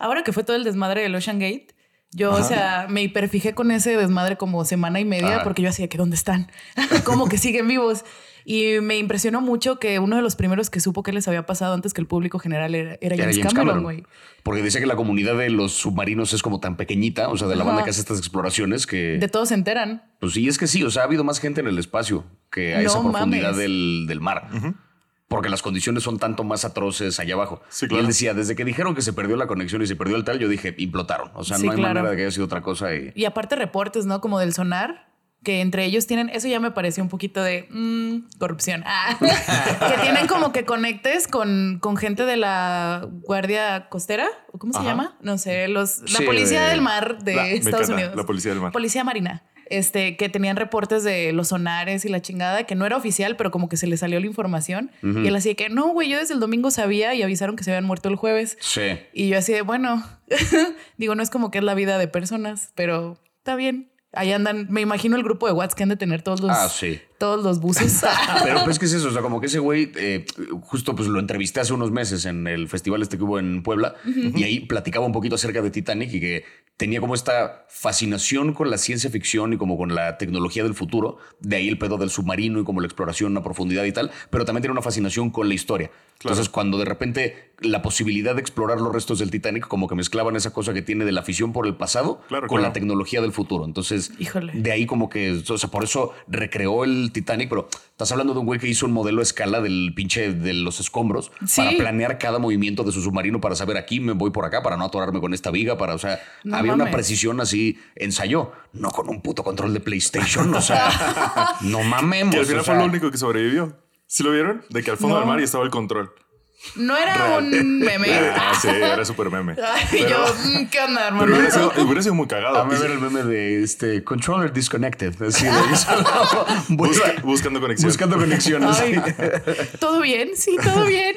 Ahora que fue todo el desmadre del Ocean Gate, yo, o sea, me hiperfijé con ese desmadre como semana y media Ajá. porque yo hacía que dónde están, como que siguen vivos. Y me impresionó mucho que uno de los primeros que supo que les había pasado antes que el público general era, era Era James, James Cameron, güey. Porque decía que la comunidad de los submarinos es como tan pequeñita, o sea, de la Ajá. banda que hace estas exploraciones, que. De todos se enteran. Pues sí, es que sí, o sea, ha habido más gente en el espacio que a No esa profundidad del, del mar. Porque las condiciones son tanto más atroces allá abajo. Sí, Y claro. él decía, desde que dijeron que se perdió la conexión y se perdió el tal, yo dije, implotaron. O sea, Sí, no hay claro. manera de que haya sido otra cosa. Y... Y aparte reportes, ¿no? Como del sonar, que entre ellos tienen, eso ya me pareció un poquito de mm, corrupción. Ah. que tienen como que conectes con, con gente de la Guardia Costera, ¿o ¿cómo se Ajá. llama? No sé, los, la Sí, policía de- del mar de La- Estados Unidos. la policía del mar. Policía marina. Este, que tenían reportes de los sonares y la chingada, que no era oficial, pero como que se le salió la información. Y él así de que, no, güey, yo desde el domingo sabía y avisaron que se habían muerto el jueves. Sí. Y yo así de, bueno, digo, no es como que es la vida de personas, pero está bien. Ahí andan, me imagino el grupo de Watts que han de tener todos los, Ah, sí. Todos los buses. Pero pues, ¿qué es eso? O sea, como que ese güey, eh, justo pues lo entrevisté hace unos meses en el festival este que hubo en Puebla y ahí platicaba un poquito acerca de Titanic y que tenía como esta fascinación con la ciencia ficción y como con la tecnología del futuro. De ahí el pedo del submarino y como la exploración a profundidad y tal, pero también tiene una fascinación con la historia. Entonces, cuando de repente la posibilidad de explorar los restos del Titanic, como que mezclaban esa cosa que tiene de la afición por el pasado Claro, con claro. la tecnología del futuro. Entonces, Híjole. de ahí como que, o sea, por eso recreó el Titanic, pero estás hablando de un güey que hizo un modelo a escala del pinche de los escombros Sí. para planear cada movimiento de su submarino para saber aquí me voy por acá para no atorarme con esta viga, para, o sea, No había una precisión así, ensayó, no con un puto control de PlayStation, o sea, no mamemos. Que al final o fue lo único que sobrevivió. ¿Sí lo vieron? De que al fondo No. del mar y estaba el control. No era Real. un meme. Ah, sí, era súper meme. Ay, Pero- yo, mm, ¿qué onda, Pero hermano? hubiera sido, hubiera sido muy cagado. A ver el meme de este controller disconnected, así de Busca- buscando conexión. Buscando conexiones. Ay, ¿Todo bien? Sí, todo bien.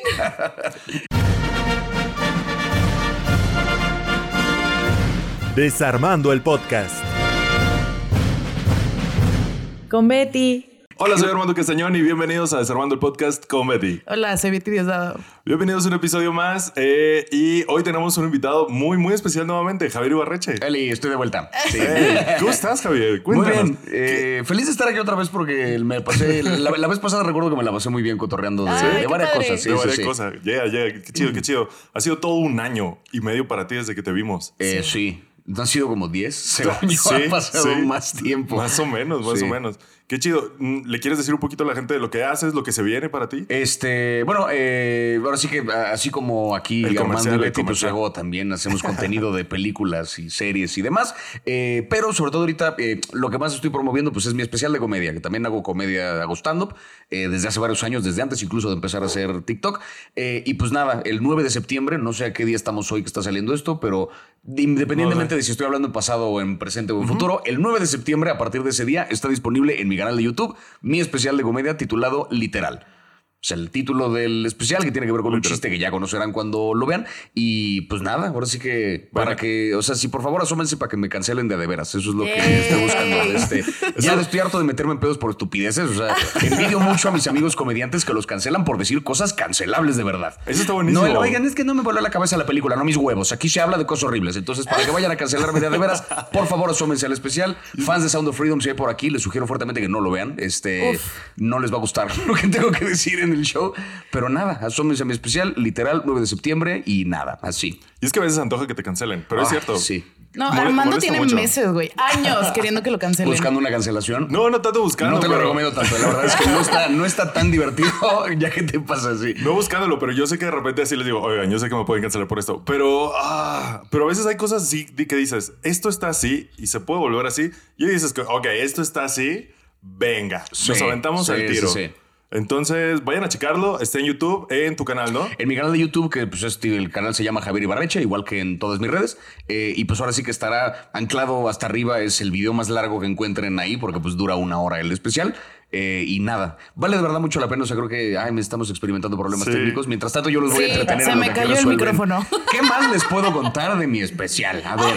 Desarmando el podcast. Con Betty. Hola, soy Armando Castañón y bienvenidos a Desarmando el Podcast con Betty. Hola, soy Betty Diosdado. Bienvenidos a un episodio más eh, y hoy tenemos un invitado muy, muy especial nuevamente, Javier Ibarreche. Eli, estoy de vuelta. Sí. Eh, ¿Cómo estás, Javier? Muy Cuéntanos. bien. Eh, feliz de estar aquí otra vez porque me pasé. La, la vez pasada recuerdo que me la pasé muy bien cotorreando de, Ay, de qué varias padre. cosas. Sí, de varias sí. cosas. Llega, llega. Qué chido, qué chido. Ha sido todo un año y medio para ti desde que te vimos. Eh, sí. ¿No han sido como 10? Según yo, Sí, ha pasado sí. más tiempo. Más o menos, más Sí. o menos. Qué chido. Mm, ¿Le quieres decir un poquito a la gente de lo que haces, lo que se viene para ti? Este, bueno, eh, ahora sí que así como aquí El Armando y Betty, pues hago también, hacemos contenido de películas y series y demás. Eh, pero sobre todo ahorita eh, lo que más estoy promoviendo pues es mi especial de comedia, que también hago comedia, hago stand-up eh, desde hace varios años, desde antes incluso de empezar a hacer TikTok. Y pues nada, el 9 de septiembre, no sé a qué día estamos hoy que está saliendo esto, pero independientemente No sé. de si estoy hablando en pasado o en presente o en futuro, el 9 de septiembre, a partir de ese día, está disponible en mi canal de YouTube mi especial de comedia titulado Literal. O sea, el título del especial que tiene que ver con un chiste que ya conocerán cuando lo vean. Y pues nada, ahora sí que para que, o sea, si por favor asómense para que me cancelen de de veras. Eso es lo que Yay. estoy buscando. Este, ya estoy harto de meterme en pedos por estupideces. O sea, envidio mucho a mis amigos comediantes que los cancelan por decir cosas cancelables de verdad. Eso está buenísimo. No, oigan, es que no me voló la cabeza la película, no mis huevos. Aquí se habla de cosas horribles. Entonces, para que vayan a cancelarme de de veras, por favor, asómense al especial. Fans de Sound of Freedom, si hay por aquí, les sugiero fuertemente que no lo vean. Este, Uf. no les va a gustar lo que tengo que decir en el show. Pero nada, asómense a mi especial, literal, 9 de septiembre y nada, así. Y es que a veces antoja que te cancelen, pero es Ah, cierto. sí. No, Mole- Armando tiene mucho. meses, güey. Años queriendo que lo cancelen. Buscando una cancelación. No, no tanto buscando. No te lo pero- recomiendo tanto. La verdad es que no está, no está tan divertido ya que te pasa así. No buscándolo, pero yo sé que de repente así les digo, oigan, yo sé que me pueden cancelar por esto, pero, ah, pero a veces hay cosas así que dices, esto está así y se puede volver así. Y dices, que, ok, esto está así, venga, Sí, nos aventamos sí, el tiro. sí, sí. Entonces, vayan a checarlo, está en YouTube, en tu canal, ¿no? En mi canal de YouTube, que pues este, el canal se llama Javier Ibarreche, igual que en todas mis redes. eh, y pues ahora sí que estará anclado hasta arriba. Es el video más largo que encuentren ahí, porque pues dura una hora el especial. Eh, y nada, vale de verdad mucho la pena. O sea, creo que ay, me estamos experimentando problemas Sí. técnicos. Mientras tanto, yo los voy a entretener. se me cayó el resuelven. micrófono. ¿Qué más les puedo contar de mi especial? A ver,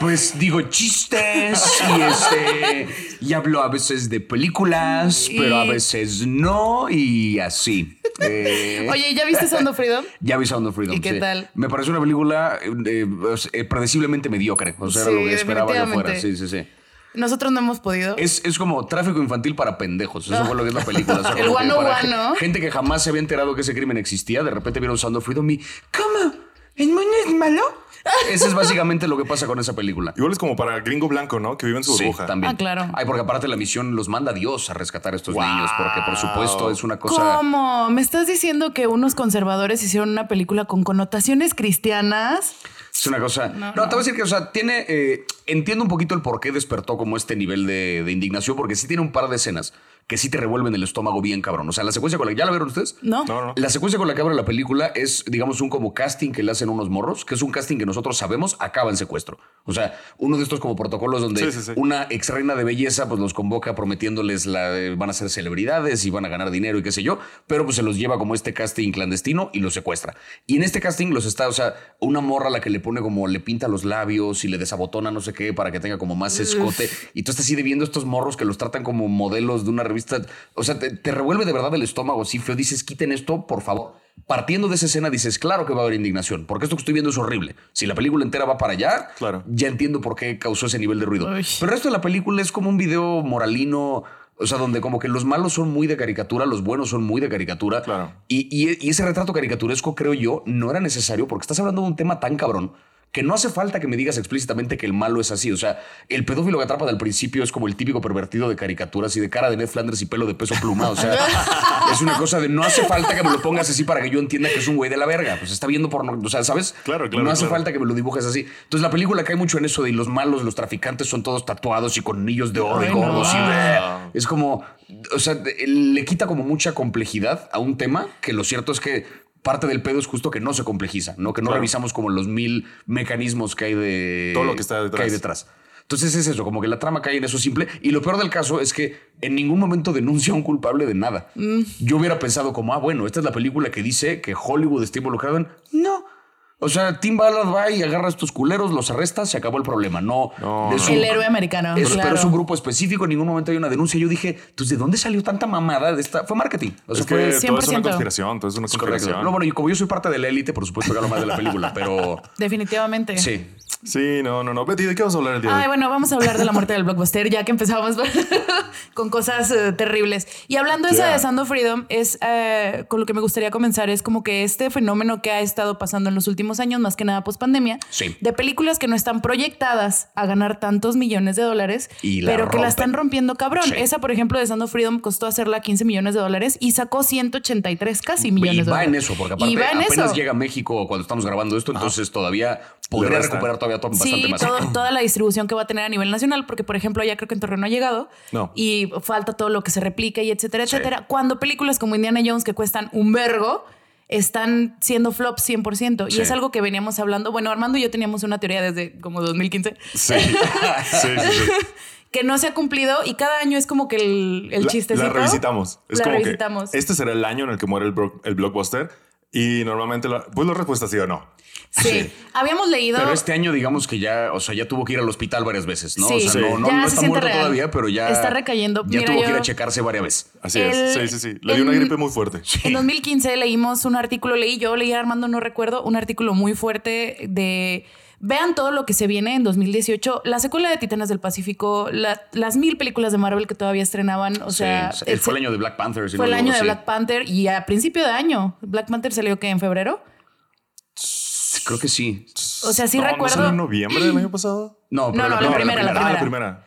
pues digo chistes y este y hablo a veces de películas, pero a veces no y así. Eh, Oye, ¿ya viste Sound of Freedom? ya vi Sound of Freedom. ¿Y qué sí. tal? Me pareció una película eh, eh, predeciblemente mediocre. O sea, era lo que esperaba yo fuera. Sí, sí, sí. Nosotros no hemos podido. Es, es como tráfico infantil para pendejos. Eso fue lo que es la película. El como que 101, para ge- ¿no? Gente que jamás se había enterado que ese crimen existía, de repente vieron of Freedom y ¿Cómo? ¿El mundo es malo? Ese es básicamente lo que pasa con esa película. Igual es como para gringo blanco, ¿no? Que vive en su Sí, burbuja. también. Ah, claro. Ay, porque aparte la misión los manda Dios a rescatar a estos Wow. niños, porque por supuesto es una cosa. ¿Cómo? ¿Me estás diciendo que unos conservadores hicieron una película con connotaciones cristianas? Es una cosa. No, No, te voy a decir que, o sea, tiene. eh, entiendo un poquito el por qué despertó como este nivel de, de indignación, porque sí tiene un par de escenas que sí te revuelven el estómago bien cabrón. O sea, la secuencia con la. ¿Ya la vieron ustedes? ¿No? No, no. La secuencia con la que abre la película es, digamos, un como casting que le hacen unos morros, que es un casting que nosotros sabemos acaba en secuestro. O sea, uno de estos como protocolos donde Sí, sí, sí. una ex reina de belleza pues los convoca prometiéndoles la van a ser celebridades y van a ganar dinero y qué sé yo, pero pues se los lleva como este casting clandestino y los secuestra. Y en este casting los está, o sea, una morra a la que le pone como le pinta los labios y le desabotona no sé qué para que tenga como más escote. Y tú estás así de viendo estos morros que los tratan como modelos de una revista. O sea, te, te revuelve de verdad el estómago así feo. Dices, quiten esto, por favor. Partiendo de esa escena dices, claro que va a haber indignación, porque esto que estoy viendo es horrible. Si la película entera va para allá, Claro. ya entiendo por qué causó ese nivel de ruido. Uy. Pero el resto de la película es como un video moralino, o sea, donde como que los malos son muy de caricatura, los buenos son muy de caricatura. Claro. Y, y- y ese retrato caricaturesco, creo yo, no era necesario porque estás hablando de un tema tan cabrón que no hace falta que me digas explícitamente que el malo es así. O sea, el pedófilo que atrapa del principio es como el típico pervertido de caricaturas y de cara de Ned Flanders y pelo de peso pluma. O sea, es una cosa de no hace falta que me lo pongas así para que yo entienda que es un güey de la verga. Pues está viendo porno. O sea, ¿sabes? Claro, claro, No hace claro. falta que me lo dibujes así. Entonces la película cae mucho en eso de los malos, los traficantes son todos tatuados y con anillos de oro y gordos y bleh. es como, o sea, le quita como mucha complejidad a un tema que lo cierto es que parte del pedo es justo que no se complejiza, ¿no? Que no Claro. revisamos como los mil mecanismos que hay de Todo lo que está detrás. que hay detrás. Entonces es eso, como que la trama cae en eso simple. Y lo peor del caso es que en ningún momento denuncia a un culpable de nada. Mm. Yo hubiera pensado como, ah, bueno, esta es la película que dice que Hollywood está involucrado en... No. O sea, Tim Ballard va y agarra a estos culeros, los arresta, se acabó el problema. No, No, es no. El héroe americano. es- claro. Pero es un grupo específico, en ningún momento hay una denuncia. Yo dije, entonces, ¿de dónde salió tanta mamada de esta? Fue marketing. O sea, Es que fue... todo es una 100%. conspiración, todo es una Es correcto. conspiración. No, bueno, y como yo soy parte de la élite, por supuesto que hablo más de la película, pero Definitivamente. sí. Sí, no, no, no. Betty, ¿de qué vamos a hablar el día de Ay, hoy? bueno, vamos a hablar de la muerte del blockbuster, ya que empezamos con cosas eh, terribles. Y hablando de esa Yeah. de Sound of Freedom, es eh, con lo que me gustaría comenzar, es como que este fenómeno que ha estado pasando en los últimos años, más que nada post pandemia, Sí. de películas que no están proyectadas a ganar tantos millones de dólares, Y pero que la están rompiendo cabrón. Sí. Esa, por ejemplo, de Sound of Freedom costó hacerla 15 millones de dólares y sacó 183 casi millones Y de va dólares. en eso, porque aparte apenas eso. llega a México cuando estamos grabando esto, entonces todavía podría recuperar todavía bastante Sí, más. todo- toda la distribución que va a tener a nivel nacional, porque por ejemplo ya creo que en Torreón no ha llegado No. y falta todo lo que se replique y etcétera, Sí. etcétera. Cuando películas como Indiana Jones que cuestan un vergo están siendo flops 100% y Sí. es algo que veníamos hablando. Bueno, Armando y yo teníamos una teoría desde como 2015 Sí. sí, que no se ha cumplido y cada año es como que el, el La- chistecito. La revisitamos. Es la como revisitamos. que este será el año en el que muere el, el blockbuster y normalmente la, pues la respuesta es sí o no. Sí. Sí. Habíamos leído. Pero este año, digamos que ya, o sea, ya tuvo que ir al hospital varias veces, ¿no? Sí. O sea, Sí. no, no, se está muerto real. todavía, pero ya. Está recayendo. Ya Mira, tuvo que ir a checarse varias veces. Así El- es. Sí, sí, sí. Le dio una gripe muy fuerte. En 2015 leímos un artículo, leí yo, leí a Armando, no recuerdo, un artículo muy fuerte de... Vean todo lo que se viene en 2018, la secuela de Titanes del Pacífico, la- las mil películas de Marvel que todavía estrenaban, o sea... Sí, fue el año de Black Panther. si fue no el año de Black Panther y a principio de año, Black Panther salió que en febrero. Creo que sí. O sea, sí no, ¿no recuerdo salió en noviembre del año pasado? No, pero No, no, la primera, la Ah, la primera. primera.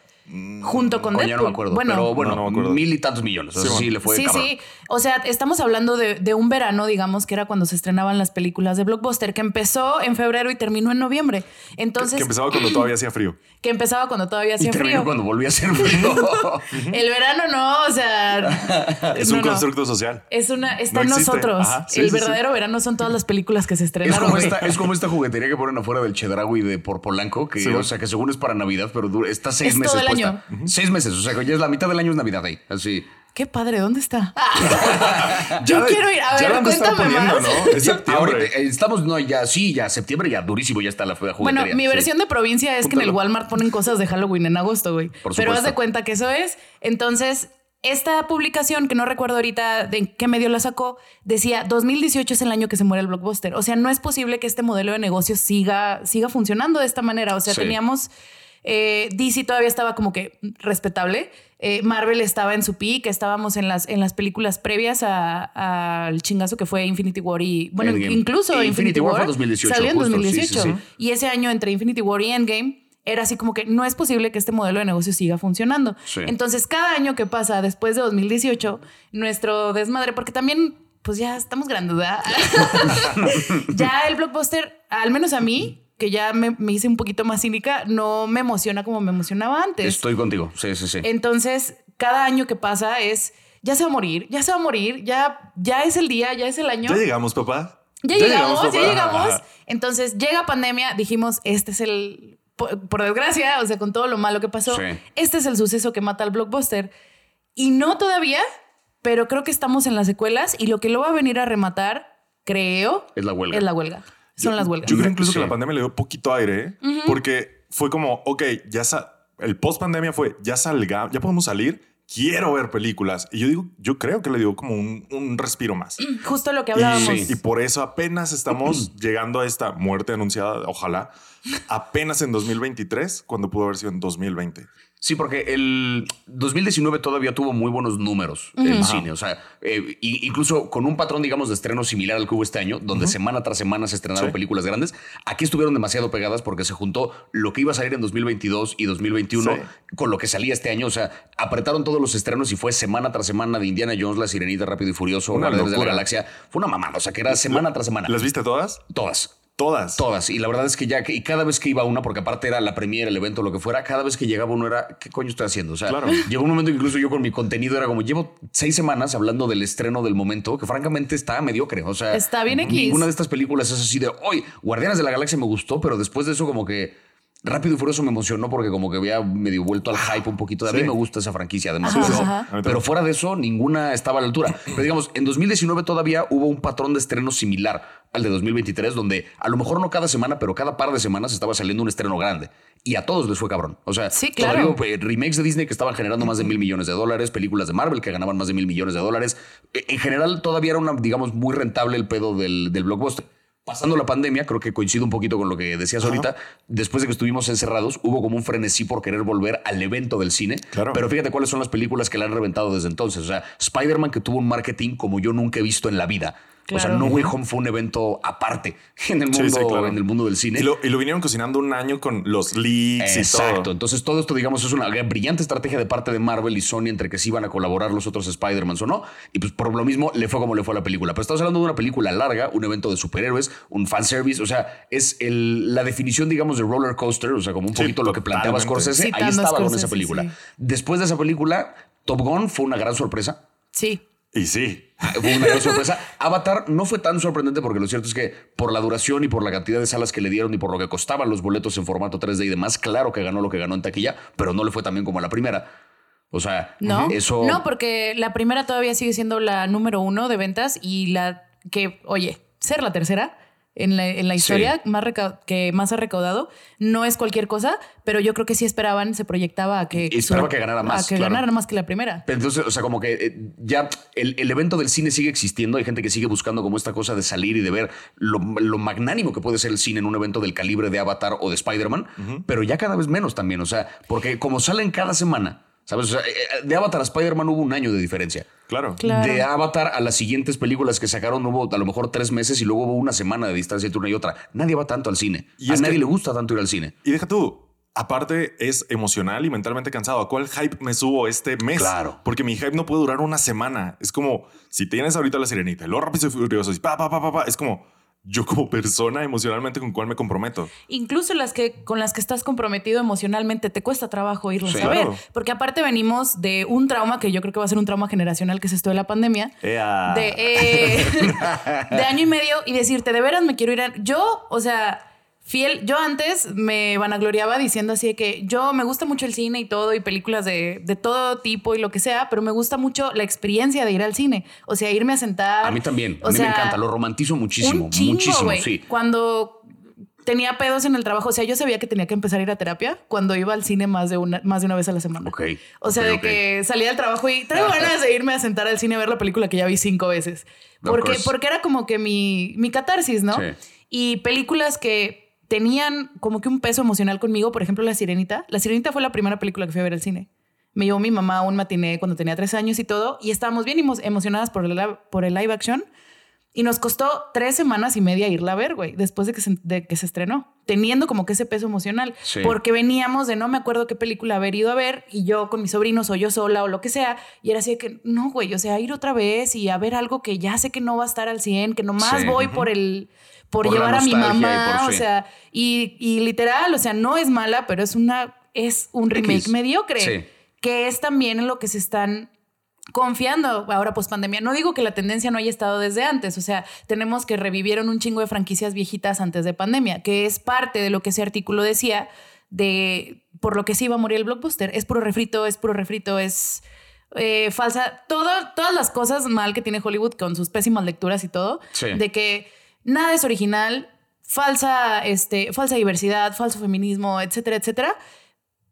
Junto con Deadpool. ya no me acuerdo. Bueno, pero bueno, No, no me acuerdo. mil y tantos millones. O sea, Sí, sí, le fue sí, sí. O sea, estamos hablando de, de un verano, digamos, que era cuando se estrenaban las películas de Blockbuster, que empezó en febrero y terminó en noviembre. Entonces, que empezaba cuando todavía hacía frío. que empezaba cuando todavía Y hacía terminó frío. cuando volvió a hacer frío. El verano no, o sea. Es no, un no. constructo social. Es una, está No en nosotros. Ajá, sí, el sí, sí. verdadero verano son todas las películas que se Es estrenaron. como, güey. esta, es como esta juguetería que ponen afuera del Chedraui de por Polanco, que, Sí, o sea, que según es para Navidad, pero dura- está seis Es meses Seis meses, o sea, ya es la mitad del año es Navidad ahí. Así. qué padre, ¿dónde está? Yo Ya- quiero ir. A ya ver, estar cuéntame poniendo, más. ¿no? Es Ya, ahorita, eh, estamos, no, ya, sí, ya, septiembre ya, durísimo, ya está la juguetería. Bueno, mi sí. versión de provincia es que en el. Walmart ponen cosas de Halloween en agosto, güey. Por Pero haz de cuenta que eso es. Entonces, esta publicación, que no recuerdo ahorita de qué medio la sacó, decía 2018 es el año que se muere el blockbuster. O sea, no es posible que este modelo de negocio siga, siga funcionando de esta manera. O sea, Sí. teníamos. Eh, DC todavía estaba como que respetable. Eh, Marvel estaba en su peak. Estábamos en las, en las películas previas a- al chingazo que fue Infinity War y. Bueno, Endgame. incluso Infinity Infinity, War War, fue 2018, salió en justo, sí, 2018. sí, sí. Y ese año entre Infinity War y Endgame era así como que no es posible que este modelo de negocio siga funcionando. Entonces, cada año que pasa después de 2018, nuestro desmadre, porque también, pues ya estamos grandes, ya el blockbuster, al menos a mí, que ya me, me hice un poquito más cínica, no me emociona como me emocionaba antes. Estoy contigo, sí, sí, sí. Entonces, cada año que pasa es, ya se va a morir, ya se va a morir, ya, ya es el día, ya es el año. Ya llegamos, papá. Ya, llegamos, ya papá. llegamos. Entonces llega pandemia, dijimos, este es el, por, por desgracia, o sea, con todo lo malo que pasó, Sí. este es el suceso que mata al blockbuster. Y no todavía, pero creo que estamos en las secuelas y lo que lo va a venir a rematar, creo, Es la huelga. Es la huelga. Son Yo- las huelgas. Yo creo incluso que Sí. la pandemia le dio poquito aire, ¿eh? porque fue como, ok, ya sa- el post pandemia fue, ya salga, ya podemos salir, quiero ver películas. Y yo digo, yo creo que le dio como un, un respiro más. Justo lo que hablábamos. Y, y por eso apenas estamos llegando a esta muerte anunciada, ojalá, apenas en 2023, cuando pudo haber sido en 2020. Sí, porque el 2019 todavía tuvo muy buenos números en cine. O sea, eh, incluso con un patrón, digamos, de estreno similar al que hubo este año, donde semana tras semana se estrenaron Sí. películas grandes. Aquí estuvieron demasiado pegadas porque se juntó lo que iba a salir en 2022 y 2021 Sí. con lo que salía este año. O sea, apretaron todos los estrenos y fue semana tras semana de Indiana Jones, La Sirenita, Rápido y Furioso, Una Guardianes de la. Galaxia. Fue una mamada. O sea, que era semana tras semana. ¿Las viste todas? Todas. Todas. Todas. Y la verdad es que ya, que- y cada vez que iba una, porque aparte era la premiere, el evento, lo que fuera, cada vez que llegaba uno era, ¿qué coño estoy haciendo? O sea, Claro. llegó un momento que incluso yo con mi contenido era como, llevo seis semanas hablando del estreno del momento, que francamente está mediocre. O sea, Está bien X. Ninguna de estas películas es así de, hoy, Guardianes de la Galaxia me gustó, pero después de eso como que... Rápido y Furioso me emocionó porque como que había medio vuelto al hype un poquito. A mí Sí. me gusta esa franquicia además. Ajá, pero, ajá. Pero fuera de eso, ninguna estaba a la altura. Pero digamos, en 2019 todavía hubo un patrón de estreno similar al de 2023, donde a lo mejor no cada semana, pero cada par de semanas estaba saliendo un estreno grande. Y a todos les fue cabrón. O sea, Sí, claro. todavía, pues, remakes de Disney que estaban generando más de mil millones de dólares, películas de Marvel que ganaban más de mil millones de dólares. Eh, En general, todavía era una, digamos, muy rentable el pedo del, del blockbuster. Pasando la pandemia, creo que coincido un poquito con lo que decías ahorita. Después de que estuvimos encerrados, hubo como un frenesí por querer volver al evento del cine. Claro. Pero fíjate cuáles son las películas que la han reventado desde entonces. O sea, Spider-Man que tuvo un marketing como yo nunca he visto en la vida. O sea. No Way Home fue un evento aparte en el mundo, sí, claro. en el mundo del cine. Y lo, y lo vinieron cocinando un año con los leaks y Exacto. todo. Entonces, todo esto, digamos, es una brillante estrategia de parte de Marvel y Sony entre que sí iban a colaborar los otros Spider-Man o no. Y pues por lo mismo le fue como le fue a la película. Pero estamos hablando de una película larga, un evento de superhéroes, un fanservice. O sea, es el- la definición, digamos, de roller coaster. O sea, como un Sí, poquito lo que planteaba. Scorsese. Ahí estaba con esa película. sí. Después de esa película, Top Gun fue una gran sorpresa. Sí. Y sí. Fue una gran sorpresa. Avatar no fue tan sorprendente porque lo cierto es que por la duración y por la cantidad de salas que le dieron y por lo que costaban los boletos en formato 3D y demás, claro que ganó lo que ganó en taquilla, pero no le fue tan bien como a la primera. O sea, No, eso. no, porque la primera todavía sigue siendo la número uno de ventas y la que, oye, ser la tercera en la, en la historia más que más ha recaudado no es cualquier cosa, pero yo creo que sí esperaban, se proyectaba a que, Y esperaba que ganara más, a que claro. ganara más que la primera. Pero entonces, o sea, como que eh, ya el, el evento del cine sigue existiendo. Hay gente que sigue buscando como esta cosa de salir y de ver lo, lo magnánimo que puede ser el cine en un evento del calibre de Avatar o de Spider-Man, pero ya cada vez menos también. O sea, porque como salen cada semana, ¿sabes? O sea, eh, eh, de Avatar a Spider-Man hubo un año de diferencia. Claro. Claro. De Avatar a las siguientes películas que sacaron hubo a lo mejor tres meses y luego hubo una semana de distancia entre una y otra. Nadie va tanto al cine. Y a nadie que- le gusta tanto ir al cine. Y deja tú. Aparte, es emocional y mentalmente cansado. ¿A cuál hype me subo este mes? Claro. Porque mi hype no puede durar una semana. Es como si tienes ahorita la sirenita, los rápidos y furiosos, y pa, pa, pa, pa, pa. Es como yo, como persona, emocionalmente con cuál me comprometo. Incluso las que con las que estás comprometido emocionalmente te cuesta trabajo irlas Sí. a ver, Claro. porque aparte venimos de un trauma que yo creo que va a ser un trauma generacional que es esto de la pandemia. Ea. de, eh, de año y medio y decirte, de veras me quiero ir a... Yo, o sea, fiel. Yo antes me vanagloriaba diciendo así de que yo me gusta mucho el cine y todo, y películas de, de todo tipo y lo que sea, pero me gusta mucho la experiencia de ir al cine. O sea, irme a sentar. A mí también. O A mí me encanta. Lo romantizo muchísimo. un chingo, muchísimo, sí. Cuando tenía pedos en el trabajo, o sea, yo sabía que tenía que empezar a ir a terapia cuando iba al cine más de una, más de una vez a la semana. Ok, O sea, de que salía del trabajo y traigo ganas de irme a sentar al cine a ver la película que ya vi cinco veces. Porque, porque era como que mi, mi catarsis, ¿no? Sí. Y películas que tenían como que un peso emocional conmigo, por ejemplo, La Sirenita. La Sirenita fue la primera película que fui a ver al cine. Me llevó mi mamá a un matiné cuando tenía tres años y todo, y estábamos bien emo- emocionadas por el, por el live action. Y nos costó tres semanas y media irla a ver, güey, después de que, se, de que se estrenó, teniendo como que ese peso emocional. Sí. Porque veníamos de no me acuerdo qué película haber ido a ver y yo con mis sobrinos o yo sola o lo que sea. Y era así de que, no, güey, o sea, ir otra vez y a ver algo que ya sé que no va a estar al 100, que nomás Sí. voy por el... Por, llevar a mi mamá, o sí. sea, y, y literal, o sea, no es mala, pero es una, es un remake X. mediocre, Sí. que es también en lo que se están confiando ahora post pandemia. No digo que la tendencia no haya estado desde antes, o sea, tenemos que revivieron un chingo de franquicias viejitas antes de pandemia, que es parte de lo que ese artículo decía de por lo que se iba a morir el blockbuster. Es puro refrito, es puro refrito, es eh, falsa, todo, todas las cosas mal que tiene Hollywood con sus pésimas lecturas y todo, Sí. de que nada es original, falsa, este, falsa diversidad, falso feminismo, etcétera, etcétera.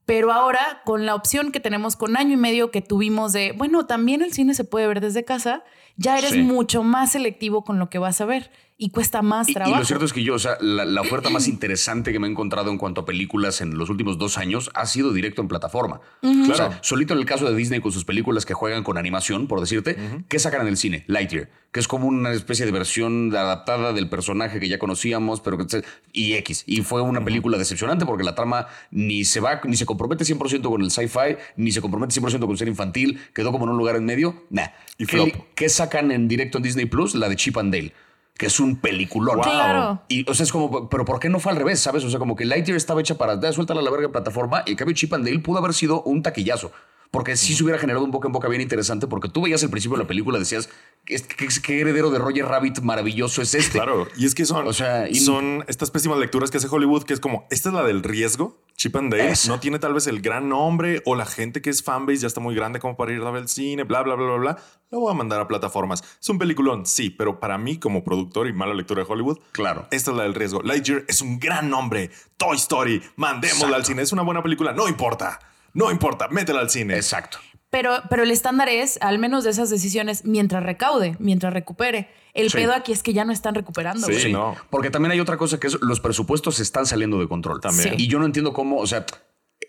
Pero ahora, con la opción que tenemos con año y medio que tuvimos de, bueno, también el cine se puede ver desde casa, ya eres Sí. mucho más selectivo con lo que vas a ver y cuesta más Y, y trabajo. lo cierto es que yo, o sea, la, la oferta más interesante que me he encontrado en cuanto a películas en los últimos dos años ha sido directo en plataforma. O Claro. sea, solito en el caso de Disney con sus películas que juegan con animación, por decirte, ¿qué sacan en el cine? Lightyear, que es como una especie de versión adaptada del personaje que ya conocíamos, pero que y X. Y fue una película decepcionante porque la trama ni se va, ni se compromete 100% con el sci-fi, ni se compromete 100% con ser infantil, quedó como en un lugar en medio. Nah. Y ¿Qué, flop. ¿Qué sacan en directo en Disney Plus? La de Chip and Dale. Que es un peliculón. Wow. Claro. Y, o sea, es como, pero ¿por qué no fue al revés? ¿Sabes? O sea, como que Lightyear estaba hecha para dar suelta a la verga en plataforma y en cambio Chip and Dale pudo haber sido un taquillazo. Porque sí se hubiera generado un boca en boca bien interesante porque tú veías el principio de la película decías, ¿qué, qué, qué heredero de Roger Rabbit maravilloso es este? Claro, y es que son, O sea, y- son estas pésimas lecturas que hace Hollywood, que es como, esta es la del riesgo. Chip and Dale Esa. no tiene tal vez el gran nombre o la gente que es fanbase ya está muy grande como para ir a ver el cine, bla, bla, bla, bla, bla. Lo voy a mandar a plataformas. Es un peliculón, sí, pero para mí como productor y mala lectura de Hollywood, Claro. esta es la del riesgo. Lightyear es un gran nombre. Toy Story, mandémosla al cine. Es una buena película, no importa. No importa, métela al cine. Exacto. Pero, pero el estándar es, al menos de esas decisiones, mientras recaude, mientras recupere. El Sí. pedo aquí es que ya no están recuperando. Sí, no. Porque también hay otra cosa que es los presupuestos están saliendo de control. También. Sí. Y yo no entiendo cómo, o sea,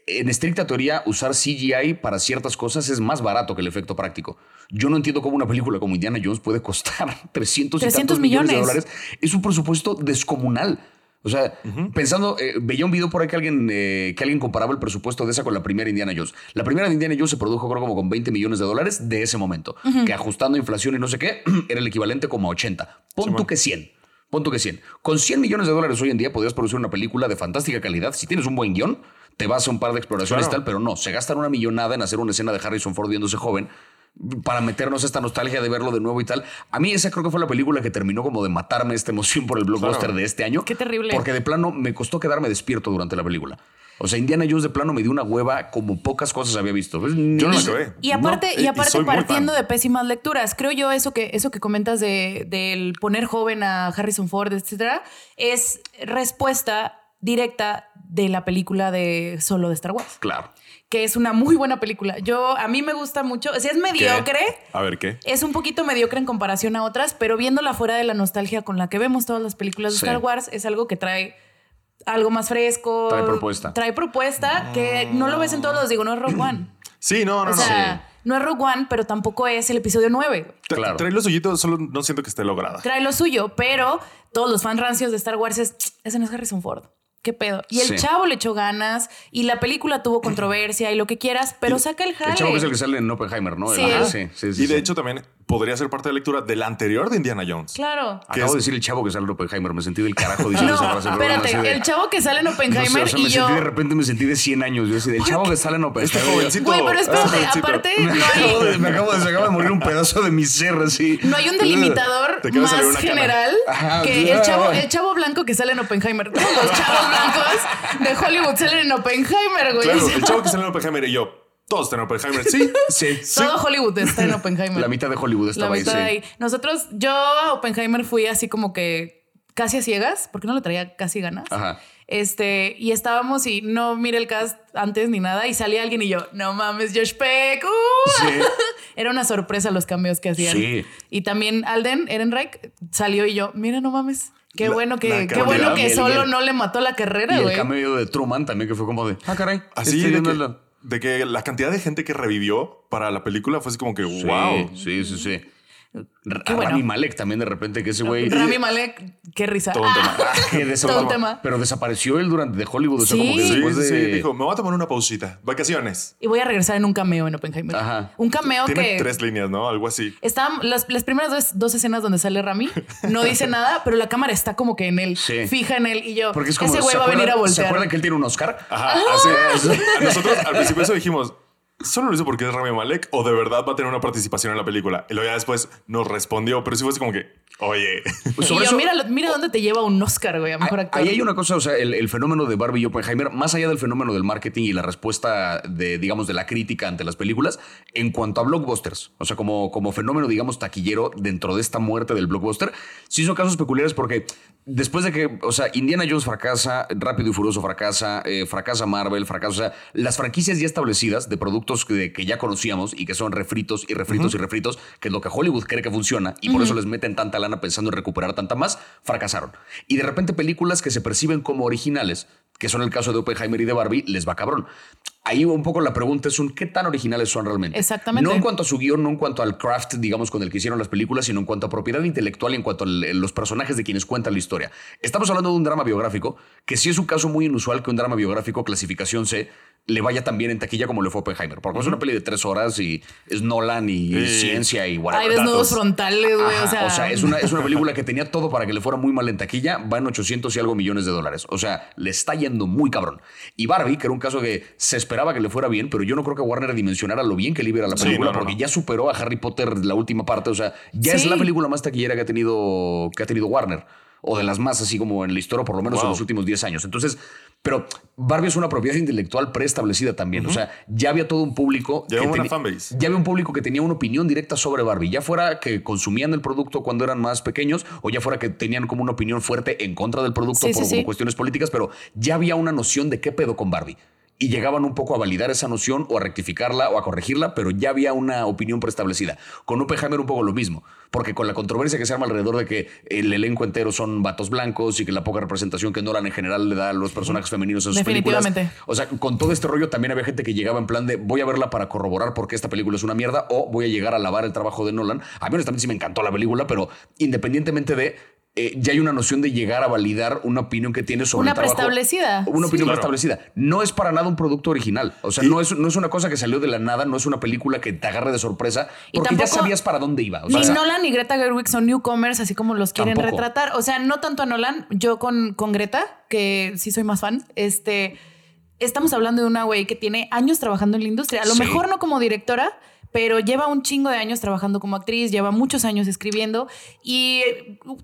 en estricta teoría, usar CGI para ciertas cosas es más barato que el efecto práctico. Yo no entiendo cómo una película como Indiana Jones puede costar 300, y 300 tantos millones de millones. dólares. Es un presupuesto descomunal. O sea, pensando, eh, veía un video por ahí que alguien, eh, que alguien comparaba el presupuesto de esa con la primera Indiana Jones. La primera de Indiana Jones se produjo creo como con 20 millones de dólares de ese momento, que ajustando inflación y no sé qué, era el equivalente como a 80. Pon tú que 100. Pon tú que 100. Con 100 millones de dólares hoy en día podrías producir una película de fantástica calidad. Si tienes un buen guion, te vas a un par de exploraciones Claro. y tal, pero no, se gastan una millonada en hacer una escena de Harrison Ford viéndose joven para meternos esta nostalgia de verlo de nuevo y tal. A mí esa creo que fue la película que terminó como de matarme esta emoción por el blockbuster Claro. de este año. Qué terrible. Porque de plano me costó quedarme despierto durante la película. O sea, Indiana Jones de plano me dio una hueva como pocas cosas había visto. Yo no la acabé. Y aparte, No, y aparte soy muy partiendo de pésimas lecturas, creo yo eso que, eso que comentas de, del poner joven a Harrison Ford, etcétera, es respuesta directa de la película de Solo de Star Wars, Claro. Que es una muy buena película. Yo, a mí me gusta mucho, o sea, es ¿Qué? mediocre. A ver, ¿qué? Es un poquito mediocre en comparación a otras, pero viéndola fuera de la nostalgia con la que vemos todas las películas de Sí. Star Wars, es algo que trae algo más fresco. Trae propuesta. Trae propuesta que no lo ves en todos los, digo, no es Rogue One. Sí, no, no, O no. sea, no es Rogue One, pero tampoco es el episodio 9. güey. Tra- claro. Trae lo suyito, solo no siento que esté lograda. Trae lo suyo, pero todos los fans rancios de Star Wars es, ese no es Harrison Ford. ¿Qué pedo? Y el Sí. chavo le echó ganas y la película tuvo controversia y lo que quieras, pero saca el jale. El chavo que es el que sale en Oppenheimer, ¿no? Sí. Ajá. sí, sí, sí, y de sí. hecho también podría ser parte de la lectura del anterior de Indiana Jones. Claro. ¿Qué Acabo es? de decir el chavo que sale en Oppenheimer. Me sentí del carajo diciendo No, esa frase. espérate, de- el chavo que sale en no sé, Oppenheimer o sea, y me yo. sentí de repente me sentí de 100 años. Yo así, del chavo que sale en Este Oppenheimer. jovencito. Güey, pero espérate, este aparte Me no acabo, hay, de, me, acabo de, se acaba de morir un pedazo de mi ser así. no hay un delimitador más general Ajá, que el chavo, el chavo blanco que sale en Oppenheimer. Todos los chavos blancos de Hollywood salen en Oppenheimer, güey. Claro, el chavo que sale en Oppenheimer y yo, todos están en Oppenheimer. Sí, Sí. Todo Hollywood está en Oppenheimer. La mitad de Hollywood La estaba ahí. sí. de ahí. Nosotros, yo a Oppenheimer fui así como que casi a ciegas, porque no le traía casi ganas. Ajá. Este, y estábamos y no miré el cast antes ni nada, y salía alguien y yo, no mames, Josh Peck. ¡uh! Sí. Era una sorpresa los cambios que hacían. Sí. Y también Alden Ehrenreich salió y yo, mira, no mames. Qué La- bueno que, qué bueno que solo el- no le mató la carrera, Y el güey. cameo de Truman también que fue como de, ah, caray. así este de que, la- de que la cantidad de gente que revivió para la película fue así como que, Sí, wow. Sí, sí, sí. A bueno. Rami Malek también de repente que ese güey... Rami Malek, qué risa. Todo un tema. Ah, Todo un tema. Pero desapareció él durante de Hollywood. O sea, Sí. como que Sí, después sí, de... sí, dijo, me voy a tomar una pausita. Vacaciones. Y voy a regresar en un cameo en Oppenheimer. Ajá. Un cameo Tiene que. tres líneas, ¿no? Algo así. Están las, las primeras dos, dos escenas donde sale Rami, no dice nada, pero la cámara está como que en él, Sí. fija en él y yo. Porque es como... ese güey ¿se va a venir a acuerdan- ¿Se voltear. acuerdan que él tiene un Oscar? Ajá, así. Nosotros al principio eso dijimos, ¿solo lo hizo porque es Rami Malek o de verdad va a tener una participación en la película? Y luego ya después nos respondió, pero sí fue así como que, oye. Pues y yo, eso- mira, mira dónde te lleva un Oscar, güey, a mejor Ahí- actor. Ahí hay una cosa, o sea, el, el fenómeno de Barbie y Oppenheimer, más allá del fenómeno del marketing y la respuesta de, digamos, de la crítica ante las películas, en cuanto a blockbusters, o sea, como, como fenómeno, digamos, taquillero dentro de esta muerte del blockbuster, sí son casos peculiares porque después de que, o sea, Indiana Jones fracasa, Rápido y Furioso fracasa, eh, fracasa Marvel, fracasa, o sea, las franquicias ya establecidas de productos que, que ya conocíamos y que son refritos y refritos y refritos, que es lo que Hollywood cree que funciona y por eso les meten tanta lana pensando en recuperar tanta más, fracasaron. Y de repente películas que se perciben como originales, que son el caso de Oppenheimer y de Barbie, les va cabrón. Ahí un poco la pregunta es un qué tan originales son realmente. Exactamente. No en cuanto a su guion, no en cuanto al craft, digamos, con el que hicieron las películas, sino en cuanto a propiedad intelectual y en cuanto a los personajes de quienes cuentan la historia. Estamos hablando de un drama biográfico, que sí es un caso muy inusual que un drama biográfico clasificación C le vaya tan bien en taquilla como le fue a Oppenheimer. Porque es una peli de tres horas y es Nolan y Sí. ciencia y whatever. Hay desnudos frontales, güey. O sea, es, una, es una película que tenía todo para que le fuera muy mal en taquilla, va en 800 y algo millones de dólares. O sea, le está yendo muy cabrón. Y Barbie, que era un caso que se esperaba que le fuera bien, pero yo no creo que Warner dimensionara lo bien que le iba a la Sí, película, no, no, porque no. ya superó a Harry Potter la última parte. O sea, ya es la película más taquillera que ha tenido, que ha tenido Warner. O de las más así como en la historia, por lo menos en los últimos 10 años. Entonces, pero Barbie es una propiedad intelectual preestablecida también. O sea, ya había todo un público. Ya que hubo una teni- fanbase. ya había un público que tenía una opinión directa sobre Barbie, ya fuera que consumían el producto cuando eran más pequeños o ya fuera que tenían como una opinión fuerte en contra del producto Sí, por sí, como sí. cuestiones políticas, pero ya había una noción de qué pedo con Barbie. Y llegaban un poco a validar esa noción o a rectificarla o a corregirla, pero ya había una opinión preestablecida. Con Oppenheimer un poco lo mismo, porque con la controversia que se arma alrededor de que el elenco entero son vatos blancos y que la poca representación que Nolan en general le da a los personajes femeninos en sus películas. O sea, con todo este rollo también había gente que llegaba en plan de voy a verla para corroborar por qué esta película es una mierda o voy a llegar a lavar el trabajo de Nolan. A mí honestamente sí me encantó la película, pero independientemente de... eh, ya hay una noción de llegar a validar una opinión que tienes sobre Una el trabajo. preestablecida. Una Sí. opinión Claro. preestablecida. No es para nada un producto original. O sea, no, es, no es una cosa que salió de la nada, no es una película que te agarre de sorpresa, porque ya sabías para dónde iba. O Ni sea, Nolan ni Greta Gerwig son newcomers, así como los quieren Tampoco. retratar. O sea, no tanto a Nolan, yo con, con Greta, que sí soy más fan, este, estamos hablando de una güey que tiene años trabajando en la industria. A lo Sí. mejor no como directora, pero lleva un chingo de años trabajando como actriz, lleva muchos años escribiendo y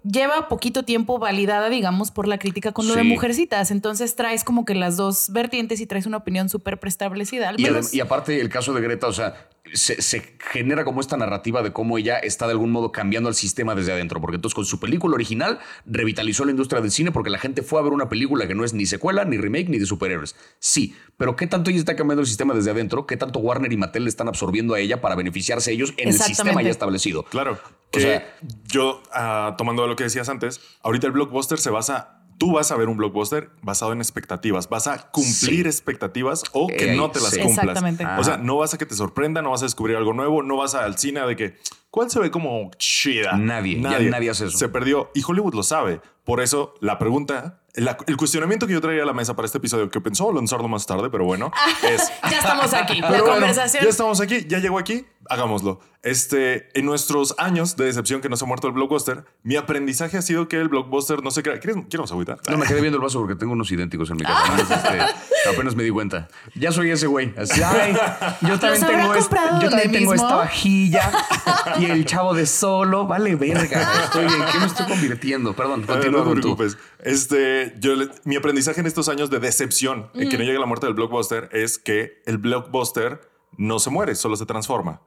lleva poquito tiempo validada, digamos, por la crítica con lo de mujercitas. Entonces traes como que las dos vertientes y traes una opinión súper preestablecida. Al Y, menos- y aparte, el caso de Greta, o sea, se, se genera como esta narrativa de cómo ella está de algún modo cambiando el sistema desde adentro. Porque entonces, con su película original, revitalizó la industria del cine porque la gente fue a ver una película que no es ni secuela, ni remake, ni de superhéroes. Sí, pero ¿qué tanto ella está cambiando el sistema desde adentro? ¿Qué tanto Warner y Mattel le están absorbiendo a ella para beneficiarse ellos en el sistema ya establecido? Claro. O Que sea- yo, ah, tomando lo que decías antes, ahorita el blockbuster se basa. Tú vas a ver un blockbuster basado en expectativas. Vas a cumplir Sí. expectativas o que Eh, no te las sí. cumplas. Exactamente. O sea, no vas a que te sorprenda, no vas a descubrir algo nuevo, no vas al cine de que ¿cuál se ve como chida? Nadie, ya nadie hace eso. Se perdió y Hollywood lo sabe. Por eso la pregunta, la- el cuestionamiento que yo traía a la mesa para este episodio, que pensó lanzarlo más tarde, pero bueno, es ya estamos aquí. la pero bueno, conversación. ya estamos aquí, ya llegó aquí. Hagámoslo. Este, en nuestros años de decepción que no se ha muerto el blockbuster, mi aprendizaje ha sido que el blockbuster no se crea. ¿Quieres, ¿quieres agüita? No, me quedé viendo el vaso porque tengo unos idénticos en mi casa. Este, apenas me di cuenta. Ya soy ese güey. Así, ay, yo también tengo, este- yo también tengo esta vajilla y el chavo de solo. Vale, verga. Estoy, ¿En qué me estoy convirtiendo? Perdón, continúa no te con tú. preocupes. Este, yo, le- mi aprendizaje en estos años de decepción en que no llegue la muerte del blockbuster es que el blockbuster no se muere, solo se transforma.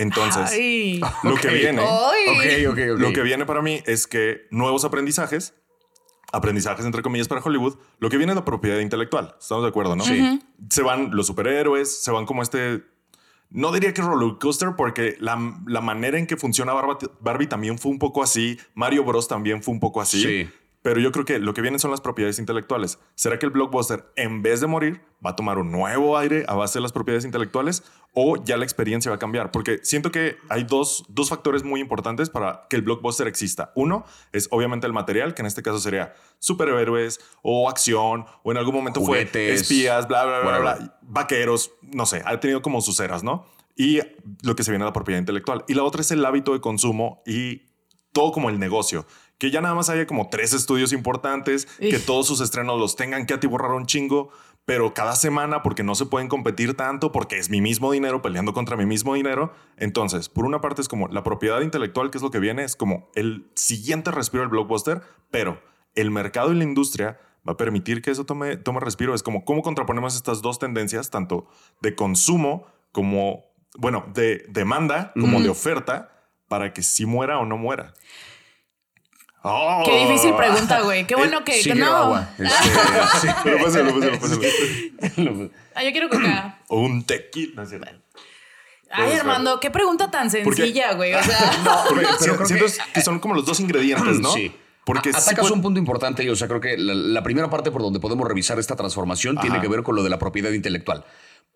Entonces, Ay. lo que viene, lo que viene para mí es que nuevos aprendizajes, aprendizajes entre comillas para Hollywood, lo que viene es la propiedad intelectual. Estamos de acuerdo, ¿no? Sí. Se van los superhéroes, se van como este. No diría que roller coaster, porque la, la manera en que funciona Barbie, Barbie también fue un poco así. Mario Bros. también fue un poco así. Sí. Pero yo creo que lo que vienen son las propiedades intelectuales. ¿Será que el blockbuster, en vez de morir, va a tomar un nuevo aire a base de las propiedades intelectuales o ya la experiencia va a cambiar? Porque siento que hay dos, dos factores muy importantes para que el blockbuster exista. Uno es obviamente el material, que en este caso sería superhéroes o acción o en algún momento fue Juguetes, espías, bla, bla, bla, bla, bla, vaqueros, no sé, ha tenido como sus eras, ¿no? Y lo que se viene a la propiedad intelectual. Y la otra es el hábito de consumo y todo como el negocio. Que ya nada más haya como tres estudios importantes, que todos sus estrenos los tengan que atiborrar un chingo, pero cada semana porque no se pueden competir tanto, porque es mi mismo dinero peleando contra mi mismo dinero. Entonces, por una parte es como la propiedad intelectual, que es lo que viene, es como el siguiente respiro del blockbuster, pero el mercado y la industria va a permitir que eso tome, tome respiro. Es como cómo contraponemos estas dos tendencias, tanto de consumo como, bueno, de demanda como de oferta, para que sí muera o no muera. Oh. Qué difícil pregunta, güey. Qué bueno que, Sí quiero no. agua. Este, sí. Pero pásalo, pásalo, pásalo. Ah, yo quiero coca. O un tequila. No. Ay, Armando, qué pregunta tan Porque- sencilla, güey. O sea, Porque Pero si- creo siento que- que, son como los dos ingredientes, ¿no? Sí. Porque sí atacas puede- un punto importante y, o sea, creo que la, la primera parte por donde podemos revisar esta transformación tiene que ver con lo de la propiedad intelectual.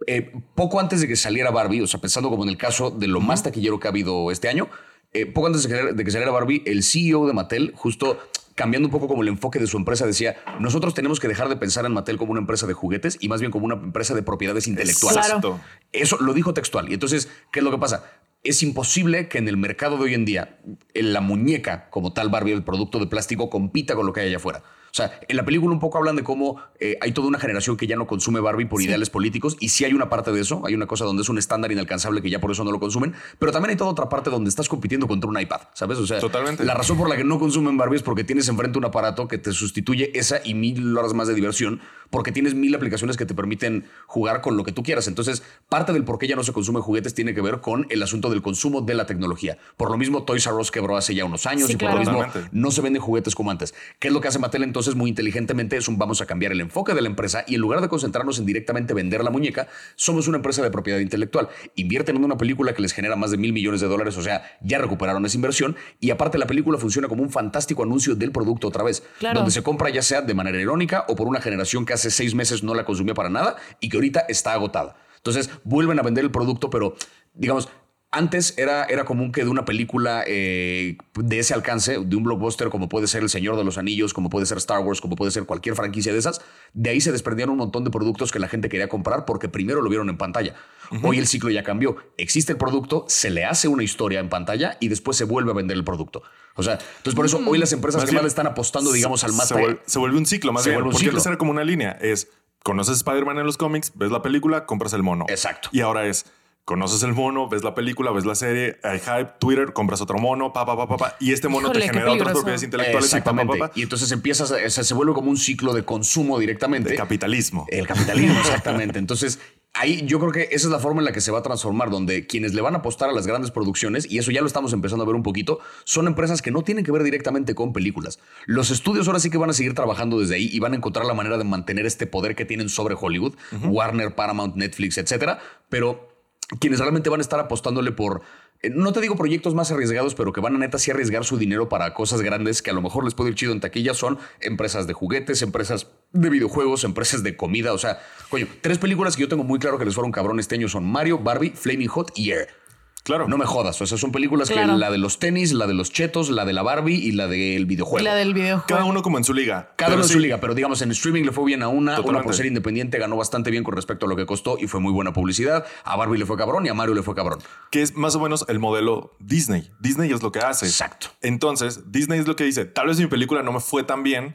Eh, poco antes de que saliera Barbie, o sea, pensando como en el caso de lo más taquillero que ha habido este año, eh, poco antes de que, de que saliera Barbie, el CEO de Mattel, justo cambiando un poco como el enfoque de su empresa, decía, nosotros tenemos que dejar de pensar en Mattel como una empresa de juguetes y más bien como una empresa de propiedades intelectuales. Exacto. Eso lo dijo textual. Y entonces, ¿qué es lo que pasa? Es imposible que en el mercado de hoy en día en la muñeca como tal Barbie, el producto de plástico, compita con lo que hay allá afuera. O sea, en la película un poco hablan de cómo eh, hay toda una generación que ya no consume Barbie por ideales políticos y sí hay una parte de eso, hay una cosa donde es un estándar inalcanzable que ya por eso no lo consumen, pero también hay toda otra parte donde estás compitiendo contra un iPad, ¿sabes? O sea, Totalmente. la razón por la que no consumen Barbie es porque tienes enfrente un aparato que te sustituye esa y mil horas más de diversión, porque tienes mil aplicaciones que te permiten jugar con lo que tú quieras. Entonces, parte del por qué ya no se consumen juguetes tiene que ver con el asunto del consumo de la tecnología. Por lo mismo, Toys R Us quebró hace ya unos años Sí, y por claro. lo mismo Totalmente. no se venden juguetes como antes. ¿Qué es lo que hace Mattel entonces muy inteligentemente? Es un vamos a cambiar el enfoque de la empresa y en lugar de concentrarnos en directamente vender la muñeca, somos una empresa de propiedad intelectual. Invierten en una película que les genera más de mil millones de dólares, o sea, ya recuperaron esa inversión y aparte la película funciona como un fantástico anuncio del producto otra vez, Claro. donde se compra ya sea de manera irónica o por una generación que hace seis meses no la consumía para nada y que ahorita está agotada. Entonces vuelven a vender el producto, pero digamos, antes era, era común que de una película eh, de ese alcance, de un blockbuster como puede ser El Señor de los Anillos, como puede ser Star Wars, como puede ser cualquier franquicia de esas, de ahí se desprendían un montón de productos que la gente quería comprar porque primero lo vieron en pantalla. Hoy el ciclo ya cambió. Existe el producto, se le hace una historia en pantalla y después se vuelve a vender el producto. O sea, entonces por eso hoy las empresas Más que bien, más le están apostando, digamos, al más se, vuelve, se vuelve un ciclo, más Se bien. vuelve un porque ciclo. antes era como una línea. Es, conoces Spider-Man en los cómics, ves la película, compras el mono. Exacto. Y ahora es, conoces el mono, ves la película, ves la serie, hay hype, Twitter, compras otro mono, pa, pa, pa, pa, pa, y este mono Híjole, te genera otras propiedades intelectuales y pa, pa, Exactamente. pa, pa, Y entonces empiezas, a- o sea, se vuelve como un ciclo de consumo directamente. de capitalismo. El capitalismo, exactamente. Entonces, ahí yo creo que esa es la forma en la que se va a transformar, donde quienes le van a apostar a las grandes producciones, y eso ya lo estamos empezando a ver un poquito, son empresas que no tienen que ver directamente con películas. Los estudios ahora sí que van a seguir trabajando desde ahí y van a encontrar la manera de mantener este poder que tienen sobre Hollywood, Warner, Paramount, Netflix, etcétera, pero quienes realmente van a estar apostándole por, eh, no te digo proyectos más arriesgados, pero que van a neta sí arriesgar su dinero para cosas grandes que a lo mejor les puede ir chido en taquilla, son empresas de juguetes, empresas de videojuegos, empresas de comida. O sea, coño, tres películas que yo tengo muy claro que les fueron cabrón este año son Mario, Barbie, Flaming Hot y Air. Claro. No me jodas. O sea, son películas Claro. que la de los tenis, la de los chetos, la de la Barbie y la del videojuego. La del videojuego. Cada uno como en su liga. Cada Pero uno en sí, su liga, pero digamos en streaming le fue bien a una, una por ser independiente ganó bastante bien con respecto a lo que costó y fue muy buena publicidad. A Barbie le fue cabrón y a Mario le fue cabrón. Que es más o menos el modelo Disney. Disney es lo que hace. Exacto. Entonces, Disney es lo que dice, tal vez mi película no me fue tan bien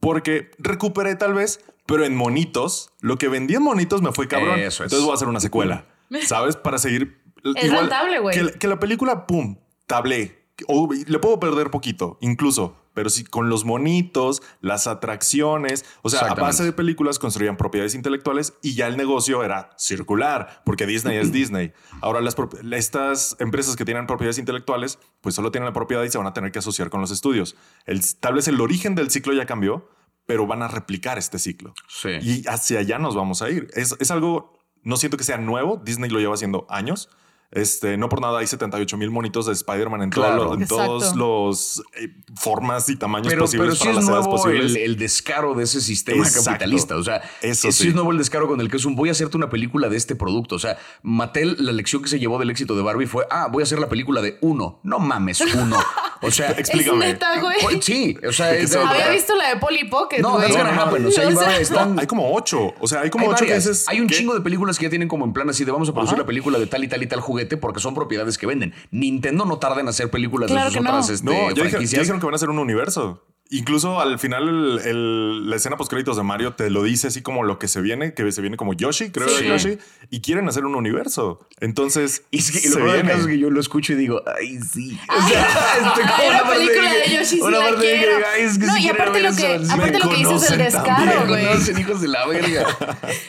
porque recuperé tal vez, pero en monitos, lo que vendí en monitos me fue cabrón. Eso es. Entonces voy a hacer una secuela, ¿sabes? Para seguir... Es rentable, güey. Que, la- que la película, pum, tablé. O le puedo perder poquito, incluso. Pero sí, con los monitos, las atracciones, o sea, a base de películas construían propiedades intelectuales y ya el negocio era circular, porque Disney es Disney. Ahora las estas empresas que tienen propiedades intelectuales, pues solo tienen la propiedad y se van a tener que asociar con los estudios. El, tal vez el origen del ciclo ya cambió, pero van a replicar este ciclo. Sí. Y hacia allá nos vamos a ir. Es, es algo, no siento que sea nuevo, Disney lo lleva haciendo años. Este, no por nada hay 78 mil monitos de Spider-Man en, todo Claro. lo- en todos los eh, formas y tamaños Pero, posibles pero sí para es las edades nuevo posibles. el, el descaro de ese sistema Exacto. capitalista. O sea, Eso es- sí. es nuevo el descaro con el que es un voy a hacerte una película de este producto. O sea, Mattel, la lección que se llevó del éxito de Barbie fue, ah, voy a hacer la película de uno. No mames, uno. O sea, Explícame. Es neta, güey. Pues, Sí, o sea, es- Había visto la de Polly Pocket, No, that's gonna happen. O sea, ahí va, están- No, hay como ocho. O sea, hay como hay, ocho que. Hay un ¿qué? chingo de películas que ya tienen como en plan así de vamos a producir Ajá. la película de tal y tal y tal juguete porque son propiedades que venden. Nintendo no tarda en hacer películas Claro de sus que no. otras este, No, ya dijeron, ya franquicias. dijeron que van a hacer un universo. Incluso al final el- el- la escena post créditos de Mario te lo dice así como lo que se viene, que se viene como Yoshi, creo Sí. que Yoshi, y quieren hacer un universo. Entonces, Y es que se lo peor del viene. caso es que yo lo escucho y digo, ay, sí. O sea, estoy como Hay una película de Yoshi, sí una la parte de que, quiero. ay, es que No, y aparte lo que- eso. aparte lo que dices es el descaro, güey. me conocen, hijos de la verga.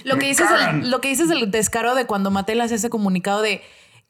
Lo que, dices el, lo que dices el descaro de cuando Mattel hace ese comunicado de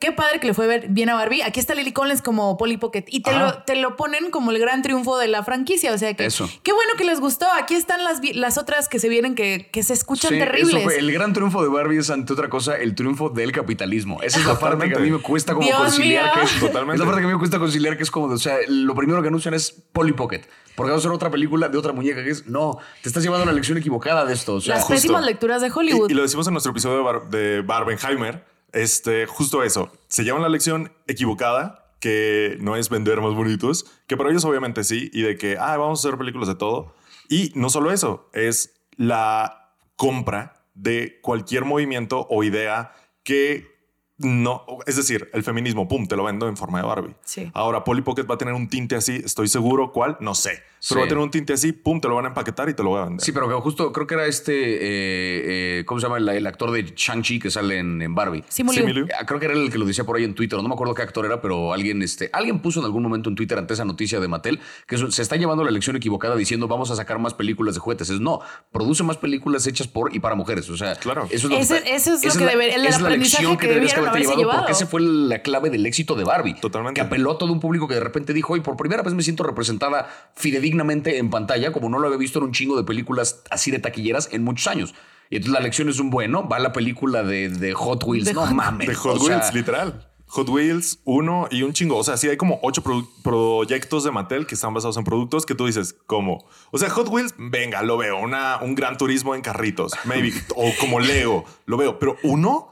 qué padre que le fue ver bien a Barbie. Aquí está Lily Collins como Polly Pocket y te lo, te lo ponen como el gran triunfo de la franquicia. O sea que Eso. qué bueno que les gustó. Aquí están las, las otras que se vienen que, que se escuchan Sí, terribles. eso fue el gran triunfo de Barbie es ante otra cosa el triunfo del capitalismo. Esa es la parte que a mí me cuesta como Dios conciliar. mío. Que es, Totalmente. Es la parte que a mí me cuesta conciliar que es como, o sea, lo primero que anuncian es Polly Pocket. Porque va a ser otra película de otra muñeca que es, no, te estás llevando la lección equivocada de esto. O sea, las justo. pésimas lecturas de Hollywood. Y, y lo decimos en nuestro episodio de, Bar- de Barbenheimer. Este, justo eso. Se llevan la lección equivocada, que no es vender más bonitos, que para ellos obviamente sí, y de que, ah, vamos a hacer películas de todo. Y no solo eso, es la compra de cualquier movimiento o idea que no, es decir, el feminismo, pum, te lo vendo en forma de Barbie. Sí. Ahora, Polly Pocket va a tener un tinte así, estoy seguro cuál, no sé, pero Sí. va a tener un tinte así, pum, te lo van a empaquetar y te lo voy a vender. Sí, pero que justo creo que era este, eh, eh, ¿cómo se llama? El, el actor de Shang-Chi que sale en, en Barbie. Simu Liu. Simu Liu. Ah, Creo que era el que lo decía por ahí en Twitter. No me acuerdo qué actor era, pero alguien, este, alguien puso en algún momento en Twitter ante esa noticia de Mattel que se está llevando la elección equivocada diciendo vamos a sacar más películas de juguetes. Es no, produce más películas hechas por y para mujeres. O sea, Claro. eso es lo Ese- que, eso es lo esa que debe- el es la lección que deberías debieron haberte llevado. Porque esa fue la clave del éxito de Barbie. Totalmente. Que apeló a todo un público que de repente dijo, y por primera vez me siento representada fidedignamente en pantalla, como no lo había visto en un chingo de películas así de taquilleras en muchos años. Y entonces la lección es un bueno, va la película de, de Hot Wheels. De no Hot- mames. De Hot sea, Wheels, literal. Hot Wheels, uno y un chingo. O sea, sí hay como ocho proyectos de Mattel que están basados en productos que tú dices, ¿cómo? O sea, Hot Wheels, venga, lo veo. Una, un gran turismo en carritos, maybe. o como Lego, lo veo. Pero uno,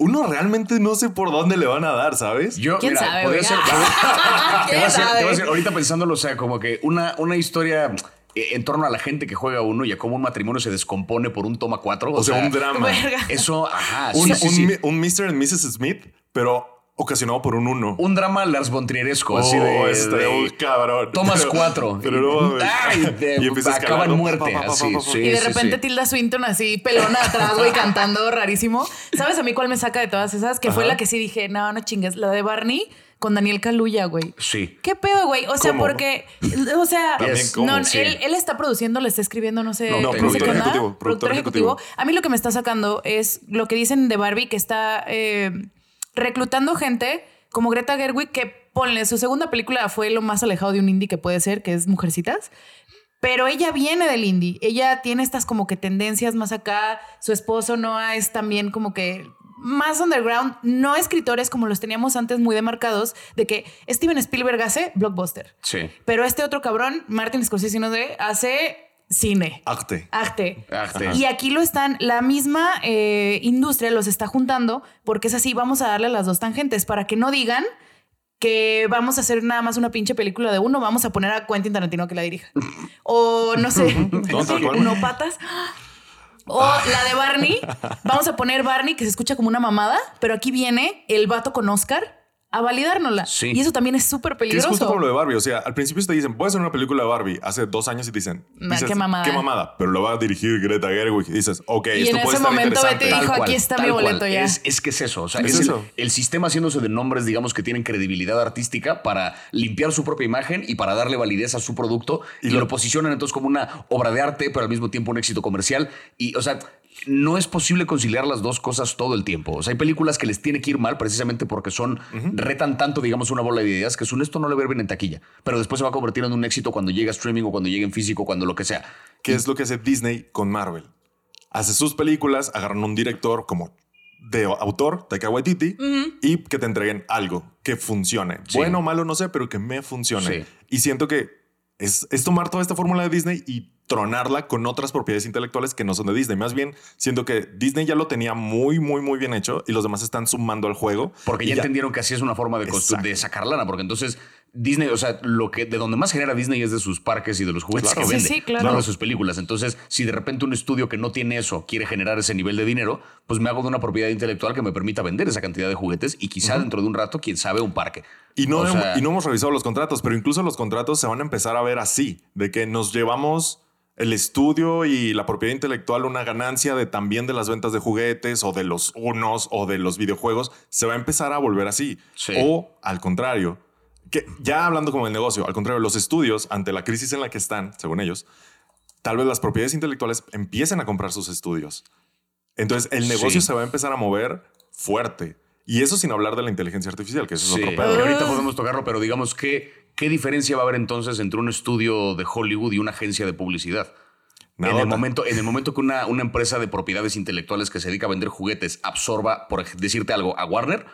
uno realmente no sé por dónde le van a dar, ¿sabes? Yo, ¿Quién mira, sabe, podría ser. te voy a ¿Quién hacer- te voy a sabe? hacer- ahorita pensándolo, o sea, como que una, una historia eh, en torno a la gente que juega uno y a cómo un matrimonio se descompone por un toma cuatro. o sea, un drama. Verga. Eso, ajá. Un, sí, sí, un sí. un Mr. and Mrs. Smith, pero ocasionado por un uno. Un drama Lars von Trieresco, Oh, así de. de- muy cabrón. Tomas Pero- cuatro. Pero no, Ay, de- y empieza a acaba escalar, en ¿no? muerte, Pa, pa, pa, así, pa, pa. sí. Y de repente Tilda Swinton así pelona atrás, güey, cantando rarísimo. ¿Sabes a mí cuál me saca de todas esas? Que fue la que sí dije, no, no chingues, la de Barney con Daniel Kaluuya, güey. Sí. ¿Qué pedo, güey? O sea, ¿Cómo? porque, o sea, También, ¿cómo? no, Sí. él, él está produciendo, le está escribiendo, no sé, No, no, productor ejecutivo, productor ejecutivo. A mí lo que me está sacando es lo que dicen de Barbie, que está eh, reclutando gente como Greta Gerwig, que ponle, su segunda película fue lo más alejado de un indie que puede ser, que es Mujercitas. Pero ella viene del indie. Ella tiene estas como que tendencias más acá. Su esposo Noah es también como que más underground, no escritores como los teníamos antes muy demarcados, de que Steven Spielberg hace blockbuster. Sí. Pero este otro cabrón, Martin Scorsese, no sé, hace cine. Arte. Arte. Arte. Y aquí lo están, la misma eh, industria los está juntando porque es así, vamos a darle a las dos tangentes para que no digan que vamos a hacer nada más una pinche película de uno, vamos a poner a Quentin Tarantino que la dirija. O no sé, no patas. O la de Barney, vamos a poner Barney que se escucha como una mamada, pero aquí viene el vato con Oscar a validárnosla. Sí. Y eso también es súper Que es peligroso. justo como lo de Barbie. O sea, al principio te dicen, voy a hacer una película de Barbie hace dos años y te dicen, Nah, dices, qué mamada. Qué mamada. Pero lo va a dirigir Greta Gerwig. Y dices, ok, Y esto en puede ese estar momento. Betty dijo, aquí está mi boleto ya. Es, es que es eso. O sea, Es es, el- eso. El, sistema haciéndose de nombres, digamos, que tienen credibilidad artística para limpiar su propia imagen y para darle validez a su producto. Y, Y lo, lo- posicionan entonces como una obra de arte, pero al mismo tiempo un éxito comercial. Y, o sea, no es posible conciliar las dos cosas todo el tiempo. O sea, hay películas que les tiene que ir mal precisamente porque son, retan tanto, digamos, una bola de ideas que es un esto no le ver bien en taquilla. Pero después se va a convertir en un éxito cuando llega a streaming o cuando llegue en físico, cuando lo que sea. ¿Qué es lo que hace Disney con Marvel? Hace sus películas, agarran un director como de autor, Taika Waititi, y que te entreguen algo que funcione. Sí. Bueno o malo, no sé, pero que me funcione. Sí. Y siento que es, es tomar toda esta fórmula de Disney y tronarla con otras propiedades intelectuales que no son de Disney. Más bien, siento que Disney ya lo tenía muy, muy, muy bien hecho y los demás están sumando al juego. Porque ya, entendieron que así es una forma de, constru- de sacar lana. Porque entonces Disney, o sea, lo que de donde más genera Disney es de sus parques y de los juguetes Claro. que Sí, vende, sí, claro. no de sus películas. Entonces, si de repente un estudio que no tiene eso quiere generar ese nivel de dinero, pues me hago de una propiedad intelectual que me permita vender esa cantidad de juguetes y quizá dentro de un rato, quién sabe, un parque. Y no, O hem- sea- y no hemos revisado los contratos, pero incluso los contratos se van a empezar a ver así, de que nos llevamos el estudio y la propiedad intelectual una ganancia de también de las ventas de juguetes o de los unos o de los videojuegos, se va a empezar a volver así. Sí. O al contrario, que ya hablando como el negocio, al contrario, los estudios, ante la crisis en la que están, según ellos, tal vez las propiedades intelectuales empiecen a comprar sus estudios. Entonces el negocio Sí. se va a empezar a mover fuerte. Y eso sin hablar de la inteligencia artificial, que eso es otro que pedo. ahorita podemos tocarlo, pero digamos que ¿qué diferencia va a haber entonces entre un estudio de Hollywood y una agencia de publicidad? En el, momento, en el momento que una, una empresa de propiedades intelectuales que se dedica a vender juguetes absorba, por decirte algo, a Warner,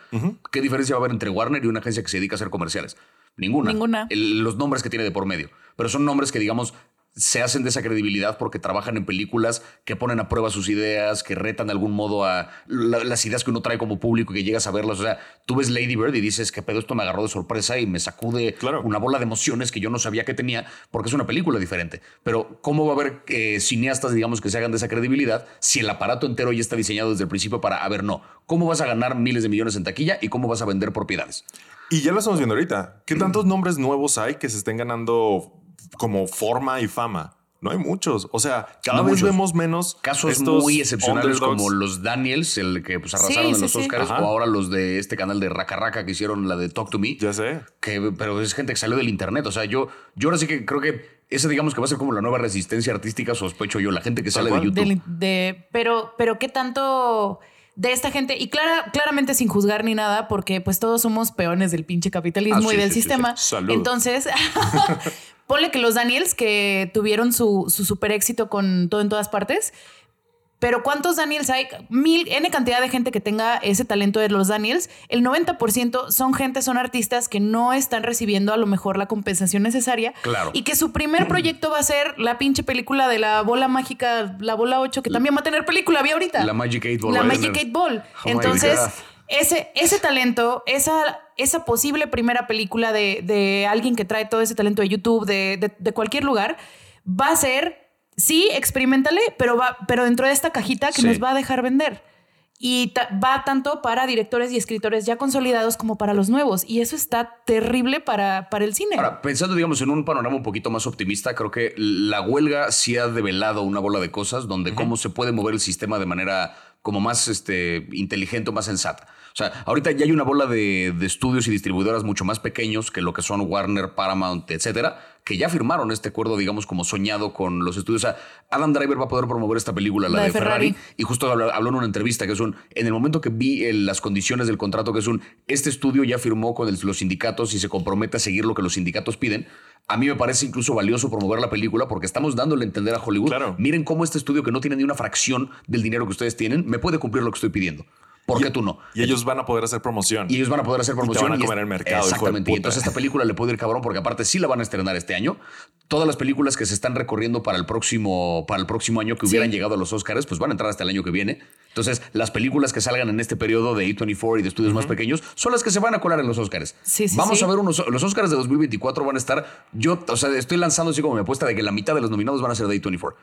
¿qué diferencia va a haber entre Warner y una agencia que se dedica a hacer comerciales? Ninguna. Ninguna. El- los nombres que tiene de por medio. Pero son nombres que, digamos, se hacen de esa credibilidad porque trabajan en películas que ponen a prueba sus ideas, que retan de algún modo a la- las ideas que uno trae como público y que llegas a verlas. O sea, tú ves Lady Bird y dices que pedo esto me agarró de sorpresa y me sacude Claro. una bola de emociones que yo no sabía que tenía porque es una película diferente. Pero ¿cómo va a haber eh, cineastas, digamos, que se hagan de esa credibilidad si el aparato entero ya está diseñado desde el principio para, a ver, no, ¿cómo vas a ganar miles de millones en taquilla y cómo vas a vender propiedades? Y ya lo estamos viendo ahorita. ¿Qué tantos nombres nuevos hay que se estén ganando como forma y fama? No hay muchos. O sea, cada No vez muchos. vemos menos Casos estos muy excepcionales underdogs. como los Daniels, el que pues arrasaron Sí, en los sí. Oscars, o ahora los de este canal de Raka Raka que hicieron la de Talk to Me. Ya sé. que, pero es gente que salió del internet. O sea, yo, yo ahora sí que creo que ese, digamos, que va a ser como la nueva resistencia artística, sospecho yo, la gente que sale de. YouTube. De, pero, pero qué tanto de esta gente, y clara, claramente sin juzgar ni nada, porque pues todos somos peones del pinche capitalismo Ah, sí, y del sí, sí, sistema. sí. Salud. Entonces, ponle que los Daniels que tuvieron su, su super éxito con todo en todas partes. Pero ¿cuántos Daniels hay? Mil, N cantidad de gente que tenga ese talento de los Daniels. El 90% son gente, son artistas que no están recibiendo a lo mejor la compensación necesaria. Claro. Y que su primer proyecto va a ser la pinche película de la bola mágica, la bola 8, que también va a tener película, vi ahorita. La Magic 8 Ball. La Magic tener- 8 Ball. Oh Entonces. Ese, ese talento, esa, esa posible primera película de, de alguien que trae todo ese talento de YouTube, de, de- de cualquier lugar, va a ser, sí, experimentale, pero, va, pero dentro de esta cajita que Sí. nos va a dejar vender. Y va tanto para directores y escritores ya consolidados como para los nuevos. Y eso está terrible para, para el cine. Ahora, pensando, digamos, en un panorama un poquito más optimista, creo que la huelga sí ha develado una bola de cosas donde cómo se puede mover el sistema de manera como más este, inteligente o más sensata. O sea, ahorita ya hay una bola de, de estudios y distribuidoras mucho más pequeños que lo que son Warner, Paramount, etcétera, que ya firmaron este acuerdo, digamos, como soñado con los estudios. O sea, Adam Driver va a poder promover esta película, la, de, Ferrari. Y justo habló, habló en una entrevista que es un, en el momento que vi eh, las condiciones del contrato, que es un, este estudio ya firmó con el- los sindicatos y se compromete a seguir lo que los sindicatos piden. A mí me parece incluso valioso promover la película porque estamos dándole a entender a Hollywood, Claro. miren cómo este estudio que no tiene ni una fracción del dinero que ustedes tienen, me puede cumplir lo que estoy pidiendo. ¿Por Y- qué tú no? Y ellos van a poder hacer promoción. Y ellos van a poder hacer te promoción. van a y comer es- el mercado, Exactamente. Y entonces esta película le puede ir cabrón porque aparte sí la van a estrenar este año. Todas las películas que se están recorriendo para el próximo, para el próximo año que hubieran Sí. llegado a los Oscars, pues van a entrar hasta el año que viene. Entonces, las películas que salgan en este periodo de A24 y de estudios más pequeños son las que se van a colar en los Oscars. Sí, sí, Vamos sí. a ver unos. Los Oscars de 2024 van a estar. Yo, o sea, estoy lanzando así como mi apuesta de que la mitad de los nominados van a ser de A24.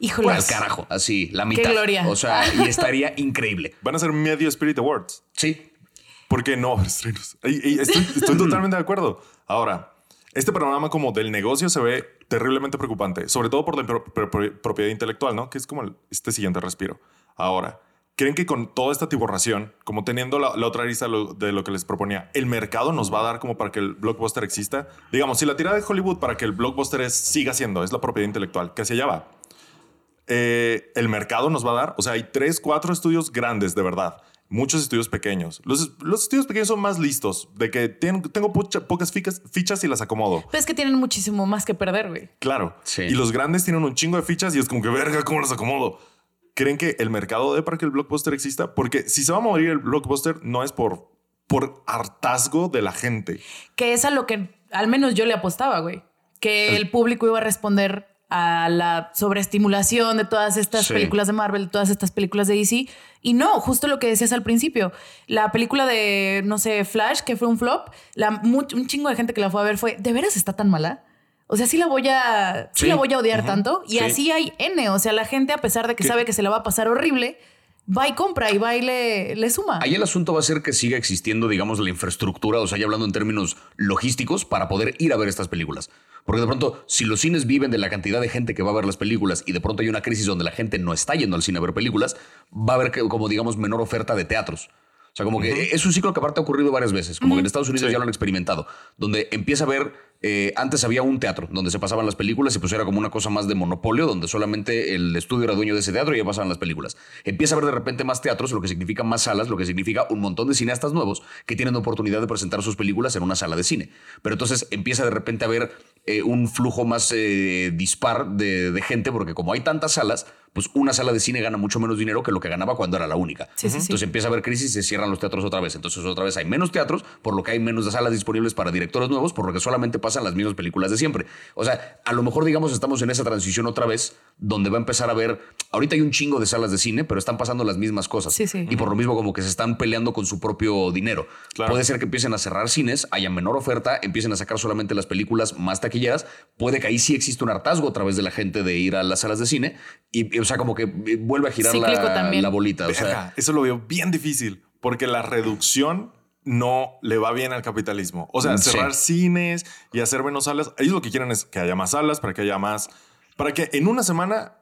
Híjole. Al carajo, así, la mitad. gloria. O sea, y estaría increíble. Van a ser medio Spirit Awards. Sí. ¿Por qué no estrenos? Estoy, estoy totalmente de acuerdo. Ahora, este panorama como del negocio se ve terriblemente preocupante, sobre todo por la pro- pro- pro- propiedad intelectual, ¿no? Que es como el- este siguiente respiro. Ahora, ¿creen que con toda esta tiborración, como teniendo la, la otra arista lo- de lo que les proponía, el mercado nos va a dar como para que el blockbuster exista? Digamos, si la tirada de Hollywood para que el blockbuster es- siga siendo, es la propiedad intelectual, que hacia allá va. Eh, el mercado nos va a dar. O sea, hay tres, cuatro estudios grandes, de verdad. Muchos estudios pequeños. Los, los estudios pequeños son más listos, de que ten- tengo pocas fichas, fichas y las acomodo. Pero es que tienen muchísimo más que perder, güey. Claro. Sí. Y los grandes tienen un chingo de fichas y es como que, verga, ¿cómo las acomodo? ¿Creen que el mercado dé para que el blockbuster exista? Porque si se va a morir el blockbuster, no es por, por hartazgo de la gente. Que es a lo que al menos yo le apostaba, güey. Que el público iba a responder a la sobreestimulación de todas estas Sí. películas de Marvel, todas estas películas de DC. Y no, justo lo que decías al principio. La película de, no sé, Flash, que fue un flop, la, mu- un chingo de gente que la fue a ver fue, ¿de veras está tan mala? O sea, sí la voy a, sí Sí. la voy a odiar tanto. Y Sí. así hay N. O sea, la gente, a pesar de que ¿Qué? sabe que se la va a pasar horrible, va y compra y va y le, le suma. Ahí el asunto va a ser que siga existiendo, digamos, la infraestructura, o sea, ya hablando en términos logísticos, para poder ir a ver estas películas. Porque de pronto, si los cines viven de la cantidad de gente que va a ver las películas y de pronto hay una crisis donde la gente no está yendo al cine a ver películas, va a haber como, digamos, menor oferta de teatros. O sea, como que es un ciclo que aparte ha ocurrido varias veces, como que en Estados Unidos Sí. ya lo han experimentado, donde empieza a haber, eh, antes había un teatro donde se pasaban las películas y pues era como una cosa más de monopolio, donde solamente el estudio era dueño de ese teatro y ya pasaban las películas. Empieza a haber de repente más teatros, lo que significa más salas, lo que significa un montón de cineastas nuevos que tienen oportunidad de presentar sus películas en una sala de cine. Pero entonces empieza de repente a haber eh, un flujo más eh, dispar de, de gente, porque como hay tantas salas, pues una sala de cine gana mucho menos dinero que lo que ganaba cuando era la única. Sí, sí, sí. Entonces empieza a haber crisis y se cierran los teatros otra vez. Entonces otra vez hay menos teatros, por lo que hay menos salas disponibles para directores nuevos, por lo que solamente pasan las mismas películas de siempre. O sea, a lo mejor digamos estamos en esa transición otra vez, donde va a empezar a ver, ahorita hay un chingo de salas de cine, pero están pasando las mismas cosas. Sí, sí. Y por lo mismo como que se están peleando con su propio dinero. Claro. Puede ser que empiecen a cerrar cines, haya menor oferta, empiecen a sacar solamente las películas más taquilleras. Puede que ahí sí existe un hartazgo a través de la gente de ir a las salas de cine. Y, y, o sea, como que eh, vuelve a girar la, también. la bolita. O sea, Verga, eso lo veo bien difícil porque la reducción no le va bien al capitalismo. O sea, Mm, Sí. cerrar cines y hacer menos salas. Ellos lo que quieren es que haya más salas para que haya más. Para que en una semana,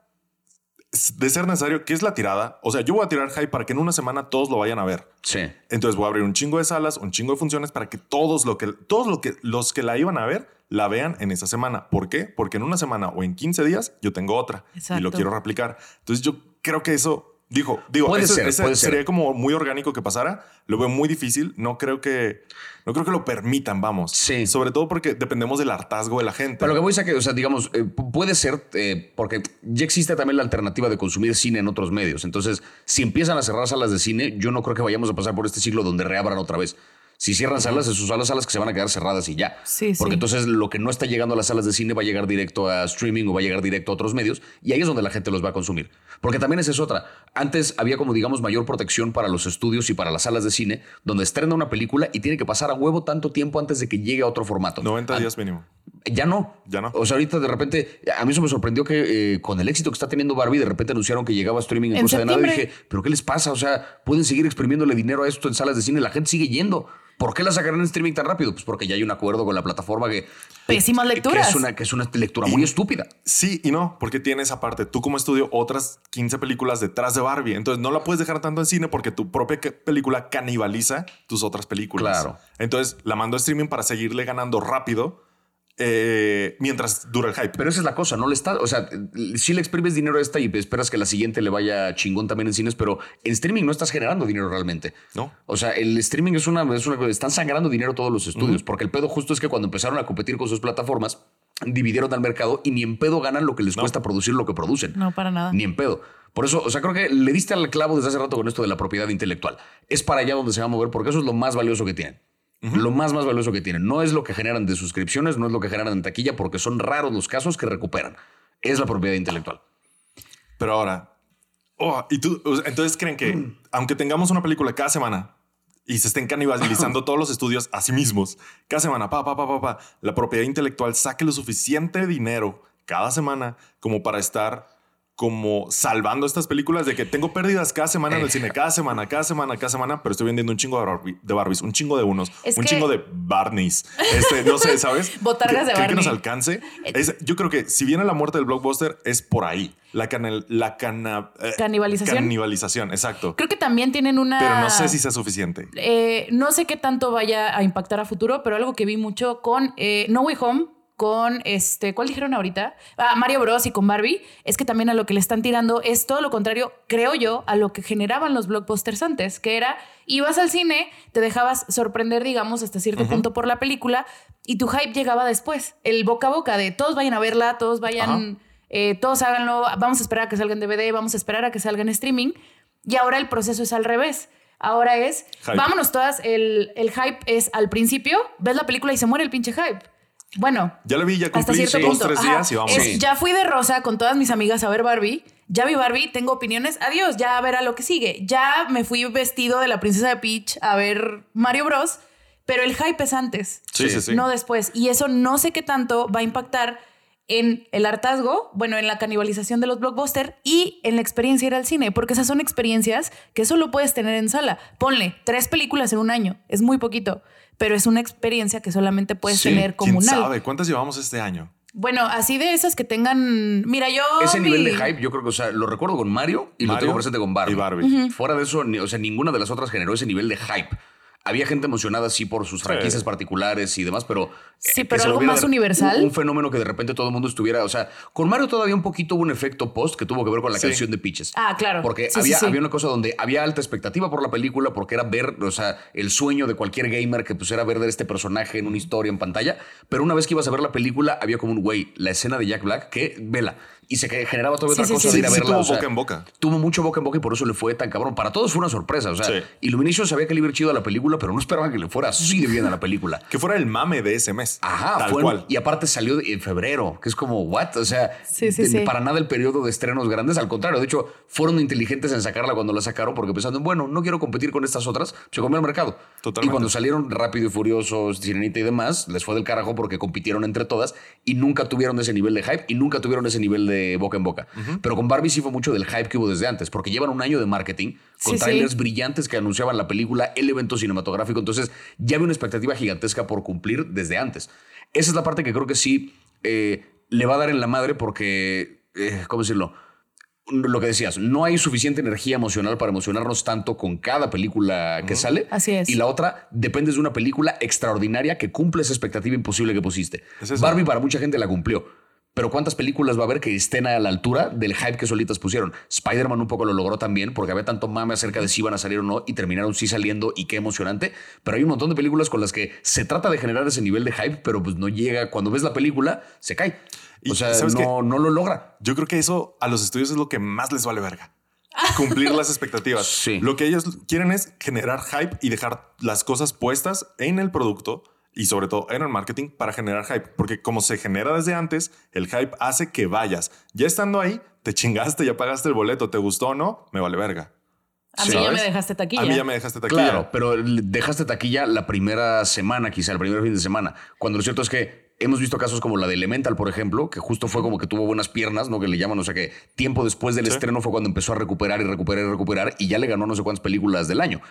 de ser necesario, que es la tirada. O sea, yo voy a tirar hype para que en una semana todos lo vayan a ver. sí. Entonces voy a abrir un chingo de salas, un chingo de funciones para que todos lo que todos lo que los que la iban a ver la vean en esa semana. ¿Por qué? Porque en una semana o en 15 días yo tengo otra y lo quiero replicar. Entonces yo creo que eso dijo, digo, Puede eso- ser, ese puede ser. sería como muy orgánico que pasara. Lo veo muy difícil. No creo que no creo que lo permitan, vamos. Sí. Sobre todo porque dependemos del hartazgo de la gente. Pero lo que voy a que, o sea, digamos, eh, pu- puede ser, eh, porque ya existe también la alternativa de consumir cine en otros medios. Entonces, si empiezan a cerrar salas de cine, yo no creo que vayamos a pasar por este ciclo donde reabran otra vez. Si cierran salas, son las salas que se van a quedar cerradas y ya. Sí, Porque sí. entonces lo que no está llegando a las salas de cine va a llegar directo a streaming o va a llegar directo a otros medios y ahí es donde la gente los va a consumir. Porque también esa es otra. Antes había como digamos mayor protección para los estudios y para las salas de cine, donde estrena una película y tiene que pasar a huevo tanto tiempo antes de que llegue a otro formato. 90 An- días mínimo. Ya no. Ya no. O sea, ahorita de repente, a mí eso me sorprendió que eh, con el éxito que está teniendo Barbie, de repente anunciaron que llegaba a streaming en, En cosa de nada. Y dije, ¿pero qué les pasa? O sea, pueden seguir exprimiéndole dinero a esto en salas de cine, la gente sigue yendo. ¿Por qué la sacarán en streaming tan rápido? Pues porque ya hay un acuerdo con la plataforma que. Pésimas lecturas. Que es una, que es una lectura muy estúpida. Sí y no, porque tienes aparte tú como estudio otras 15 películas detrás de Barbie. Entonces no la puedes dejar tanto en cine porque tu propia película canibaliza tus otras películas. Claro. Entonces la mando a streaming para seguirle ganando rápido eh, mientras dura el hype. Pero esa es la cosa, no le está. O sea, si le exprimes dinero a esta y esperas que la siguiente le vaya chingón también en cines, pero en streaming no estás generando dinero realmente. No. O sea, el streaming es una, es una están sangrando dinero todos los estudios, porque el pedo justo es que cuando empezaron a competir con sus plataformas, dividieron al mercado y ni en pedo ganan lo que les cuesta producir lo que producen. No, para nada. Ni en pedo. Por eso, o sea, creo que le diste al clavo desde hace rato con esto de la propiedad intelectual. Es para allá donde se va a mover porque eso es lo más valioso que tienen. Lo más, más valioso que tienen. No es lo que generan de suscripciones, no es lo que generan en taquilla, porque son raros los casos que recuperan. Es la propiedad intelectual. Pero ahora, oh, y tú, entonces creen que aunque tengamos una película cada semana y se estén canibalizando todos los estudios a sí mismos, cada semana, pa, pa, pa, pa, pa, la propiedad intelectual saque lo suficiente dinero cada semana como para estar como salvando estas películas de que tengo pérdidas cada semana en el cine, cada semana, cada semana, cada semana, pero estoy vendiendo un chingo de, Barbie- de Barbies, un chingo de unos, Es un que- chingo de Barneys. Este, no sé, ¿sabes? Botargas de ¿Creen que nos Barney. alcance? Es- yo creo que si viene la muerte del blockbuster es por ahí. La, canal, la cana- eh, Canibalización. Canibalización, exacto. Creo que también tienen una. Pero no sé si sea suficiente. Eh, no sé qué tanto vaya a impactar a futuro, pero algo que vi mucho con eh, No Way Home, con este, ¿cuál dijeron ahorita? Ah, Mario Bros. y con Barbie, es que también a lo que le están tirando es todo lo contrario, creo yo, a lo que generaban los blockbusters antes, que era, ibas al cine, te dejabas sorprender, digamos, hasta cierto punto por la película y tu hype llegaba después. El boca a boca de todos vayan a verla, todos vayan, eh, todos háganlo, vamos a esperar a que salga en DVD, vamos a esperar a que salga en streaming. Y ahora el proceso es al revés. Ahora es, Hype. vámonos todas, el, el hype es al principio, ves la película y se muere el pinche hype. Bueno, Ya la vi, ya hasta cumplí cierto dos, punto. tres Ajá. días y vamos. Es, Ya fui de rosa con todas mis amigas a ver Barbie. Ya vi Barbie, tengo opiniones. Adiós, ya a ver a lo que sigue. Ya me fui vestido de la princesa de Peach a ver Mario Bros. Pero el hype es antes, Sí, sí, sí. no después. Y eso no sé qué tanto va a impactar en el hartazgo, bueno, en la canibalización de los blockbusters y en la experiencia de ir al cine, porque esas son experiencias que solo puedes tener en sala. Ponle tres películas en un año, es muy poquito, pero es una experiencia que solamente puedes Sí, tener ¿Quién comunal. sabe cuántas llevamos este año? Bueno, así de esas que tengan. Mira, yo. Ese vi- nivel de hype, yo creo que, o sea, lo recuerdo con Mario y lo tengo presente con Barbie. y Barbie. Fuera de eso, ni- o sea, ninguna de las otras generó ese nivel de hype. Había gente emocionada, sí, por sus franquicias particulares y demás, pero. Sí, eh, pero algo más universal. Un, un fenómeno que de repente todo el mundo estuviera. O sea, con Mario todavía un poquito hubo un efecto post que tuvo que ver con la Sí. canción de Pitches. Ah, claro. Porque Sí, había, sí, sí. había una cosa donde había alta expectativa por la película, porque era ver, o sea, el sueño de cualquier gamer que pues era ver de este personaje en una historia en pantalla. Pero una vez que ibas a ver la película, había como un güey, la escena de Jack Black, que vela. Y se generaba todavía Sí, otra sí, cosa sí, de ir a sí, verla. tuvo o sea, boca en boca. Tuvo mucho boca en boca y por eso le fue tan cabrón. Para todos fue una sorpresa. O sea, Sí. Illumination sabía que le iba a ir chido a la película, pero no esperaban que le fuera así de bien a la película. Que fuera el mame de ese mes. Ajá, tal fue cual. y aparte salió en febrero, que es como, ¿what? O sea, Sí, sí, de- sí. para nada el periodo de estrenos grandes, al contrario, de hecho, fueron inteligentes en sacarla cuando la sacaron, porque pensando, en, bueno, no quiero competir con estas otras, se comió el mercado. Totalmente. Y cuando salieron Rápido y Furiosos, Sirenita y demás, les fue del carajo porque compitieron entre todas y nunca tuvieron ese nivel de hype y nunca tuvieron ese nivel de boca en boca. Pero con Barbie sí fue mucho del hype que hubo desde antes, porque llevan un año de marketing con Sí, sí. trailers brillantes que anunciaban la película, el evento cinematográfico. Entonces ya había una expectativa gigantesca por cumplir desde antes. Esa es la parte que creo que sí eh, le va a dar en la madre porque, eh, ¿cómo decirlo? Lo que decías, no hay suficiente energía emocional para emocionarnos tanto con cada película que sale. Así es. Y la otra, dependes de una película extraordinaria que cumple esa expectativa imposible que pusiste. Es. Barbie para mucha gente la cumplió. Pero ¿cuántas películas va a haber que estén a la altura del hype que solitas pusieron? Spider-Man un poco lo logró también porque había tanto mame acerca de si iban a salir o no y terminaron sí saliendo y qué emocionante. Pero hay un montón de películas con las que se trata de generar ese nivel de hype, pero pues no llega. Cuando ves la película, se cae. O sea, no, no lo logra. Yo creo que eso a los estudios es lo que más les vale verga. Cumplir las expectativas. Sí. Lo que ellos quieren es generar hype y dejar las cosas puestas en el producto y sobre todo en el marketing para generar hype. Porque como se genera desde antes, el hype hace que vayas. Ya estando ahí, te chingaste, ya pagaste el boleto, ¿te gustó o no? Me vale verga. A mí ya me dejaste taquilla. A mí ya me dejaste taquilla. Claro, pero dejaste taquilla la primera semana, quizá el primer fin de semana. Cuando lo cierto es que hemos visto casos como la de Elemental, por ejemplo, que justo fue como que tuvo buenas piernas, ¿no? Que le llaman, o sea que tiempo después del Sí. estreno fue cuando empezó a recuperar y recuperar y recuperar y ya le ganó no sé cuántas películas del año.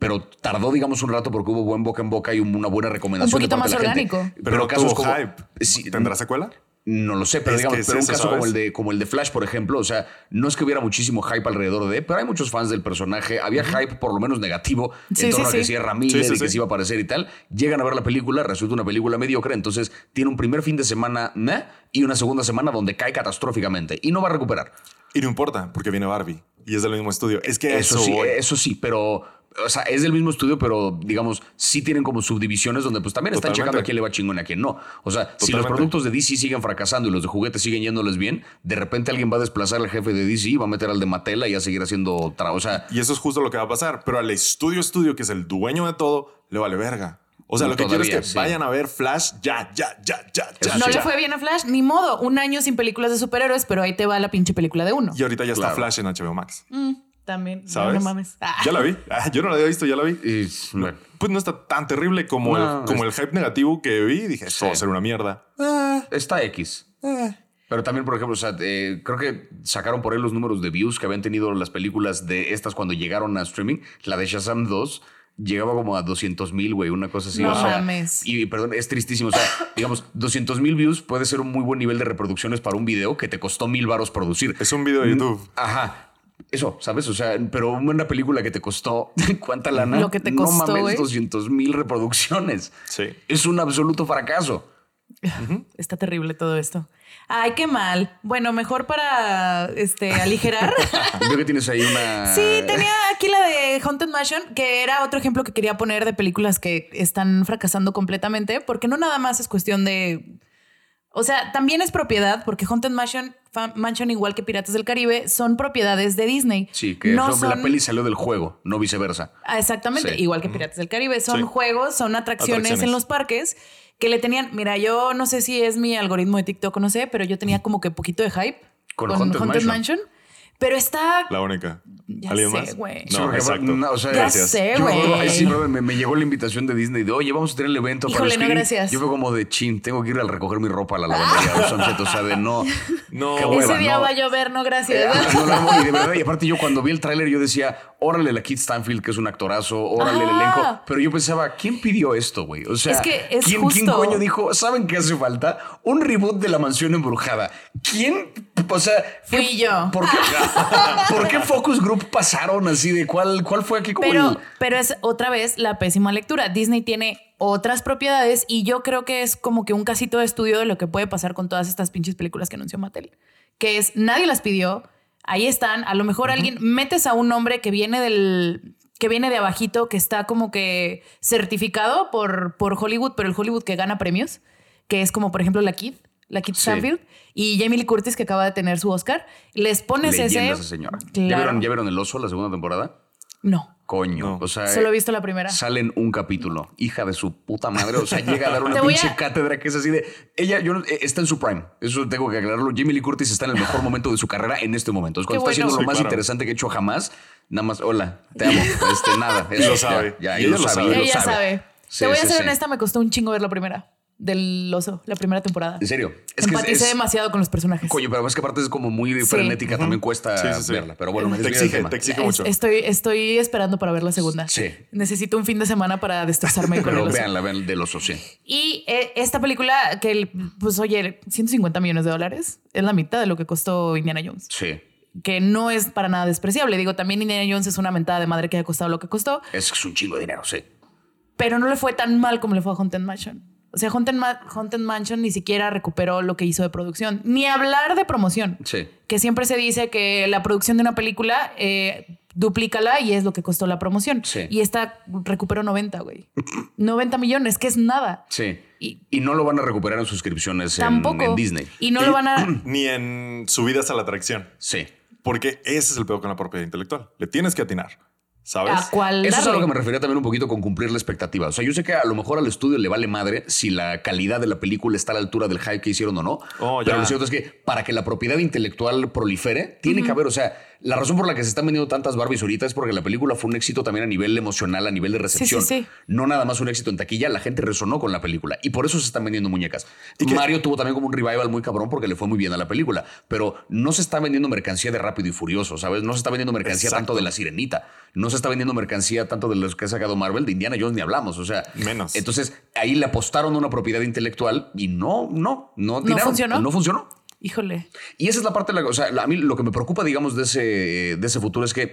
Pero tardó, digamos, un rato porque hubo buen boca en boca y una buena recomendación. Un poquito de parte más de la gente. orgánico. Pero, casos tuvo como. hype. Sí, ¿Tendrá secuela? no lo sé, pero Es digamos, es pero un eso, caso como el, de, como el de Flash, por ejemplo, o sea, no es que hubiera muchísimo hype alrededor de, pero hay muchos fans del personaje. Había hype, por lo menos negativo, Sí, en torno sí, a que sí. Ramírez Sí, sí, y que sí. si iba a aparecer y tal. Llegan a ver la película, resulta una película mediocre, entonces tiene un primer fin de semana meh, y una segunda semana donde cae catastróficamente y no va a recuperar. Y no importa, porque viene Barbie y es del mismo estudio. Es que Eso, eso, sí, voy. eso sí, pero, o sea, es del mismo estudio, pero digamos, sí tienen como subdivisiones donde pues también están Totalmente. checando a quién le va chingón y a quién no. O sea, si los productos de DC siguen fracasando y los de juguetes siguen yéndoles bien, de repente alguien va a desplazar al jefe de DC, va a meter al de Mattel y a seguir haciendo otra. O sea, Y eso es justo lo que va a pasar. Pero al estudio estudio, que es el dueño de todo, le vale verga. O sea, No, lo que quiero es todavía, que sí. vayan a ver Flash ya, ya, ya, ya, ya. No ya. le fue bien a Flash, ni modo. Un año sin películas de superhéroes, pero ahí te va la pinche película de uno. Y ahorita ya Claro. está Flash en HBO Max. Mm, también. ¿Sabes? No mames. Ah. Ya la vi. Ah, yo no la había visto, ya la vi. y, bueno, Pues no está tan terrible como, No, el, como el hype negativo que vi. Dije, esto va a ser una mierda. está X. Pero también, por ejemplo, o sea, eh, creo que sacaron por ahí los números de views que habían tenido las películas de estas cuando llegaron a streaming. La de Shazam 2 llegaba como a 200 mil, güey, una cosa así. No o sea, mames. Y perdón, es tristísimo. O sea, digamos, 200 mil views puede ser un muy buen nivel de reproducciones para un video que te costó mil varos producir. Es un video de YouTube. Ajá. Eso, ¿sabes? O sea, pero una película que te costó, ¿cuánta lana? Lo que te No mames, güey. 200 mil reproducciones. Sí. Es un absoluto fracaso. Está terrible todo esto. Ay, qué mal. Bueno, mejor para este aligerar. Veo que tienes ahí una. Sí, tenía aquí la de Haunted Mansion, que era otro ejemplo que quería poner de películas que están fracasando completamente, porque no nada más es cuestión de. O sea, también es propiedad, porque Haunted Mansion, Mansion igual que Piratas del Caribe, son propiedades de Disney. Sí, que no ejemplo, la son- peli salió del juego, no viceversa. Ah, Exactamente, Sí. igual que Piratas del Caribe. Son Sí. juegos, son atracciones, Atracciones. en los parques que le tenían. Mira, yo no sé si es mi algoritmo de TikTok o no sé, pero yo tenía como que poquito de hype Con Haunted Mansion. Mansion. Pero está. La única. Ya ¿Alguien sé, más? güey. Sí, No, exacto. no, o sea, Ya Gracias. sé, güey. ay, sí, me, me llegó la invitación de Disney de, oye, vamos a tener el evento para Híjole, el no, screening". gracias. Yo fue como de chin, tengo que ir a recoger mi ropa a la lavandería. o sea, o sea, de no. No. Ese hueva, día no. va a llover, no gracias. Eh, no, no, no, y de verdad, y aparte yo cuando vi el tráiler yo decía, órale la Kit Stanfield, que es un actorazo, órale el elenco. Pero yo pensaba, ¿quién pidió esto, güey? O sea, Es que es ¿quién, ¿quién justo. coño dijo, ¿saben qué hace falta? Un reboot de la mansión embrujada. ¿Quién? O sea, Fui ¿qué- yo. ¿Por qué, ¿Por qué Focus Group pasaron así de cuál, cuál fue aquí como Pero, el- pero es otra vez la pésima lectura. Disney tiene otras propiedades y yo creo que es como que un casito de estudio de lo que puede pasar con todas estas pinches películas que anunció Mattel. Que es, nadie las pidió, ahí están, a lo mejor alguien, metes a un hombre que viene del que viene de abajito, que está como que certificado por, por Hollywood, pero el Hollywood que gana premios, que es como por ejemplo la Kid, la Kid Sí. Stanfield y Jamie Lee Curtis que acaba de tener su Oscar, les pones leyenda ese... ¿Ya vieron El Oso, la segunda temporada? No, Coño. No. O sea, solo he visto la primera. Salen un capítulo, hija de su puta madre. O sea, llega a dar una pinche a- cátedra que es así de. Ella yo no- eh, está en su prime. Eso tengo que aclararlo. Jamie Lee Curtis está en el mejor momento de su carrera en este momento. Es cuando Qué está haciendo lo Sí, más claro. interesante que he hecho jamás. Nada más, hola, te amo. Este, nada. Eso Lo sabe. Ya, ella ella lo sabe. sabe. ella sabe. sabe. Sí, Te voy a ser sí. honesta, me costó un chingo ver la primera. Del oso, la primera temporada. En serio. Es que es- Empaticé es- demasiado con los personajes. Coño, pero es que aparte es como muy Sí. frenética. También cuesta Sí, sí, sí. verla. Pero bueno, me te exige, te exige Es- mucho. estoy, estoy esperando para ver la segunda. Sí. Necesito un fin de semana para destrozarme con el Pero oso. véanla, vean del oso, sí. Y eh, esta película, que pues oye, 150 millones de dólares, es la mitad de lo que costó Indiana Jones. Sí. Que no es para nada despreciable. Digo, también Indiana Jones es una mentada de madre que ha costado lo que costó, Es, es un chingo de dinero, sí. pero no le fue tan mal como le fue a Haunted Mansion. O sea, Haunted, Ma- Haunted Mansion ni siquiera recuperó lo que hizo de producción, ni hablar de promoción. Sí. Que siempre se dice que la producción de una película, eh, duplícala y es lo que costó la promoción. Sí. Y esta recuperó 90, güey. 90 millones, que es nada. Sí. Y Y no lo van a recuperar en suscripciones en, tampoco. en Disney. Y no lo van a. Ni en subidas a la atracción. Sí. Porque ese es el peor con la propiedad intelectual. Le tienes que atinar. ¿Sabes? ¿A cuál Eso es a lo que me refería también un poquito con cumplir la expectativa. O sea, yo sé que a lo mejor al estudio le vale madre si la calidad de la película está a la altura del hype que hicieron o no. Oh, pero lo cierto es que para que la propiedad intelectual prolifere, tiene que haber, o sea, la razón por la que se están vendiendo tantas Barbies ahorita es porque la película fue un éxito también a nivel emocional, a nivel de recepción. sí, sí. No nada más un éxito en taquilla, la gente resonó con la película y por eso se están vendiendo muñecas. ¿Y qué? Mario tuvo también como un revival muy cabrón porque le fue muy bien a la película, pero no se está vendiendo mercancía de rápido y furioso, ¿sabes? No se está vendiendo mercancía Exacto. tanto de la sirenita, no se está vendiendo mercancía tanto de los que ha sacado Marvel, de Indiana Jones ni hablamos, o sea, Menos. Entonces ahí le apostaron a una propiedad intelectual y no, no, no, atinaron, funcionó? No funcionó. Híjole. Y esa es la parte, de la, o sea, la- a mí lo que me preocupa, digamos, de ese, de ese futuro es que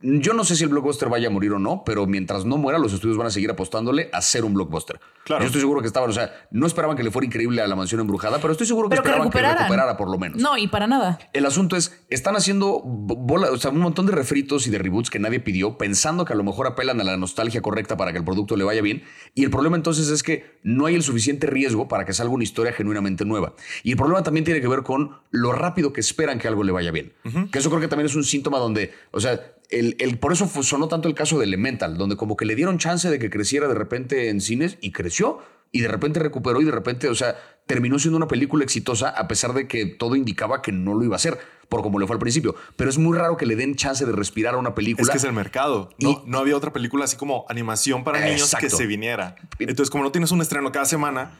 Yo no sé si el blockbuster vaya a morir o no, pero mientras no muera, los estudios van a seguir apostándole a ser un blockbuster. Claro. Yo estoy seguro que estaban, o sea, no esperaban que le fuera increíble a la mansión embrujada, pero estoy seguro que Pero que esperaban que, recuperaran. recuperara por lo menos. No, y para nada. El asunto es, están haciendo bo- bola, o sea, un montón de refritos y de reboots que nadie pidió, pensando que a lo mejor apelan a la nostalgia correcta para que el producto le vaya bien. Y el problema entonces es que no hay el suficiente riesgo para que salga una historia genuinamente nueva. Y el problema también tiene que ver con lo rápido que esperan que algo le vaya bien. Que eso creo que también es un síntoma donde, o sea, el, el- por eso sonó tanto el caso de Elemental, donde como que le dieron chance de que creciera de repente en cines y creció. Y de repente recuperó y de repente, o sea, terminó siendo una película exitosa a pesar de que todo indicaba que no lo iba a hacer, por como le fue al principio. Pero es muy raro que le den chance de respirar a una película. Es que es el mercado. No, Y- no había otra película así como animación para niños que se viniera. Entonces, como no tienes un estreno cada semana,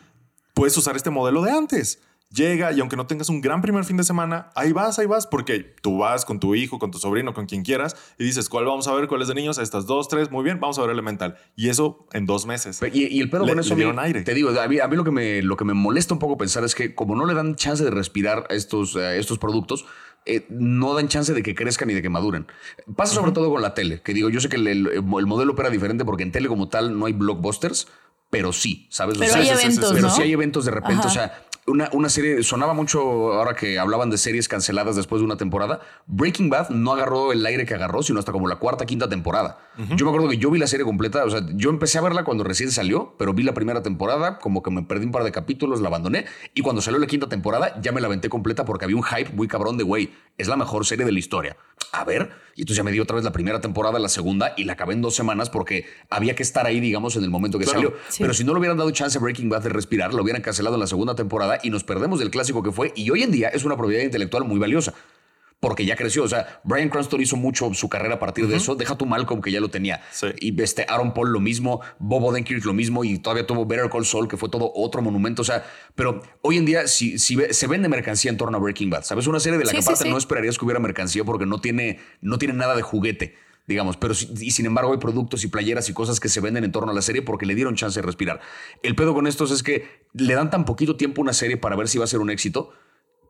puedes usar este modelo de antes. Llega y aunque no tengas un gran primer fin de semana, ahí vas, ahí vas, porque tú vas con tu hijo, con tu sobrino, con quien quieras y dices, ¿cuál vamos a ver? ¿Cuál es de niños? Estas dos, tres, muy bien, vamos a ver Elemental. Y eso en dos meses. Y, y el pedo Le- con eso, le mí- dieron aire. te digo, a mí, a mí lo, que me, lo que me molesta un poco pensar es que como no le dan chance de respirar a estos, a estos productos, eh, no dan chance de que crezcan y de que maduren. Pasa sobre todo con la tele, que digo, yo sé que el, el- el modelo opera diferente porque en tele como tal no hay blockbusters, pero sí, ¿sabes? O Pero sea, hay sí, sí, sí, eventos, sí. pero ¿no? sí hay eventos de repente, Ajá. o sea, una, una serie sonaba mucho ahora que hablaban de series canceladas después de una temporada. Breaking Bad no agarró el aire que agarró, sino hasta como la cuarta, quinta temporada. Yo me acuerdo que yo vi la serie completa, o sea, yo empecé a verla cuando recién salió, pero vi la primera temporada, como que me perdí un par de capítulos, la abandoné, y cuando salió la quinta temporada ya me la aventé completa porque había un hype muy cabrón de, güey, es la mejor serie de la historia. A ver, y entonces ya me di otra vez la primera temporada, la segunda, y la acabé en dos semanas porque había que estar ahí, digamos, en el momento que Claro. salió. Sí. Pero si no le hubieran dado chance a Breaking Bad de respirar, lo hubieran cancelado en la segunda temporada y nos perdemos del clásico que fue. Y hoy en día es una propiedad intelectual muy valiosa. Porque ya creció. O sea, Brian Cranston hizo mucho su carrera a partir de eso. Deja tu Malcolm, que ya lo tenía. Sí. Y este Aaron Paul lo mismo. Bob Odenkirk lo mismo. Y todavía tuvo Better Call Saul, que fue todo otro monumento. O sea, pero hoy en día si, si ve- se vende mercancía en torno a Breaking Bad. ¿Sabes? Una serie de la Sí, que aparte sí. no esperarías que hubiera mercancía porque no tiene, no tiene nada de juguete digamos, pero y sin embargo hay productos y playeras y cosas que se venden en torno a la serie porque le dieron chance de respirar. El pedo con estos es que le dan tan poquito tiempo a una serie para ver si va a ser un éxito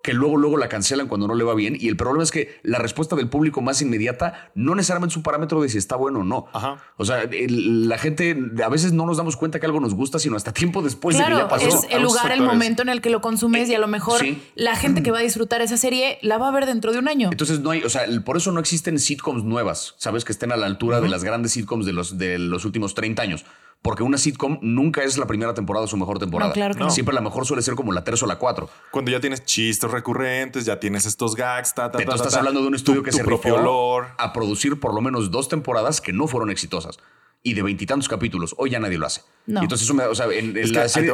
que luego luego la cancelan cuando no le va bien y el problema es que la respuesta del público más inmediata no necesariamente es un parámetro de si está bueno o no. Ajá. O sea, el- la gente a veces no nos damos cuenta que algo nos gusta sino hasta tiempo después de que Claro, ya pasó. es el lugar, el momento en el que lo consumes y a lo mejor Sí. la gente que va a disfrutar esa serie la va a ver dentro de un año. Entonces no hay, o sea, el- por eso no existen sitcoms nuevas, ¿sabes? Que estén a la altura de las grandes sitcoms de los, de los últimos 30 años. Porque una sitcom nunca es la primera temporada su mejor temporada. No, claro que no. Siempre la mejor suele ser como la tercera o la cuatro. Cuando ya tienes chistes recurrentes, ya tienes estos gags, ta, ta, Pero ta, tú estás ta, hablando de un estudio tu- que tu se rifó olor. a producir por lo menos dos temporadas que no fueron exitosas. Y de veintitantos capítulos. Hoy ya nadie lo hace. No. Y entonces eso me, o sea, en, en la serie...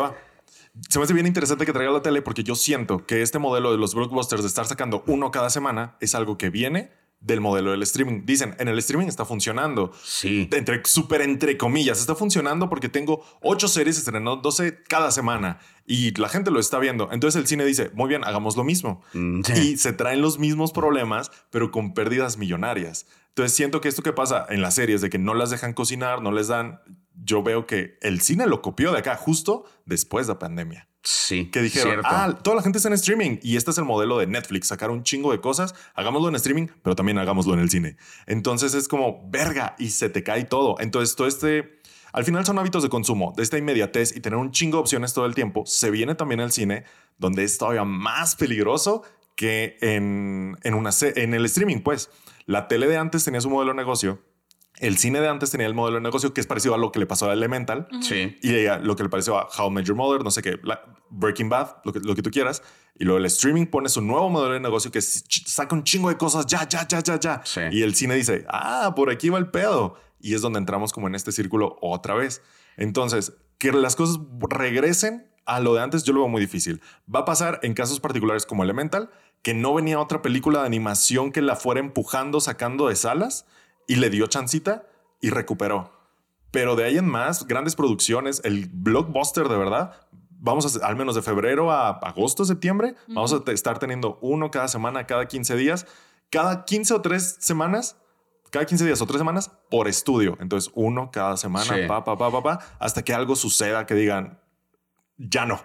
Se me hace bien interesante que traiga la tele porque yo siento que este modelo de los blockbusters de estar sacando uno cada semana es algo que viene del modelo del streaming. Dicen, en el streaming está funcionando. Sí. Entre, súper entre comillas, está funcionando porque tengo ocho series estrenándose cada semana y la gente lo está viendo. Entonces el cine dice, muy bien, hagamos lo mismo. Mm, sí. Y se traen los mismos problemas, pero con pérdidas millonarias. Entonces siento que esto que pasa en las series de que no las dejan cocinar, no les dan, yo veo que el cine lo copió de acá justo después de la pandemia. Sí. Que dijeron, cierto. ah, toda la gente está en streaming y este es el modelo de Netflix, sacar un chingo de cosas, hagámoslo en streaming, pero también hagámoslo en el cine. Entonces es como verga y se te cae todo. Entonces todo este, al final son hábitos de consumo, de esta inmediatez y tener un chingo de opciones todo el tiempo. Se viene también al cine, donde es todavía más peligroso que en, en, una, en el streaming, pues. La tele de antes tenía su modelo de negocio. El cine de antes tenía el modelo de negocio que es parecido a lo que le pasó a Elemental. Sí. Y lo que le pareció a How I Met Your Mother, no sé qué, Breaking Bad, lo que, lo que tú quieras. Y luego el streaming pone su nuevo modelo de negocio que saca un chingo de cosas ya, ya, ya, ya, ya. Sí. Y el cine dice, ah, por aquí va el pedo. Y es donde entramos como en este círculo otra vez. Entonces, que las cosas regresen a lo de antes, yo lo veo muy difícil. Va a pasar en casos particulares como Elemental, que no venía otra película de animación que la fuera empujando, sacando de salas y le dio chancita y recuperó. Pero de ahí en más, grandes producciones, el blockbuster de verdad, vamos a, al menos de febrero a agosto, septiembre, vamos a estar teniendo uno cada semana, cada 15 días, cada 15 o 3 semanas, cada 15 días o 3 semanas por estudio. Entonces, uno cada semana, Sí. pa, pa, pa, pa, pa, hasta que algo suceda que digan, ya no.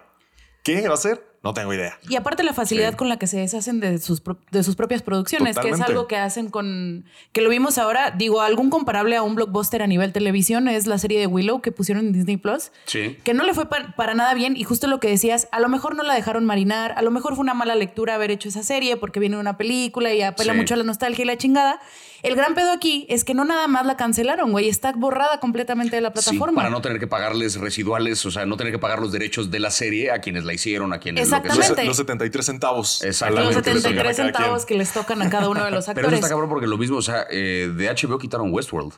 ¿Qué va a ser? No tengo idea. Y aparte la facilidad Sí. con la que se deshacen de sus, de sus propias producciones, que es algo que hacen con... Que lo vimos ahora, digo, algún comparable a un blockbuster a nivel televisión es la serie de Willow que pusieron en Disney Plus. Sí. Que no le fue pa- para nada bien y justo lo que decías, a lo mejor no la dejaron marinar, a lo mejor fue una mala lectura haber hecho esa serie porque viene una película y apela Sí. mucho a la nostalgia y la chingada. El gran pedo aquí es que no nada más la cancelaron, güey, está borrada completamente de la Sí, plataforma. para no tener que pagarles residuales, o sea, no tener que pagar los derechos de la serie a quienes la hicieron, a quienes lo que sea. Exactamente. Los, los 73 centavos. Exactamente. Los que les tocan a 73 cada quien. centavos que les tocan a cada uno de los Pero eso actores. está cabrón porque lo mismo, o sea, eh, de HBO quitaron Westworld.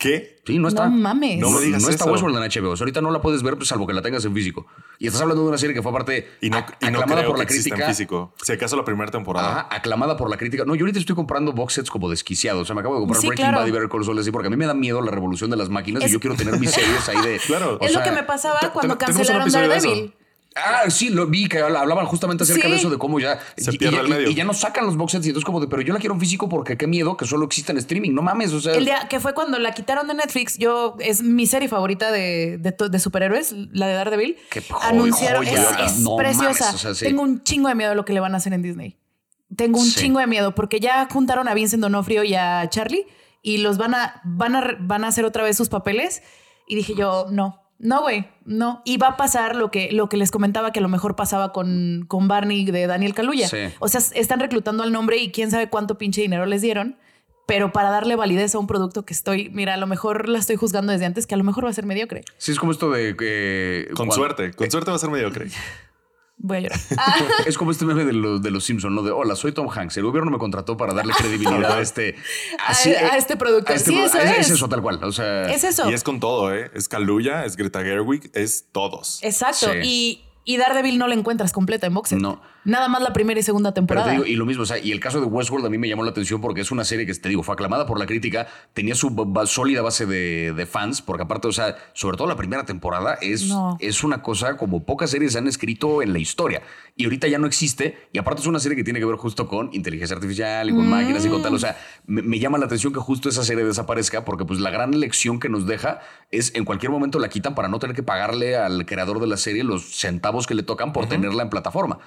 ¿Qué? Sí, no está. No mames. No me digas No está eso. Westworld en HBO. O sea, ahorita no la puedes ver, pues, salvo que la tengas en físico. Y estás hablando de una serie que fue aparte Y no, ac- y no aclamada creo por la que exista en crítica. físico. Si acaso la primera temporada. Ajá, aclamada por la crítica. No, yo ahorita estoy comprando box sets como desquiciados. O sea, me acabo de comprar Sí, Breaking claro. Bad y Better Call Saul así porque a mí me da miedo la revolución de las máquinas Es- y yo quiero tener mis series ahí de. Claro. o es lo que me pasaba cuando cancelaron. Daredevil. Ah, sí, lo vi que habla- hablaban justamente acerca Sí. de eso, de cómo ya. Se y- pierde y, el medio. y ya no sacan los box sets y entonces, como de, pero yo la quiero en físico porque qué miedo que solo exista en streaming. No mames, o sea. El día que fue cuando la quitaron de Netflix, yo es mi serie favorita de, de, superhéroes, la de Daredevil. Qué Anunciaron, joya. es, es No preciosa. mames, o sea, sí. Tengo un chingo de miedo de lo que le van a hacer en Disney. Tengo un Sí. chingo de miedo porque ya juntaron a Vincent Donofrio y a Charlie y los van a, van a, van a hacer otra vez sus papeles. Y dije yo, no, no, güey, no. Y va a pasar lo que, lo que les comentaba que a lo mejor pasaba con, con Barney de Daniel Kaluuya. Sí. O sea, están reclutando al nombre y quién sabe cuánto pinche dinero les dieron. Pero para darle validez a un producto que estoy, mira, a lo mejor la estoy juzgando desde antes, que a lo mejor va a ser mediocre. Sí, es como esto de que. Con cuando- suerte. Con suerte va a ser mediocre. Voy a llorar. Es como este meme de los, de los Simpsons, ¿no? De hola, soy Tom Hanks. El gobierno me contrató para darle credibilidad a este. A- a este producto. Sí, eso es. es. eso, tal cual. O sea. es eso. Y es con todo, ¿eh? Es Kaluuya, es Greta Gerwig, es todos. Exacto. Sí. Y, y Daredevil no la encuentras completa en boxer. No. Nada más la primera y segunda Pero temporada. te digo, y lo mismo, o sea, y el caso de Westworld a mí me llamó la atención porque es una serie que, te digo, fue aclamada por la crítica, tenía su sólida base de, de fans, porque aparte, o sea, sobre todo la primera temporada es, No. es una cosa como pocas series han escrito en la historia. Y ahorita ya no existe, y aparte es una serie que tiene que ver justo con inteligencia artificial y con Mm. máquinas y con tal. O sea, me, me llama la atención que justo esa serie desaparezca, porque pues la gran lección que nos deja es en cualquier momento la quitan para no tener que pagarle al creador de la serie los centavos que le tocan por tenerla en plataforma.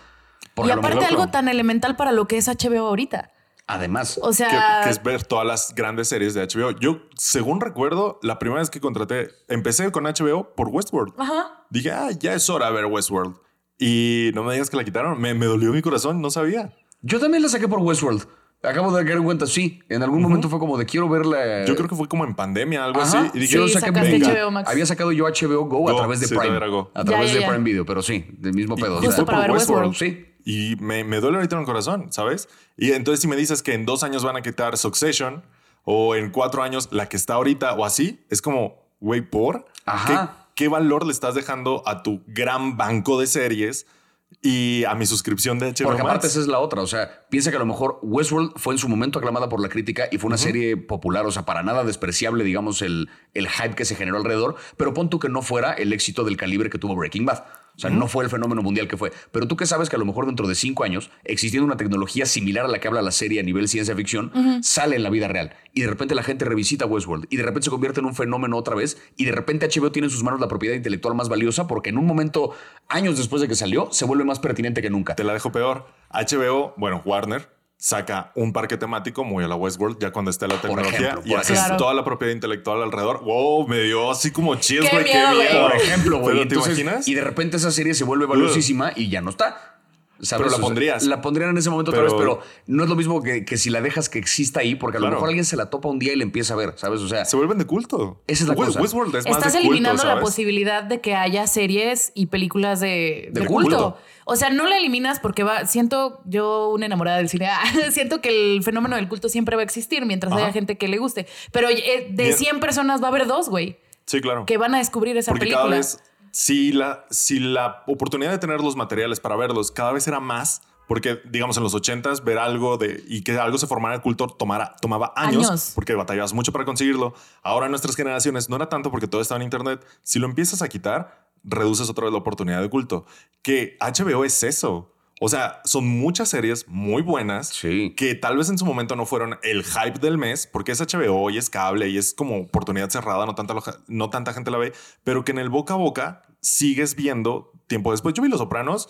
Porque y a aparte algo tan elemental para lo que es HBO ahorita. Además, O Que, sea, que es ver todas las grandes series de HBO. Yo, según recuerdo, la primera vez que contraté, empecé con HBO por Westworld. Ajá. Dije, ah, ya es hora de ver Westworld. Y no me digas que la quitaron. Me, me dolió mi corazón, no sabía. yo también la saqué por Westworld. Acabo de caer en cuenta, sí. En algún momento fue como de quiero verla. Yo creo que fue como en pandemia, algo Ajá. así. Y dije, Yo Sí, saqué sacaste venga. HBO Max. Había sacado yo HBO Go, a Go, través de sí, Prime. A través Ya, de ya, ya. Prime Video, pero sí, del mismo pedo. y o sea, fue para por ver Westworld. Westworld. Sí. Y me, me duele ahorita en el corazón, ¿sabes? Y entonces si me dices que en dos años van a quitar Succession o en cuatro años la que está ahorita o así, es como, güey, ¿por? Ajá. ¿Qué, qué valor le estás dejando a tu gran banco de series y a mi suscripción de HBO Porque aparte esa es la otra, o sea, piensa que a lo mejor Westworld fue en su momento aclamada por la crítica y fue una serie popular, o sea, para nada despreciable, digamos, el, el hype que se generó alrededor, pero pon tú que no fuera el éxito del calibre que tuvo Breaking Bad. O sea, no fue el fenómeno mundial que fue. Pero tú que sabes que a lo mejor dentro de cinco años, existiendo una tecnología similar a la que habla la serie a nivel ciencia ficción, sale en la vida real. Y de repente la gente revisita Westworld. Y de repente se convierte en un fenómeno otra vez. Y de repente HBO tiene en sus manos la propiedad intelectual más valiosa porque en un momento, años después de que salió, se vuelve más pertinente que nunca. Te la dejo peor. HBO, bueno, Warner saca un parque temático muy a la Westworld ya cuando esté la tecnología ejemplo, y haces toda la propiedad intelectual alrededor. Wow, me dio así como chis, Qué güey, qué miedo. Por ejemplo, güey. ¿Pero te Entonces, imaginas? Y de repente esa serie se vuelve valiosísima y ya no está. ¿Sabes? Pero la O sea, pondrías. La pondrían en ese momento Pero- otra vez, pero no es lo mismo que, que si la dejas que exista ahí, porque a lo mejor alguien se la topa un día y le empieza a ver, ¿sabes? O sea, Se vuelven de culto. Esa es la West- cosa. Westworld es más Estás culto, eliminando la posibilidad de que haya series y películas de, De de culto. culto. O sea, no la eliminas porque va. Siento yo una enamorada del cine. siento que el fenómeno del culto siempre va a existir mientras Ajá. haya gente que le guste. Pero eh, de Bien. 100 personas va a haber dos, güey, Sí, claro. que van a descubrir esa Porque película. cada vez, si la, si la oportunidad de tener los materiales para verlos cada vez era más, porque digamos en los 80s ver algo de y que algo se formara el culto tomara, tomaba años, Años. porque batallabas mucho para conseguirlo. Ahora en nuestras generaciones no era tanto porque todo estaba en internet. Si lo empiezas a quitar, reduces otra vez la oportunidad de culto. Que HBO es eso. O sea, son muchas series muy buenas Sí. que tal vez en su momento no fueron el hype del mes, porque es HBO y es cable y es como oportunidad cerrada, no tanta, no tanta gente la ve, pero que en el boca a boca sigues viendo tiempo después. Yo vi Los Sopranos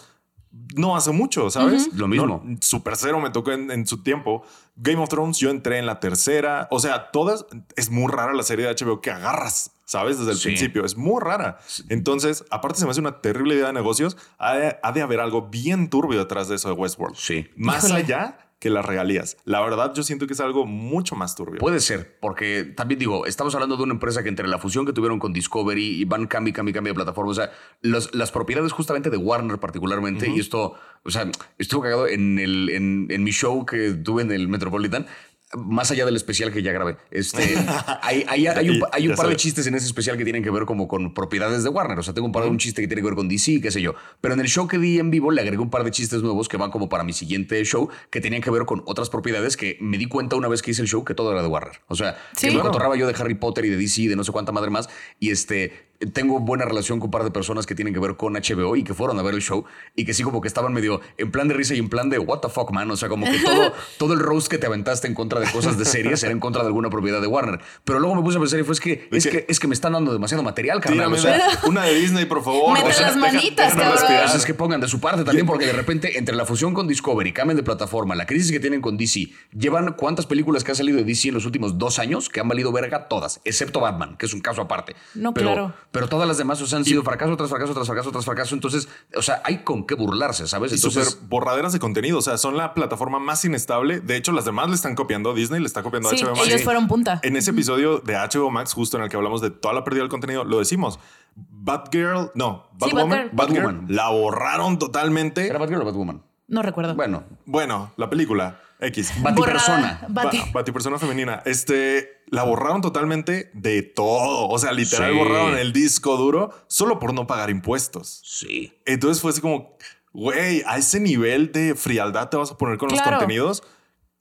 no hace mucho, ¿sabes? Lo mismo. No, Super Cero me tocó en, en su tiempo. Game of Thrones, yo entré en la tercera. O sea, todas. Es muy rara la serie de HBO que agarras, ¿sabes? Desde el Sí. principio. Es muy rara. Entonces, aparte, se me hace una terrible idea de negocios. Ha de, ha de haber algo bien turbio detrás de eso de Westworld. Sí. Más Híjole. allá que las regalías. La verdad, yo siento que es algo mucho más turbio. Puede ser, porque también digo, estamos hablando de una empresa que entre la fusión que tuvieron con Discovery y van cambio, cambio, cambio de plataforma, o sea, los- las propiedades justamente de Warner particularmente, y esto, o sea, estuvo cagado en, el, en, en mi show que tuve en el Metropolitan. Más allá del especial que ya grabé, este, hay, hay- hay un, hay un par de chistes en ese especial que tienen que ver como con propiedades de Warner. O sea, tengo un par de un chiste que tiene que ver con DC, qué sé yo. Pero en el show que di en vivo le agregué un par de chistes nuevos que van como para mi siguiente show que tenían que ver con otras propiedades que me di cuenta una vez que hice el show que todo era de Warner. O sea, Sí. que me Claro. yo de Harry Potter y de DC y de no sé cuánta madre más. Y este, tengo buena relación con un par de personas que tienen que ver con HBO y que fueron a ver el show y que sí como que estaban medio en plan de risa y en plan de what the fuck, man. O sea, como que todo, todo el roast que te aventaste en contra de cosas de series era en contra de alguna propiedad de Warner. Pero luego me puse a pensar y fue es que, es que- es que me están dando demasiado material, carnal. Tírame O sea, una, de Disney, por favor. Mete O sea, las deja- manitas, déjame cabrón. es que pongan de su parte también, porque de repente, entre la fusión con Discovery, cambian de plataforma, la crisis que tienen con DC, llevan cuántas películas que han salido de DC en los últimos dos años que han valido verga todas, excepto Batman, que es un caso aparte. No, pero, claro. Pero todas las demás o sea, han sido fracaso tras fracaso tras fracaso tras fracaso. Entonces, o sea, hay con qué burlarse, ¿sabes? Y Entonces, súper borraderas de contenido. O sea, son la plataforma más inestable. De hecho, las demás le están copiando. Disney le está copiando a Sí, HBO Max. ellos fueron punta. En ese episodio de HBO Max, justo en el que hablamos de toda la pérdida del contenido, lo decimos. Batgirl, no, Sí, Batwoman, Batgirl. Batgirl, Batwoman. la borraron totalmente. ¿era Batgirl o Batwoman? No recuerdo. Bueno, Bueno, la película X. Batipersona. Bati. Ba- Batipersona femenina. Este, la borraron totalmente de todo. O sea, literal Sí. borraron el disco duro solo por no pagar impuestos. Sí. Entonces fue así como, güey, a ese nivel de frialdad te vas a poner con los contenidos.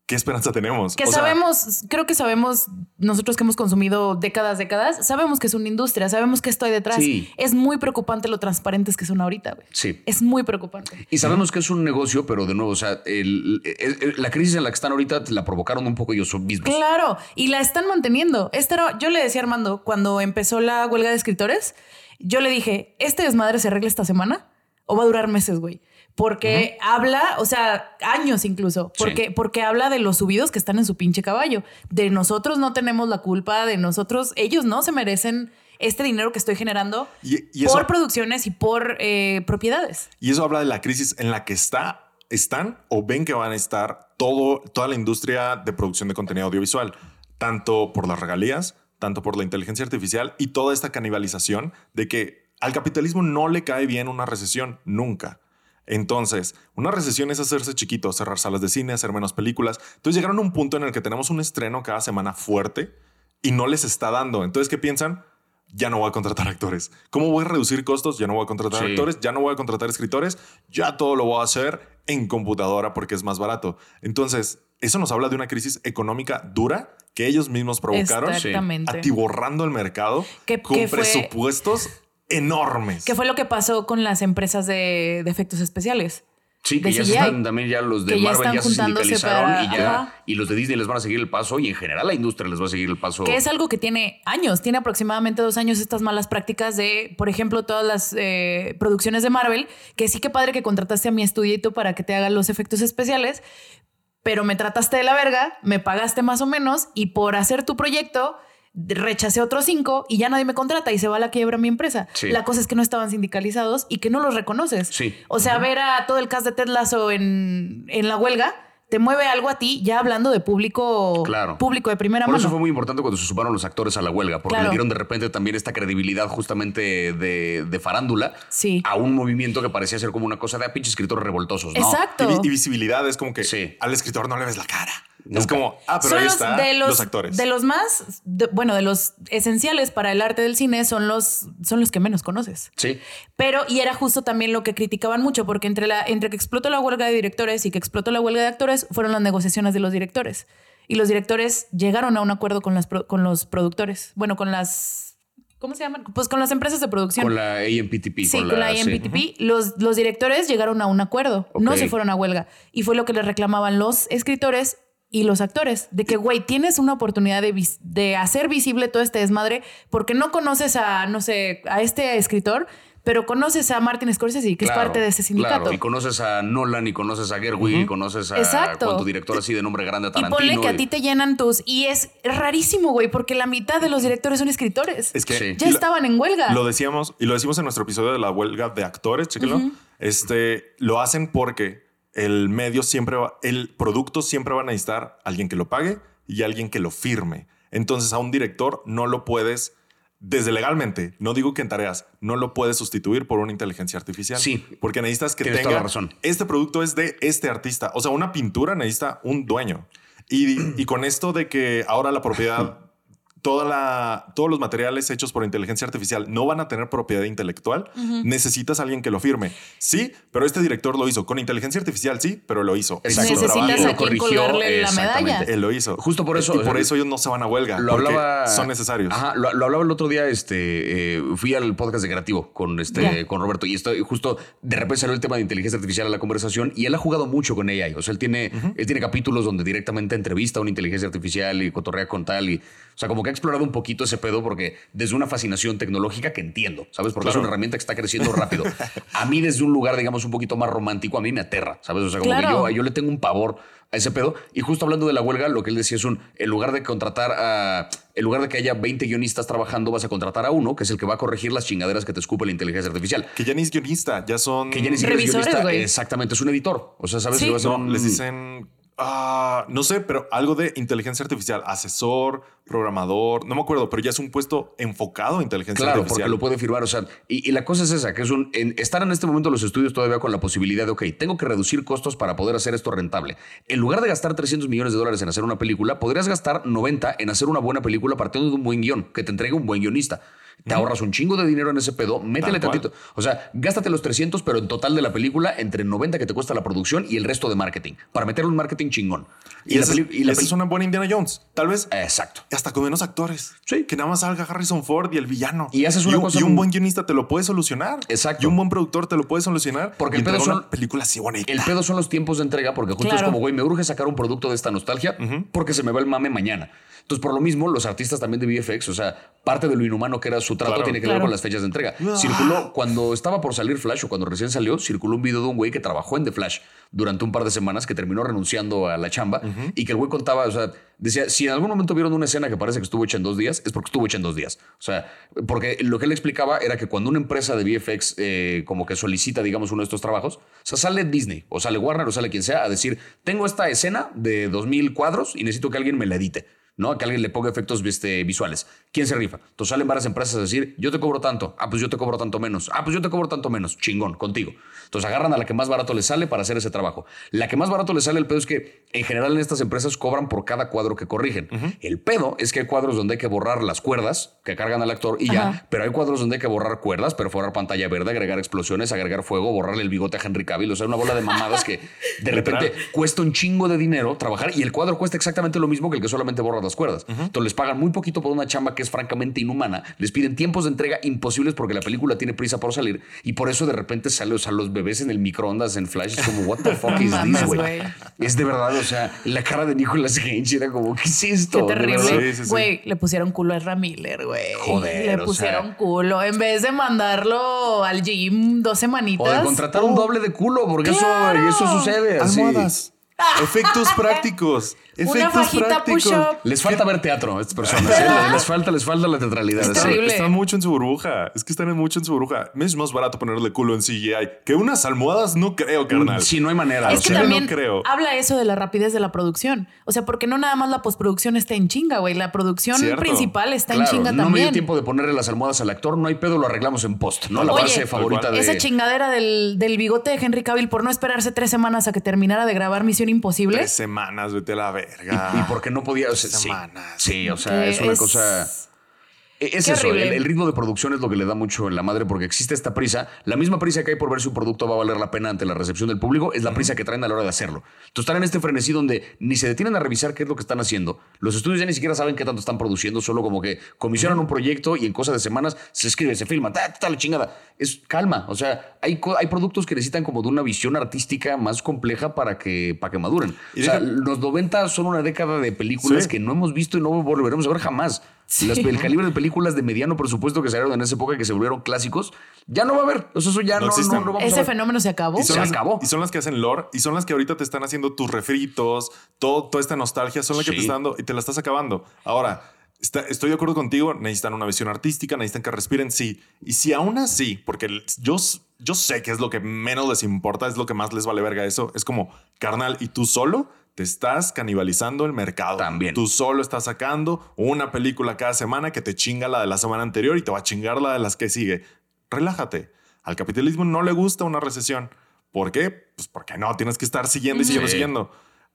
¿Qué esperanza tenemos? Que O sea, sabemos, creo que sabemos, nosotros que hemos consumido décadas, décadas, sabemos que es una industria, sabemos que esto hay detrás. Sí. Es muy preocupante lo transparentes que son ahorita, güey. Sí. Es muy preocupante. Y sabemos que es un negocio, pero de nuevo, o sea, el- el- el- la crisis en la que están ahorita la provocaron un poco ellos mismos. Claro, y la están manteniendo. Esta era- yo le decía a Armando, cuando empezó la huelga de escritores, yo le dije, ¿este desmadre se arregla esta semana o va a durar meses, güey? Porque habla, o sea, años incluso, Sí. porque, porque habla de los subidos que están en su pinche caballo. De nosotros no tenemos la culpa, de nosotros, ellos no se merecen este dinero que estoy generando Y- y eso- por producciones y por eh, propiedades. Y eso habla de la crisis en la que está, están o ven que van a estar todo, toda la industria de producción de contenido audiovisual, tanto por las regalías, tanto por la inteligencia artificial y toda esta canibalización de que al capitalismo no le cae bien una recesión nunca. Entonces, una recesión es hacerse chiquito, cerrar salas de cine, hacer menos películas. Entonces llegaron a un punto en el que tenemos un estreno cada semana fuerte y no les está dando. Entonces, ¿qué piensan? Ya no voy a contratar actores. ¿Cómo voy a reducir costos? Ya no voy a contratar Sí. actores, ya no voy a contratar escritores, ya todo lo voy a hacer en computadora porque es más barato. Entonces, eso nos habla de una crisis económica dura que ellos mismos provocaron, atiborrando el mercado Que- con que fue- presupuestos enormes. ¿Qué fue lo que pasó con las empresas de, de efectos especiales? Sí, que ya CGI. están también ya los de ya Marvel ya se sindicalizaron para- y ya Ajá. y los de Disney les van a seguir el paso y en general la industria les va a seguir el paso. Que es algo que tiene años, tiene aproximadamente dos años estas malas prácticas de, por ejemplo, todas las eh, producciones de Marvel, que sí que padre que contrataste a mi estudiito para que te hagan los efectos especiales, pero me trataste de la verga, me pagaste más o menos y por hacer tu proyecto rechacé otros cinco y ya nadie me contrata y se va a la quiebra mi empresa. Sí. La cosa es que no estaban sindicalizados y que no los reconoces. Sí. O sea, ver a todo el cast de Ted Lasso en, en la huelga te mueve algo a ti ya hablando de público, Claro. público de primera Por mano. eso fue muy importante cuando se sumaron los actores a la huelga, porque Claro. le dieron de repente también esta credibilidad justamente de, de farándula Sí. a un movimiento que parecía ser como una cosa de ah, pinches escritores revoltosos, ¿no? Exacto. Y, vi- y visibilidad es como que Sí. al escritor no le ves la cara. Es Nunca. como, ah, pero Son ahí los está de los, los actores. De los más, de- bueno, de los esenciales para el arte del cine son los, son los que menos conoces. Sí. Pero, y era justo también lo que criticaban mucho, porque entre, la, entre que explotó la huelga de directores y que explotó la huelga de actores, fueron las negociaciones de los directores. Y los directores llegaron a un acuerdo con, las, con los productores. Bueno, con las. ¿Cómo se llaman? Pues con las empresas de producción. Con la AMPTP. Sí, con la, sí. IMPTP, los, los directores llegaron a un acuerdo, no Ok. se fueron a huelga. Y fue lo que les reclamaban los escritores y los actores, de que, güey, tienes una oportunidad de, vis- de hacer visible todo este desmadre porque no conoces a, no sé, a este escritor, pero conoces a Martin Scorsese, que es parte de ese sindicato. claro, y conoces a Nolan, y conoces a Gerwig, y conoces a Exacto. cuánto director así de nombre grande, a Y Tarantino. ponle que a y- ti te llenan tus... Y es rarísimo, güey, porque la mitad de los directores son escritores. Es que Sí. ya y lo- estaban en huelga. Lo decíamos, y lo decimos en nuestro episodio de la huelga de actores, chéquenlo. Este, lo hacen porque el medio siempre va, el producto siempre va a necesitar alguien que lo pague y alguien que lo firme. Entonces a un director no lo puedes, desde legalmente, no digo que en tareas, no lo puedes sustituir por una inteligencia artificial. Sí. Porque necesitas que tenga, la razón. este producto es de este artista. O sea, una pintura necesita un dueño. Y, y con esto de que ahora la propiedad, toda la, todos los materiales hechos por inteligencia artificial no van a tener propiedad intelectual, necesitas a alguien que lo firme. Sí, pero este director lo hizo. Con inteligencia artificial, sí, pero lo hizo. Su Necesitas trabajo. a quien corrigió, colgarle la exactamente. medalla. Él lo hizo. Justo por eso, Y o sea, por eso ellos no se van a huelga. Lo porque hablaba. Son necesarios. Ajá, lo, lo hablaba el otro día. Este eh, fui al podcast de Creativo con este Ya. con Roberto y estoy justo de repente salió el tema de inteligencia artificial a la conversación y él ha jugado mucho con AI. O sea, él tiene, él tiene capítulos donde directamente entrevista a una inteligencia artificial y cotorrea con tal y o sea, como que explorado un poquito ese pedo porque desde una fascinación tecnológica que entiendo, ¿sabes? Porque es una herramienta que está creciendo rápido. A mí desde un lugar, digamos, un poquito más romántico, a mí me aterra, ¿sabes? O sea, como Claro. que yo, yo le tengo un pavor a ese pedo. Y justo hablando de la huelga, lo que él decía es un, en lugar de contratar a, en lugar de que haya 20 guionistas trabajando, vas a contratar a uno, que es el que va a corregir las chingaderas que te escupe la inteligencia artificial. Que ya ni es guionista, ya son. Que ya ni siquiera es guionista, exactamente, es un editor. O sea, ¿sabes? Sí. Si vas a No, un- les dicen. Ah, no sé, pero algo de inteligencia artificial, asesor, programador, no me acuerdo, pero ya es un puesto enfocado a inteligencia Claro, porque artificial. lo puede firmar. O sea, y, y la cosa es esa, que es un. en- estar en este momento los estudios todavía con la posibilidad de, ok, tengo que reducir costos para poder hacer esto rentable. En lugar de gastar 300 millones de dólares en hacer una película, podrías gastar 90 en hacer una buena película partiendo de un buen guion, que te entregue un buen guionista. Te ahorras un chingo de dinero en ese pedo, métele Tal cual. tantito. O sea, gástate los 300, pero en total de la película, entre 90 que te cuesta la producción y el resto de marketing, para meterle un marketing chingón. Y, la esa, peli- y la esa peli- es una buena Indiana Jones. Tal vez Exacto. hasta con menos actores. Sí. Que nada más salga Harrison Ford y el villano. Y haces una un, cosa y un muy- buen guionista te lo puede solucionar. Exacto. Y un buen productor te lo puede solucionar. Porque y el pedo son- una película así bonita. El pedo son los tiempos de entrega, porque justo es como, güey, me urge sacar un producto de esta nostalgia porque se me va el mame mañana. Entonces, por lo mismo, los artistas también de VFX, o sea, parte de lo inhumano que era su trato Claro. tiene que ver con las fechas de entrega. Ah. Circuló, cuando estaba por salir Flash o cuando recién salió, circuló un video de un güey que trabajó en The Flash durante un par de semanas, que terminó renunciando a la chamba y que el güey contaba, o sea, decía, si en algún momento vieron una escena que parece que estuvo hecha en dos días, es porque estuvo hecha en dos días. O sea, porque lo que él explicaba era que cuando una empresa de VFX eh, como que solicita, digamos, uno de estos trabajos, o sea, sale Disney o sale Warner o sale quien sea a decir, tengo esta escena de 2000 cuadros y necesito que alguien me la edite. ¿No? Que alguien le ponga efectos este, visuales. ¿Quién se rifa? Entonces salen varias empresas a decir, yo te cobro tanto. Ah, pues yo te cobro tanto menos. Ah, pues yo te cobro tanto menos. Chingón, contigo. Entonces agarran a la que más barato le sale para hacer ese trabajo. La que más barato le sale, el pedo es que en general en estas empresas cobran por cada cuadro que corrigen. El pedo es que hay cuadros donde hay que borrar las cuerdas que cargan al actor y ya, Ajá. pero hay cuadros donde hay que borrar cuerdas, perforar pantalla verde, agregar explosiones, agregar fuego, borrarle el bigote a Henry Cavill. O sea, una bola de mamadas que de repente cuesta un chingo de dinero trabajar y el cuadro cuesta exactamente lo mismo que el que solamente borra las cuerdas. Entonces les pagan muy poquito por una chamba que es francamente inhumana. Les piden tiempos de entrega imposibles porque la película tiene prisa por salir y por eso de repente sale, o sea, los bebés en el microondas en Flash es como, what the fuck is this, güey? Es de verdad, o sea, la cara de Nicolas Cage era como, ¿qué es esto? Qué terrible. Sí, sí, sí. Güey, le pusieron culo a Ezra Miller, güey. Joder, Le o pusieron sea. culo. En vez de mandarlo al gym dos semanitas. O de contratar un doble de culo, porque eso, ¡Claro! eso sucede. así. Almohadas. Efectos prácticos. Una Efectos fajita prácticos. push-up. Les falta ver teatro a estas personas. ¿eh? Les falta, les falta la teatralidad. Es. Están, terrible. están mucho en su burbuja. Es que están mucho en su burbuja. Me es más barato ponerle culo en CGI que unas almohadas. No creo, carnal. Sí, no hay manera. Es o que sea, no creo. habla eso de la rapidez de la producción. O sea, porque no nada más la postproducción está en chinga, güey. La producción Cierto. principal está Claro, en chinga no me también. dio tiempo de ponerle las almohadas al actor, no hay pedo, lo arreglamos en post, ¿no? La Oye, base favorita de. Esa chingadera del, del bigote de Henry Cavill por no esperarse tres semanas a que terminara de grabar Misión Imposible. Tres semanas, vete a la verga. y, y porque no podía. O sea, Semanas. sí, o sea, es una es- cosa. E, Es Qué eso, el, ritmo de producción es lo que le da mucho en la madre porque existe esta prisa. La misma prisa que hay por ver si un producto va a valer la pena ante la recepción del público es la prisa que traen a la hora de hacerlo. Entonces están en este frenesí donde ni se detienen a revisar qué es lo que están haciendo. Los estudios ya ni siquiera saben qué tanto están produciendo, solo como que comisionan un proyecto y en cosa de semanas se escribe, se filma, ta, ta, la chingada. Es calma. O sea, hay, hay productos que necesitan como de una visión artística más compleja para que, para que maduren. O sea, los 90 son una década de películas Sí. que no hemos visto y no volveremos a ver jamás. Las, el calibre de películas de mediano presupuesto que salieron en esa época que se volvieron clásicos, ya no va a haber. Eso, eso ya No no, no, no vamos a Ese ver. fenómeno se acabó. Y son, Se las, acabó. y son las que hacen lore y son las que ahorita te están haciendo tus refritos, todo, toda esta nostalgia son las que Sí. te están dando y te la estás acabando. Ahora, está- estoy de acuerdo contigo, necesitan una visión artística, necesitan que respiren, sí. Y si aún así, porque yo, yo sé que es lo que menos les importa, es lo que más les vale verga eso, es como, carnal, y tú solo te estás canibalizando el mercado. También. Tú solo estás sacando una película cada semana que te chinga la de la semana anterior y te va a chingar la de las que sigue. Relájate. Al capitalismo no le gusta una recesión. ¿Por qué? Pues porque no, tienes que estar siguiendo y siguiendo, Sí. siguiendo.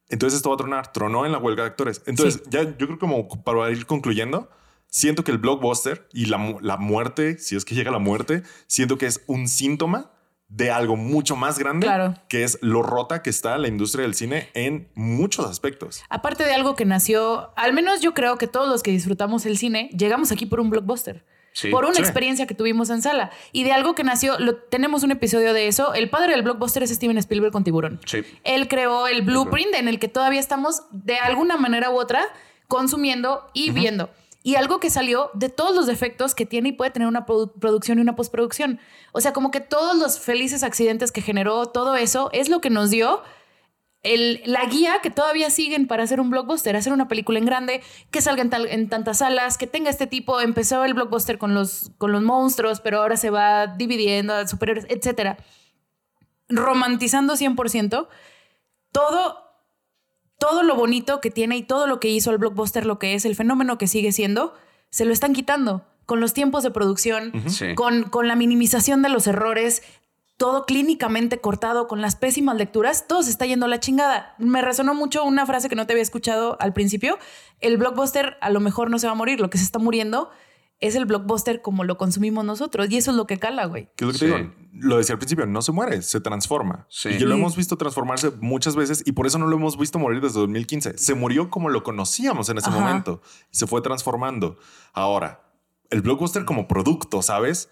Entonces esto va a tronar. Tronó en la huelga de actores. Entonces, ya yo creo como para ir concluyendo, siento que el blockbuster y la, la muerte, si es que llega la muerte, siento que es un síntoma de algo mucho más grande, Claro. que es lo rota que está la industria del cine en muchos aspectos. Aparte de algo que nació, al menos yo creo que todos los que disfrutamos el cine llegamos aquí por un blockbuster. Sí, por una sí. experiencia que tuvimos en sala. Y de algo que nació, lo, tenemos un episodio de eso. El padre del blockbuster es Steven Spielberg con Tiburón. Sí. Él creó el blueprint en el que todavía estamos de alguna manera u otra consumiendo y viendo. Y algo que salió de todos los defectos que tiene y puede tener una produ- producción y una postproducción. O sea, como que todos los felices accidentes que generó todo eso es lo que nos dio la guía que todavía siguen para hacer un blockbuster, hacer una película en grande, que salga en, tantas salas, que tenga este tipo. Empezó el blockbuster con los, con los monstruos, pero ahora se va dividiendo a superhéroes, etcétera. Romantizando 100%, todo, todo lo bonito que tiene y todo lo que hizo el blockbuster, lo que es el fenómeno que sigue siendo, se lo están quitando con los tiempos de producción, Sí. con, con la minimización de los errores, todo clínicamente cortado, con las pésimas lecturas, todo se está yendo a la chingada. Me resonó mucho una frase que no te había escuchado al principio. El blockbuster a lo mejor no se va a morir, lo que se está muriendo es el blockbuster como lo consumimos nosotros. Y eso es lo que cala, güey. ¿Qué es lo que Sí. te digo? Lo decía al principio, no se muere, se transforma. Sí. Y lo hemos visto transformarse muchas veces y por eso no lo hemos visto morir desde 2015. Se murió como lo conocíamos en ese Ajá. momento y se fue transformando. Ahora, el blockbuster como producto, ¿sabes?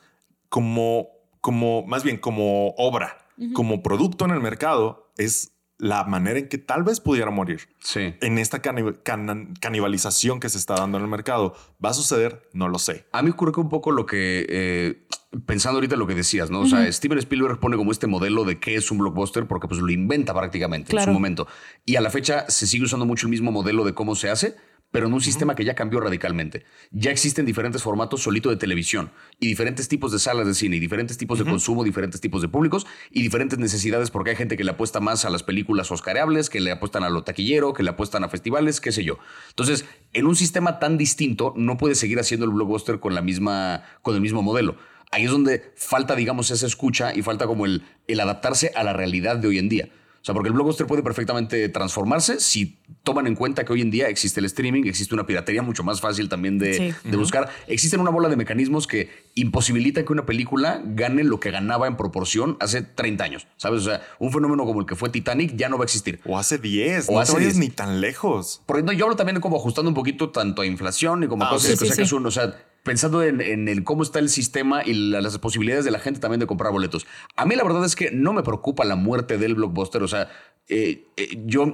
Como, como, más bien como obra, como producto en el mercado, es la manera en que tal vez pudiera morir Sí. en esta canibalización que se está dando en el mercado. ¿Va a suceder? No lo sé. A mí ocurre que un poco lo que, eh, pensando ahorita lo que decías, ¿no? O sea, Steven Spielberg pone como este modelo de qué es un blockbuster porque pues lo inventa prácticamente en su momento. Y a la fecha se sigue usando mucho el mismo modelo de cómo se hace, pero en un sistema que ya cambió radicalmente. Ya existen diferentes formatos solito de televisión y diferentes tipos de salas de cine y diferentes tipos de consumo, diferentes tipos de públicos y diferentes necesidades porque hay gente que le apuesta más a las películas oscareables, que le apuestan a lo taquillero, que le apuestan a festivales, qué sé yo. Entonces, en un sistema tan distinto, no puedes seguir haciendo el blockbuster con la misma, con el mismo modelo. Ahí es donde falta, digamos, esa escucha y falta como el, el adaptarse a la realidad de hoy en día. O sea, porque el blockbuster puede perfectamente transformarse si toman en cuenta que hoy en día existe el streaming, existe una piratería mucho más fácil también de, Sí. de buscar. Existen una bola de mecanismos que imposibilitan que una película gane lo que ganaba en proporción hace 30 años. ¿Sabes? O sea, un fenómeno como el que fue Titanic ya no va a existir. O hace 10, O no hace te vayas 10. ni tan lejos. Porque no, yo hablo también como ajustando un poquito tanto a inflación y como Ah, cosas que Sí, sí, sacas sí. uno. O sea, pensando en, cómo está el sistema y la- las posibilidades de la gente también de comprar boletos. A mí la verdad es que no me preocupa la muerte del blockbuster. O sea, eh, eh, yo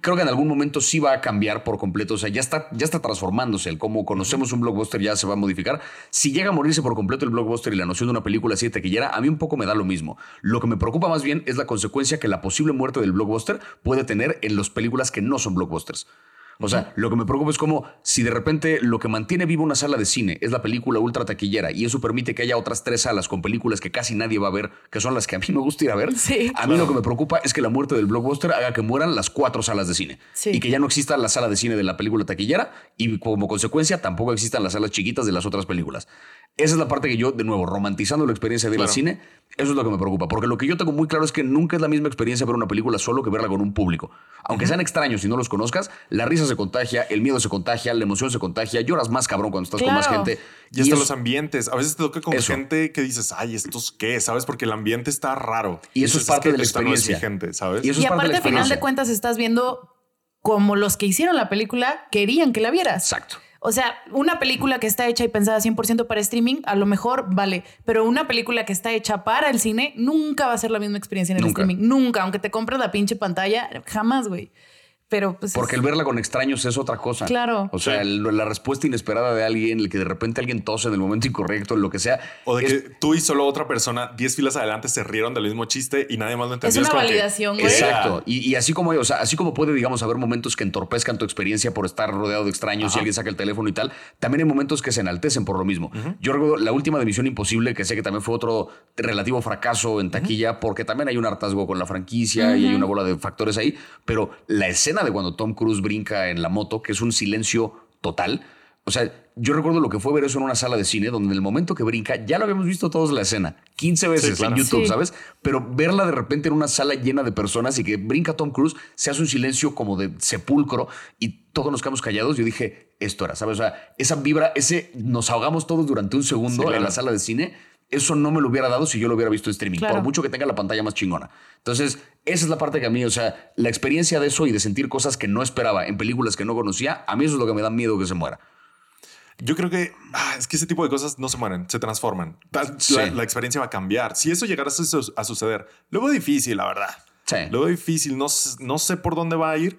creo que en algún momento sí va a cambiar por completo. O sea, ya está, ya está transformándose. El cómo conocemos un blockbuster ya se va a modificar. Si llega a morirse por completo el blockbuster y la noción de una película así de taquillera, a mí un poco me da lo mismo. Lo que me preocupa más bien es la consecuencia que la posible muerte del blockbuster puede tener en las películas que no son blockbusters. O sea, lo que me preocupa es como si de repente lo que mantiene viva una sala de cine es la película ultra taquillera y eso permite que haya otras tres salas con películas que casi nadie va a ver, que son las que a mí me gusta ir a ver. Sí. a mí lo que me preocupa es que la muerte del blockbuster haga que mueran las cuatro salas de cine Sí. y que ya no exista la sala de cine de la película taquillera y como consecuencia tampoco existan las salas chiquitas de las otras películas. Esa es la parte que yo, de nuevo, romantizando la experiencia de ir al cine, eso es lo que me preocupa. Porque lo que yo tengo muy claro es que nunca es la misma experiencia ver una película solo que verla con un público. Aunque sean extraños y no los conozcas, la risa se contagia, el miedo se contagia, la emoción se contagia, lloras más cabrón cuando estás con más gente. Y hasta eso- los ambientes. A veces te toca con Eso. gente que dices, ay, ¿estos qué? ¿Sabes? Porque el ambiente está raro. Y eso es parte que de la no experiencia. gente, ¿sabes? Y eso y es parte de aparte, la a final de cuentas, estás viendo como los que hicieron la película querían que la vieras. Exacto. O sea, una película que está hecha y pensada 100% para streaming, a lo mejor vale, pero una película que está hecha para el cine nunca va a ser la misma experiencia en el Nunca. streaming. Nunca, aunque te compres la pinche pantalla, jamás, güey. Pero pues Porque es- el verla con extraños es otra cosa. Claro. O sea, el- la respuesta inesperada de alguien, el que de repente alguien tose en el momento incorrecto, lo que sea. O de es- que tú y solo otra persona 10 filas adelante se rieron del mismo chiste y nadie más lo es entendió. una como que- validación, güey. Exacto. Y, y así como, o sea, así como puede, digamos, haber momentos que entorpezcan tu experiencia por estar rodeado de extraños y alguien saca el teléfono y tal, también hay momentos que se enaltecen por lo mismo. Yo recuerdo la última de Misión Imposible, que sé que también fue otro relativo fracaso en taquilla, porque también hay un hartazgo con la franquicia y hay una bola de factores ahí, pero la escena de cuando Tom Cruise brinca en la moto, que es un silencio total. O sea, yo recuerdo lo que fue ver eso en una sala de cine, donde en el momento que brinca, ya lo habíamos visto todos la escena, 15 veces claro. en YouTube, Sí. ¿sabes? Pero verla de repente en una sala llena de personas y que brinca Tom Cruise, se hace un silencio como de sepulcro y todos nos quedamos callados. Yo dije, esto era, ¿sabes? O sea, esa vibra, ese nos ahogamos todos durante un segundo Sí, claro. en la sala de cine. Eso no me lo hubiera dado si yo lo hubiera visto en streaming, Claro. por mucho que tenga la pantalla más chingona. Entonces, esa es la parte que a mí, o sea, la experiencia de eso y de sentir cosas que no esperaba en películas que no conocía, a mí eso es lo que me da miedo que se muera. Yo creo que ah, es que ese tipo de cosas no se mueren, se transforman. Sí. La, la experiencia va a cambiar. Si eso llegara a, su- a suceder, lo veo difícil, la verdad. Sí. Lo veo difícil. No, no sé por dónde va a ir.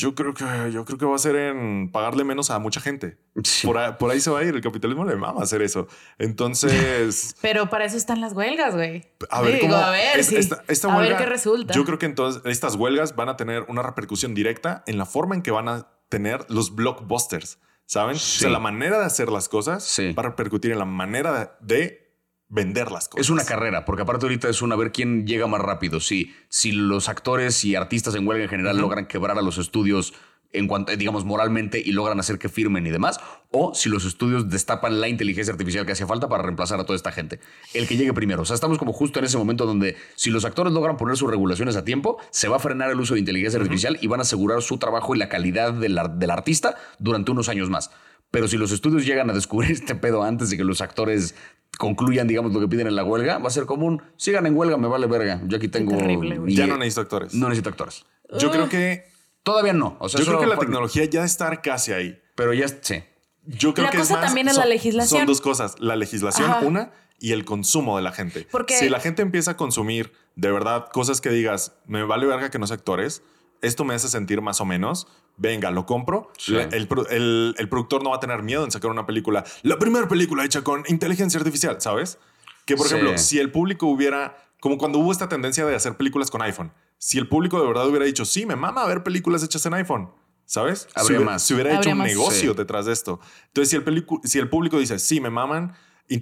Yo creo que yo creo que va a ser en pagarle menos a mucha gente. Sí. Por, ahí, por ahí se va a ir. El capitalismo le mama hacer eso. Entonces, Pero para eso están las huelgas, güey. a ver Digo, cómo a ver, es- sí. esta, esta a huelga, ver qué resulta. Yo creo que entonces estas huelgas van a tener una repercusión directa en la forma en que van a tener los blockbusters. ¿Saben? Sí. O sea, la manera de hacer las cosas va a repercutir en la manera de vender las cosas. Es una carrera, porque aparte ahorita es una ver quién llega más rápido. Si, si los actores y artistas en huelga en general logran quebrar a los estudios en cuanto, digamos, moralmente y logran hacer que firmen y demás, o si los estudios destapan la inteligencia artificial que hacía falta para reemplazar a toda esta gente. El que llegue primero. O sea, estamos como justo en ese momento donde si los actores logran poner sus regulaciones a tiempo, se va a frenar el uso de inteligencia artificial y van a asegurar su trabajo y la calidad del, del artista durante unos años más. Pero si los estudios llegan a descubrir este pedo antes de que los actores concluyan, digamos, lo que piden en la huelga, va a ser común. Sigan en huelga, me vale verga. Yo aquí tengo. terrible, güey. Ya no necesito actores. No necesito actores. Yo creo que Todavía no. O sea, yo creo que la tecnología ya está casi ahí. Pero ya sí. Yo creo La que cosa es más, también es son- la legislación. Son dos cosas, la legislación Ajá. una y el consumo de la gente. Porque- si la gente empieza a consumir de verdad cosas que digas, me vale verga que no sea actores, esto me hace sentir más o menos, venga, lo compro. Sí. La- el, el- el productor no va a tener miedo en sacar una película, la primera película hecha con inteligencia artificial, ¿sabes? Que por Sí. ejemplo, si el público hubiera, como cuando hubo esta tendencia de hacer películas con iPhone, si el público de verdad hubiera dicho, sí, me mama ver películas hechas en iPhone, ¿sabes? Habría si hubiera, más. Si hubiera hecho un más. negocio Sí. detrás de esto. Entonces, si el, si el público dice, sí, me maman,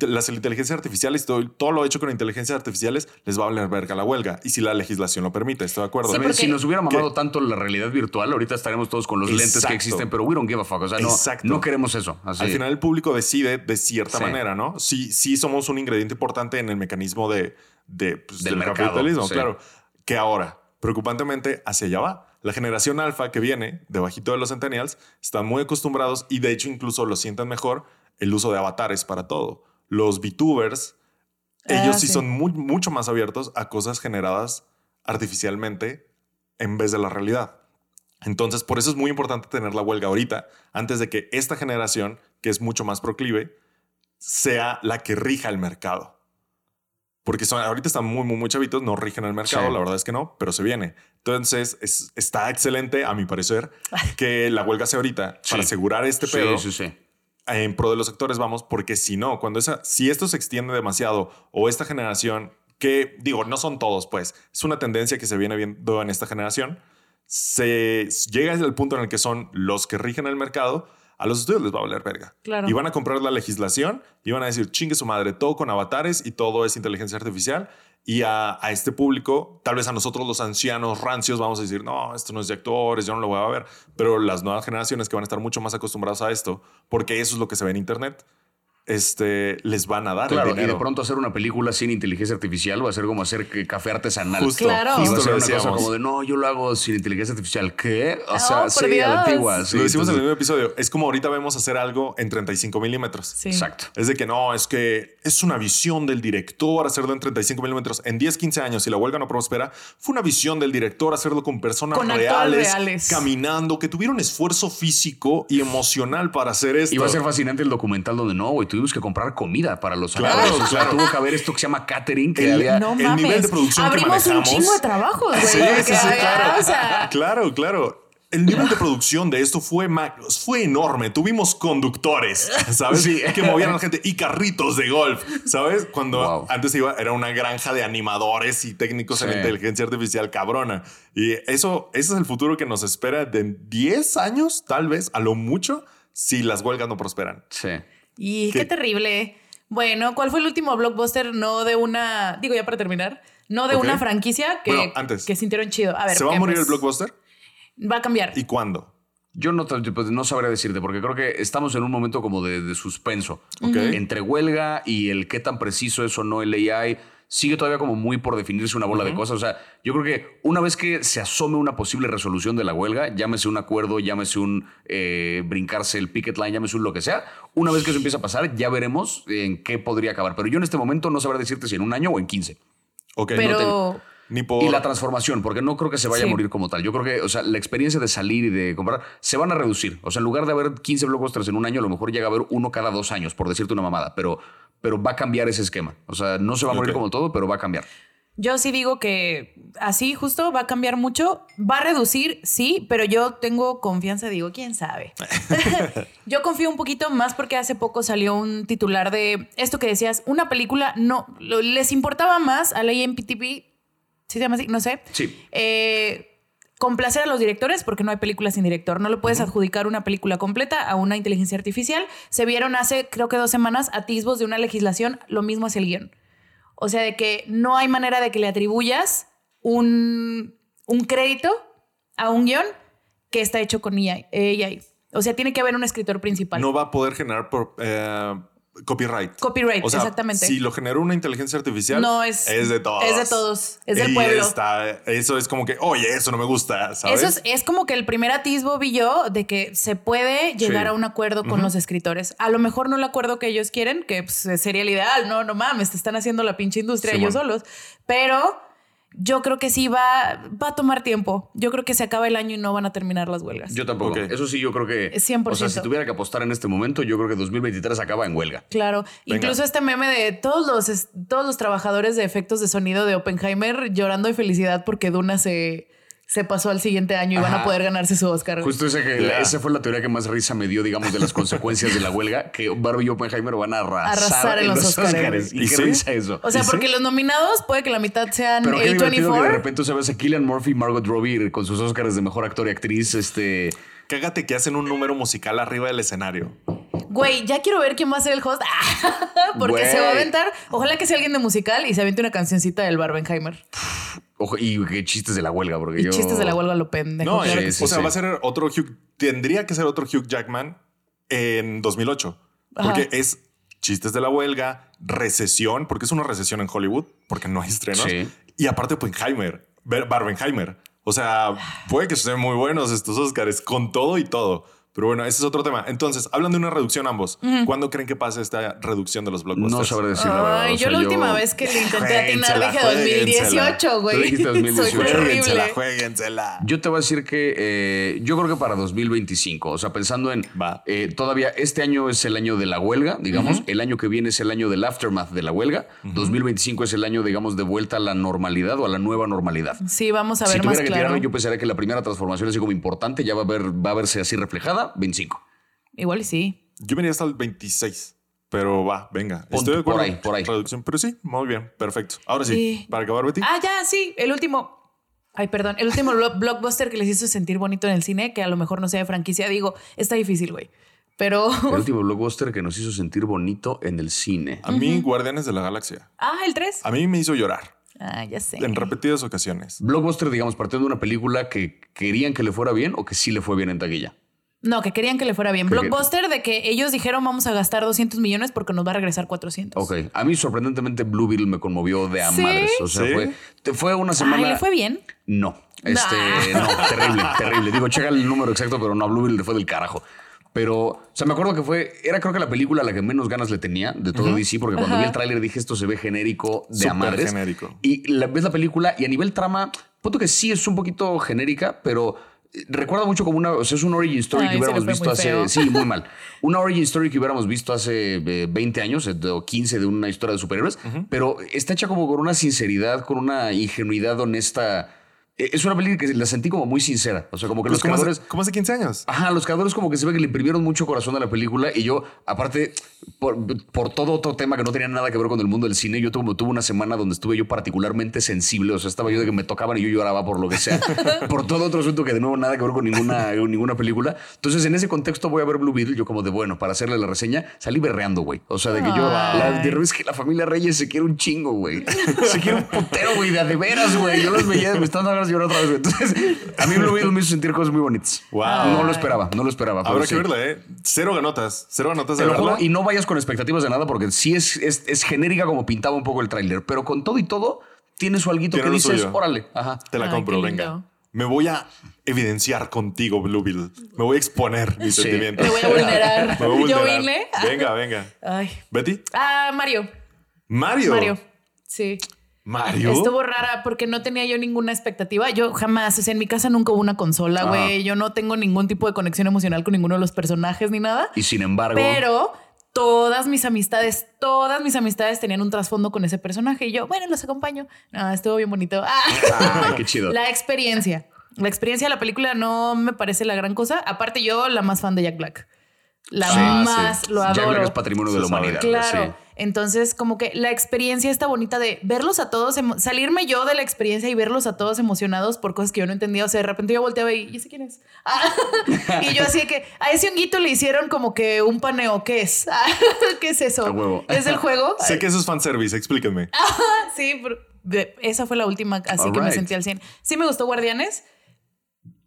las inteligencias artificiales, todo, todo lo hecho con inteligencias artificiales, les va a valer verga la huelga. Y si la legislación lo permite, estoy de acuerdo. Sí, si nos hubiera mamado ¿Qué? tanto la realidad virtual, ahorita estaremos todos con los lentes Exacto. que existen, pero we don't give a fuck. O sea, no, Exacto. no queremos eso. Así. Al final el público decide de cierta Sí. manera, ¿no? Sí, sí somos un ingrediente importante en el mecanismo de, de, pues, Del del, mercado, capitalismo, sí. claro. Que ahora, preocupantemente, hacia allá va. La generación alfa que viene debajito de los centennials están muy acostumbrados y de hecho incluso lo sienten mejor el uso de avatares para todo. Los VTubers, Ah, ellos sí, sí. son muy- mucho más abiertos a cosas generadas artificialmente en vez de la realidad. Entonces, por eso es muy importante tener la huelga ahorita, antes de que esta generación, que es mucho más proclive, sea la que rija el mercado. Porque son, ahorita están muy, muy, muy chavitos, no rigen el mercado, Sí. la verdad es que no, pero se viene. Entonces, es- está excelente, a mi parecer, que la huelga sea ahorita Sí. para asegurar este Sí, pedo sí, sí. En pro de los sectores, vamos, porque si no, cuando esa, si esto se extiende demasiado o esta generación, que digo, no son todos, pues, es una tendencia que se viene viendo en esta generación, se llega al punto en el que son los que rigen el mercado, a los estudios les va a valer verga. Claro. Y van a comprar la legislación y van a decir, chingue su madre, todo con avatares y todo es inteligencia artificial. Y a, a este público, tal vez a nosotros los ancianos rancios, vamos a decir, no, esto no es de actores, yo no lo voy a ver. Pero las nuevas generaciones que van a estar mucho más acostumbradas a esto, porque eso es lo que se ve en Internet, este, les van a dar Claro, el y de dinero. pronto hacer una película sin inteligencia artificial va a ser como hacer café artesanal. Justo, Claro. Y va a ser una cosa como de no, yo lo hago sin inteligencia artificial. ¿Qué? O Oh, sea, por sí, a la Dios. antigua. sí, lo decimos en el mismo episodio. Es como ahorita vemos hacer algo en 35 milímetros. Sí. Exacto. Es de que no, es que es una visión del director hacerlo en 35 milímetros. En 10, 15 años, si la huelga no prospera, fue una visión del director hacerlo con personas Con reales, reales. caminando, que tuvieron esfuerzo físico y emocional para hacer esto. Y va a ser fascinante el documental donde no, güey, tuvimos que comprar comida para los Claro, actores. O sea, claro. tuvo que haber esto que se llama catering, que El- había... No el mames. nivel de producción que Abrimos un chingo de trabajos, güey. Sí, porque sí, sí, había, claro. o sea, Claro, claro. el nivel de producción de esto fue, fue enorme. Tuvimos conductores, ¿sabes? Sí. Que movían a la gente y carritos de golf, ¿sabes? Cuando Wow. antes iba, era una granja de animadores y técnicos en Sí. inteligencia artificial cabrona. Y eso, ese es el futuro que nos espera de 10 años, tal vez, a lo mucho, si las huelgas no prosperan. Sí. Y ¿Qué? qué terrible. Bueno, ¿cuál fue el último blockbuster? No de una, digo ya para terminar, no de una franquicia que, Bueno, antes. que sintieron chido. A ver, ¿Se va a ¿qué, morir pues? el blockbuster? Va a cambiar. ¿Y cuándo? Yo no, pues, no sabría decirte, porque creo que estamos en un momento como de, de suspenso. Entre huelga y el qué tan preciso es o no el AI, sigue todavía como muy por definirse una bola de cosas. O sea, yo creo que una vez que se asome una posible resolución de la huelga, llámese un acuerdo, llámese un eh, brincarse el picket line, llámese un lo que sea, una vez que eso empieza a pasar, ya veremos en qué podría acabar. Pero yo en este momento no sabré decirte si en un año o en 15. Ok, Pero no ni por... Y la transformación, porque no creo que se vaya Sí. a morir como tal. Yo creo que, o sea, la experiencia de salir y de comprar se van a reducir. O sea, en lugar de haber 15 blockbusters en un año, a lo mejor llega a haber uno cada dos años, por decirte una mamada. Pero, pero va a cambiar ese esquema. O sea, no se va a morir como todo, pero va a cambiar. Yo sí digo que así justo va a cambiar mucho. Va a reducir, sí, pero yo tengo confianza, digo, quién sabe. yo confío un poquito más porque hace poco salió un titular de esto que decías, una película no, les importaba más a la AMPTP, ¿sí se llama así? No sé. Sí. Eh, complacer a los directores porque no hay películas sin director. No le puedes adjudicar una película completa a una inteligencia artificial. Se vieron hace, creo que dos semanas, atisbos de una legislación, lo mismo hacia el guion. O sea, de que no hay manera de que le atribuyas un, un crédito a un guion que está hecho con AI. AI. O sea, tiene que haber un escritor principal. No va a poder generar por, eh, copyright. Copyright, O sea, exactamente. Si lo generó una inteligencia artificial, No, es- es de todos. es de todos, es del Y pueblo. está- eso es como que, oye, eso no me gusta, ¿sabes? Eso es, es como que el primer atisbo vi yo de que se puede llegar Sí. a un acuerdo con los escritores. A lo mejor no el acuerdo que ellos quieren, que pues, sería el ideal, no, no mames, te están haciendo la pinche industria Sí, ellos bueno. solos. Pero yo creo que sí va, va a tomar tiempo. Yo creo que se acaba el año y no van a terminar las huelgas. Yo tampoco. Ok. Eso sí, yo creo que. Es 100%. O sea, si tuviera que apostar en este momento, yo creo que 2023 acaba en huelga. Claro, Venga. incluso este meme de todos los, todos los trabajadores de efectos de sonido de Oppenheimer llorando de felicidad porque Duna se, se pasó al siguiente año y van a poder ganarse su Oscar. Justo ese que, esa fue la teoría que más risa me dio, digamos, de las consecuencias de la huelga, que Barbie y Oppenheimer van a arrasar, Arrasar en los Óscares. Y ¿Y qué sí? risa eso. O sea, porque los nominados puede que la mitad sean Pero qué divertido que de A24. repente se ve a Killian Murphy y Margot Robbie con sus Oscars de mejor actor y actriz. Este. Cágate que hacen un número musical arriba del escenario. Güey, ya quiero ver quién va a ser el host. porque Güey. se va a aventar. Ojalá que sea alguien de musical y se aviente una cancioncita del Barbenheimer. Ojo, y qué chistes de la huelga, porque Y yo. chistes de la huelga lo pendejo. No, claro que sí, o sea, sí. va a ser otro Hugh. Tendría que ser otro Hugh Jackman en 2008. Porque es chistes de la huelga, recesión, porque es una recesión en Hollywood, porque no hay estrenos. Sí. Y aparte, Oppenheimer, Barbenheimer. O sea, puede que sean muy buenos estos Oscars con todo y todo. Pero bueno, ese es otro tema. Entonces, hablan de una reducción ambos. ¿Cuándo creen que pase esta reducción de los blockbusters? No sabré decir la verdad. Ay, o yo sea, la última vez que le intenté atinar dije juéguensela. 2018, Tú güey. dijiste 2018. Soy horrible. Juéguensela. Yo te voy a decir que eh, yo creo que para 2025, o sea, pensando en Va. eh, todavía este año es el año de la huelga, digamos, el año que viene es el año del aftermath de la huelga, 2025 es el año, digamos, de vuelta a la normalidad o a la nueva normalidad. Sí, vamos a si ver tuviera más que claro. tirarme, yo pensaría que la primera transformación así como importante ya va a, ver, va a verse así reflejada, 25. Igual y sí. Yo venía hasta el 26. Pero va, venga. Estoy de acuerdo. por ahí, por ahí. Traducción, pero sí, muy bien, perfecto. Ahora sí, Sí. para acabar, Betty. Ah, ya, sí. El último. Ay, perdón. El último blo- blockbuster que les hizo sentir bonito en el cine, que a lo mejor no sea de franquicia, digo, está difícil, güey. Pero. El último blockbuster que nos hizo sentir bonito en el cine. A mí, Guardianes de la Galaxia. Ah, el 3. A mí me hizo llorar Ah, ya sé. en repetidas ocasiones. Blockbuster, digamos, partiendo de una película que querían que le fuera bien o que sí le fue bien en taquilla. No, que querían que le fuera bien. Que- Blockbuster de que ellos dijeron vamos a gastar 200 millones porque nos va a regresar 400. Ok, a mí sorprendentemente Blue Beetle me conmovió de a ¿Sí? madres. O sea, ¿Sí? fue, te- fue una Ay, semana. ¿le fue bien? No, este, Nah. no, terrible, terrible. Digo, checa el número exacto, pero no, a Blue Beetle le fue del carajo. Pero, o sea, me acuerdo que fue, era creo que la película a la que menos ganas le tenía de todo DC, porque cuando vi el tráiler dije esto se ve genérico de madres. genérico. Y la, ves la película y a nivel trama, punto que sí es un poquito genérica, pero recuerda mucho como una, o sea, es una origin story Ay, que hubiéramos visto hace, feo. sí, muy mal. Una origin story que hubiéramos visto hace eh, 20 años eh, o 15 de una historia de superhéroes, pero está hecha como con una sinceridad, con una ingenuidad honesta eh, es una película que la sentí como muy sincera. O sea, como que Pues los como, hace, creadores. como hace 15 años. Ajá, los creadores como que se ve que le imprimieron mucho corazón a la película y yo, aparte, por, por todo otro tema que no tenía nada que ver con el mundo del cine, yo tuve, tuve una semana donde estuve yo particularmente sensible, o sea, estaba yo de que me tocaban y yo lloraba por lo que sea, por todo otro asunto que de nuevo nada que ver con ninguna, ninguna película. Entonces, en ese contexto voy a ver Blue Beetle, yo como de, bueno, para hacerle la reseña, salí berreando, güey. O sea, de que yo, la, de es que la familia Reyes se quiere un chingo, güey. Se quiere un putero, güey, de a de veras, güey. Yo los veía, me están llorar otra vez. Entonces, a mí Blue Beetle me hizo sentir cosas muy bonitas. Wow. No lo esperaba, no lo esperaba. Habrá sí. que verla, ¿eh? Cero ganotas. Cero ganotas Te de juro, verla. y no vayas con expectativas de nada porque sí es, es, es genérica como pintaba un poco el tráiler, pero con todo y todo tiene su alguito que dices, suyo. órale, ajá. Te la Ay, compro, venga. Me voy a evidenciar contigo, Blue. Me voy a exponer mis Sí. sentimientos. Me voy a vulnerar. Me voy a Yo vulnerar. vine. Venga, venga. Ay. Betty. Ah, Mario. Mario. Mario. Sí. Mario. Estuvo rara porque no tenía yo ninguna expectativa. Yo jamás, o sea, en mi casa nunca hubo una consola, güey. Yo no tengo ningún tipo de conexión emocional con ninguno de los personajes ni nada. Y sin embargo, Pero todas mis amistades, todas mis amistades tenían un trasfondo con ese personaje y yo, bueno, los acompaño. No, estuvo bien bonito. Ah. Qué chido. La experiencia. La experiencia de la película no me parece la gran cosa. Aparte, yo la más fan de Jack Black. La Sí, más sí. lo Jack adoro. Black es patrimonio de la humanidad. Claro. sí. Entonces, como que la experiencia está bonita de verlos a todos, salirme yo de la experiencia y verlos a todos emocionados por cosas que yo no entendía. O sea, de repente yo volteaba y, ¿y ese quién es? Ah, y yo así que a ese honguito le hicieron como que un paneo. ¿Qué es? Ah, ¿Qué es eso? Huevo. ¿Es el juego? Sé que eso es fanservice, explíquenme. Sí, pero esa fue la última, así que me sentí al 100. Sí me gustó Guardianes,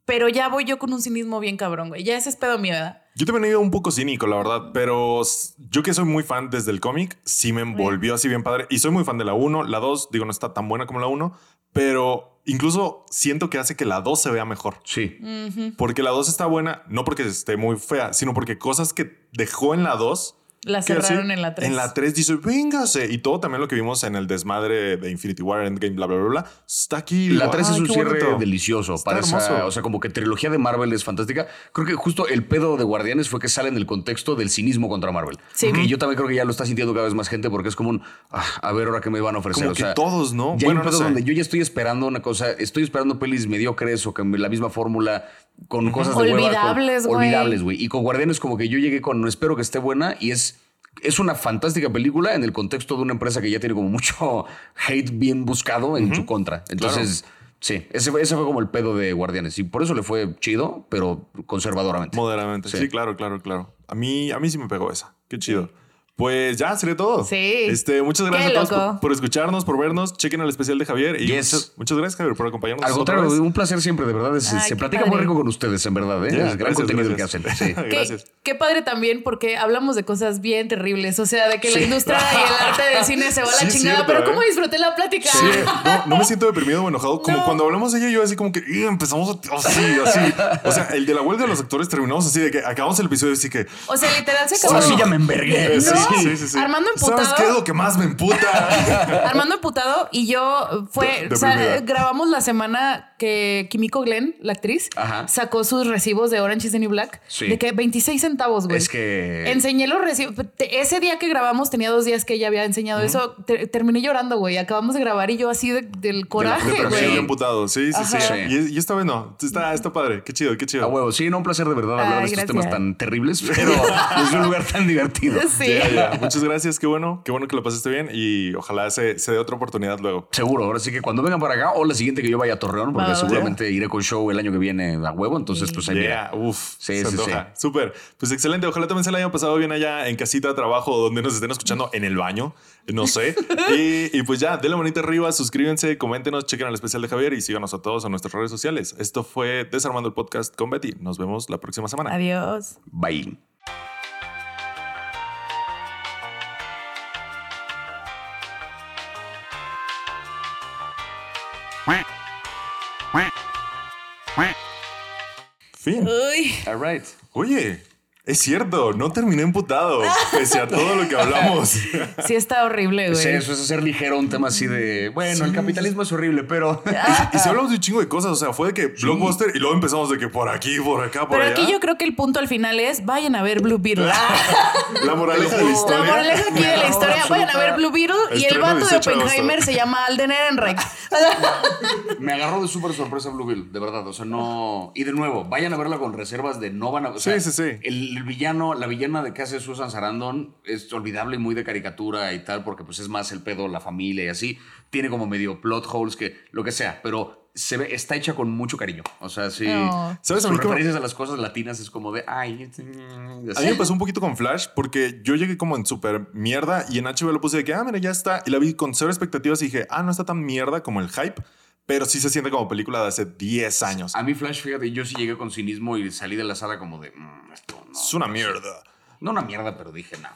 pero ya voy yo con un cinismo bien cabrón, güey. Ya ese es pedo mío, ¿verdad? Yo también he ido un poco cínico, la verdad, pero yo que soy muy fan desde el cómic, sí me envolvió así bien padre. Y soy muy fan de la 1, la 2, digo, no está tan buena como la 1, pero incluso siento que hace que la 2 se vea mejor. Sí. Porque la 2 está buena, no porque esté muy fea, sino porque cosas que dejó en la 2. La así, cerraron en la 3. En la 3 dice, véngase. Y todo también lo que vimos en el desmadre de Infinity War, Endgame, bla, bla, bla, bla. Está aquí. La Digo, 3 es "Ay, un cierre bonito". delicioso. Está Para esa- hermoso. o sea, como que trilogía de Marvel es fantástica. Creo que justo el pedo de Guardianes fue que sale en el contexto del cinismo contra Marvel. Sí. Que yo también creo que ya lo está sintiendo cada vez más gente porque es como un, "Ah, a ver ahora qué me van a ofrecer. Como o que todos, ¿no? Ya Bueno, hay un no pedo sé. donde yo ya estoy esperando una cosa, estoy esperando pelis mediocres o que la misma fórmula con cosas de Olvidables, güey. Olvidables, güey. Y con Guardianes como que yo llegué con, no espero que esté buena y es... Es una fantástica película en el contexto de una empresa que ya tiene como mucho hate bien buscado en su contra. Entonces, sí, ese, fue- ese fue como el pedo de Guardianes. Y por eso le fue chido, pero conservadoramente. Moderadamente. Sí. Sí. claro, claro, claro. A mí, a mí sí me pegó esa. Qué chido. Pues ya sería todo. Sí. Este, muchas Qué gracias a todos loco. por, por escucharnos, por vernos. Chequen el especial de Javier. Y Yes. muchas, muchas gracias, Javier, por acompañarnos. Al otra contrario, vez. un placer siempre, de verdad. Es- Ay, se qué platica muy padre. rico con ustedes, en verdad. ¿eh? Ya, es gran gracias, contenido el que hacen. Sí. Qué, Gracias. qué padre también porque hablamos de cosas bien terribles. O sea, de que la industria y el arte del cine se va a Sí, la es chingada. cierto, pero ¿eh? cómo disfruté la plática. Sí, no, no me siento deprimido o enojado. Como No. cuando hablamos de ella, yo así como que "Ih, empezamos a- así, así. O sea, el de la huelga de los actores terminamos así de que acabamos el episodio así que. O sea, literal se acabó. Ahora sí ya me envergué. Sí, No. sí, sí, sí. Armando emputado. ¿Sabes qué es lo que más me emputa? Armando emputado y yo fue, De- o sea, grabamos la semana que Kimiko Glenn, la actriz, Ajá. sacó sus recibos de Orange is the New Black Sí. de que 26 centavos, güey. Es que- enseñé los recibos. Ese día que grabamos tenía dos días que ella había enseñado eso. Te- terminé llorando, güey. Acabamos de grabar y yo así de- del coraje, sí, güey. emputado. Sí, sí, sí. Y, y esta vez no. Está, está padre. Qué chido, qué A chido. huevo, sí, no, un placer de verdad hablar Ay, de estos gracias. temas tan terribles, pero es un lugar tan divertido. Sí. Muchas gracias. Qué bueno. Qué bueno que lo pasaste bien. Y ojalá se, se dé otra oportunidad luego. Seguro, ahora sí que cuando vengan para acá o la siguiente que yo vaya a Torreón, porque Seguramente iré con show el año que viene a huevo, entonces pues ahí mira. Uf, Sí, se sí, antoja. Súper. Pues excelente. Ojalá también se la hayan pasado bien allá en casita, trabajo, donde nos estén escuchando en el baño. No sé. y, y pues ya, denle manita arriba, suscríbanse, coméntenos, chequen el especial de Javier y síganos a todos en nuestras redes sociales. Esto fue Desarmando el Podcast con Betty. Nos vemos la próxima semana. Adiós. Bye. Fin. Uy. All right. Oye, Es cierto, no terminé emputado, pese a todo lo que hablamos. Sí está horrible, güey. Sí, eso es hacer ligero un tema así de, bueno, el capitalismo es horrible, pero... y si hablamos de un chingo de cosas, o sea, fue de que Blockbuster y luego empezamos de que por aquí, por acá, por Pero allá. aquí yo creo que el punto al final es vayan a ver Blue Beetle. La moraleja de la La historia. moraleja aquí de la historia, vayan a ver Blue Beetle y el vato de 18 de Oppenheimer se llama Alden Ehrenreich. Me agarró de súper sorpresa Blue Bill, de verdad. O sea, no. Y de nuevo, vayan a verla con reservas de no van a. o sea, Sí, sí, sí. El, el villano, la villana de que hace Susan Sarandon es olvidable y muy de caricatura y tal, porque pues es más el pedo, la familia y así. Tiene como medio plot holes que lo que sea, pero se ve, está hecha con mucho cariño. O sea, sí. Oh. ¿Sabes a mí referencias a las cosas latinas es como de. Ay, este, A mí me pasó un poquito con Flash porque yo llegué como en super mierda y en HBO lo puse de que, ah, mira, ya está. Y la vi con cero expectativas y dije, ah, no está tan mierda como el hype, pero sí se siente como película de hace 10 años. A mí, Flash, fíjate, yo sí llegué con cinismo y salí de la sala como de. "Mm, esto no. Es una mierda. No una mierda, pero dije, no.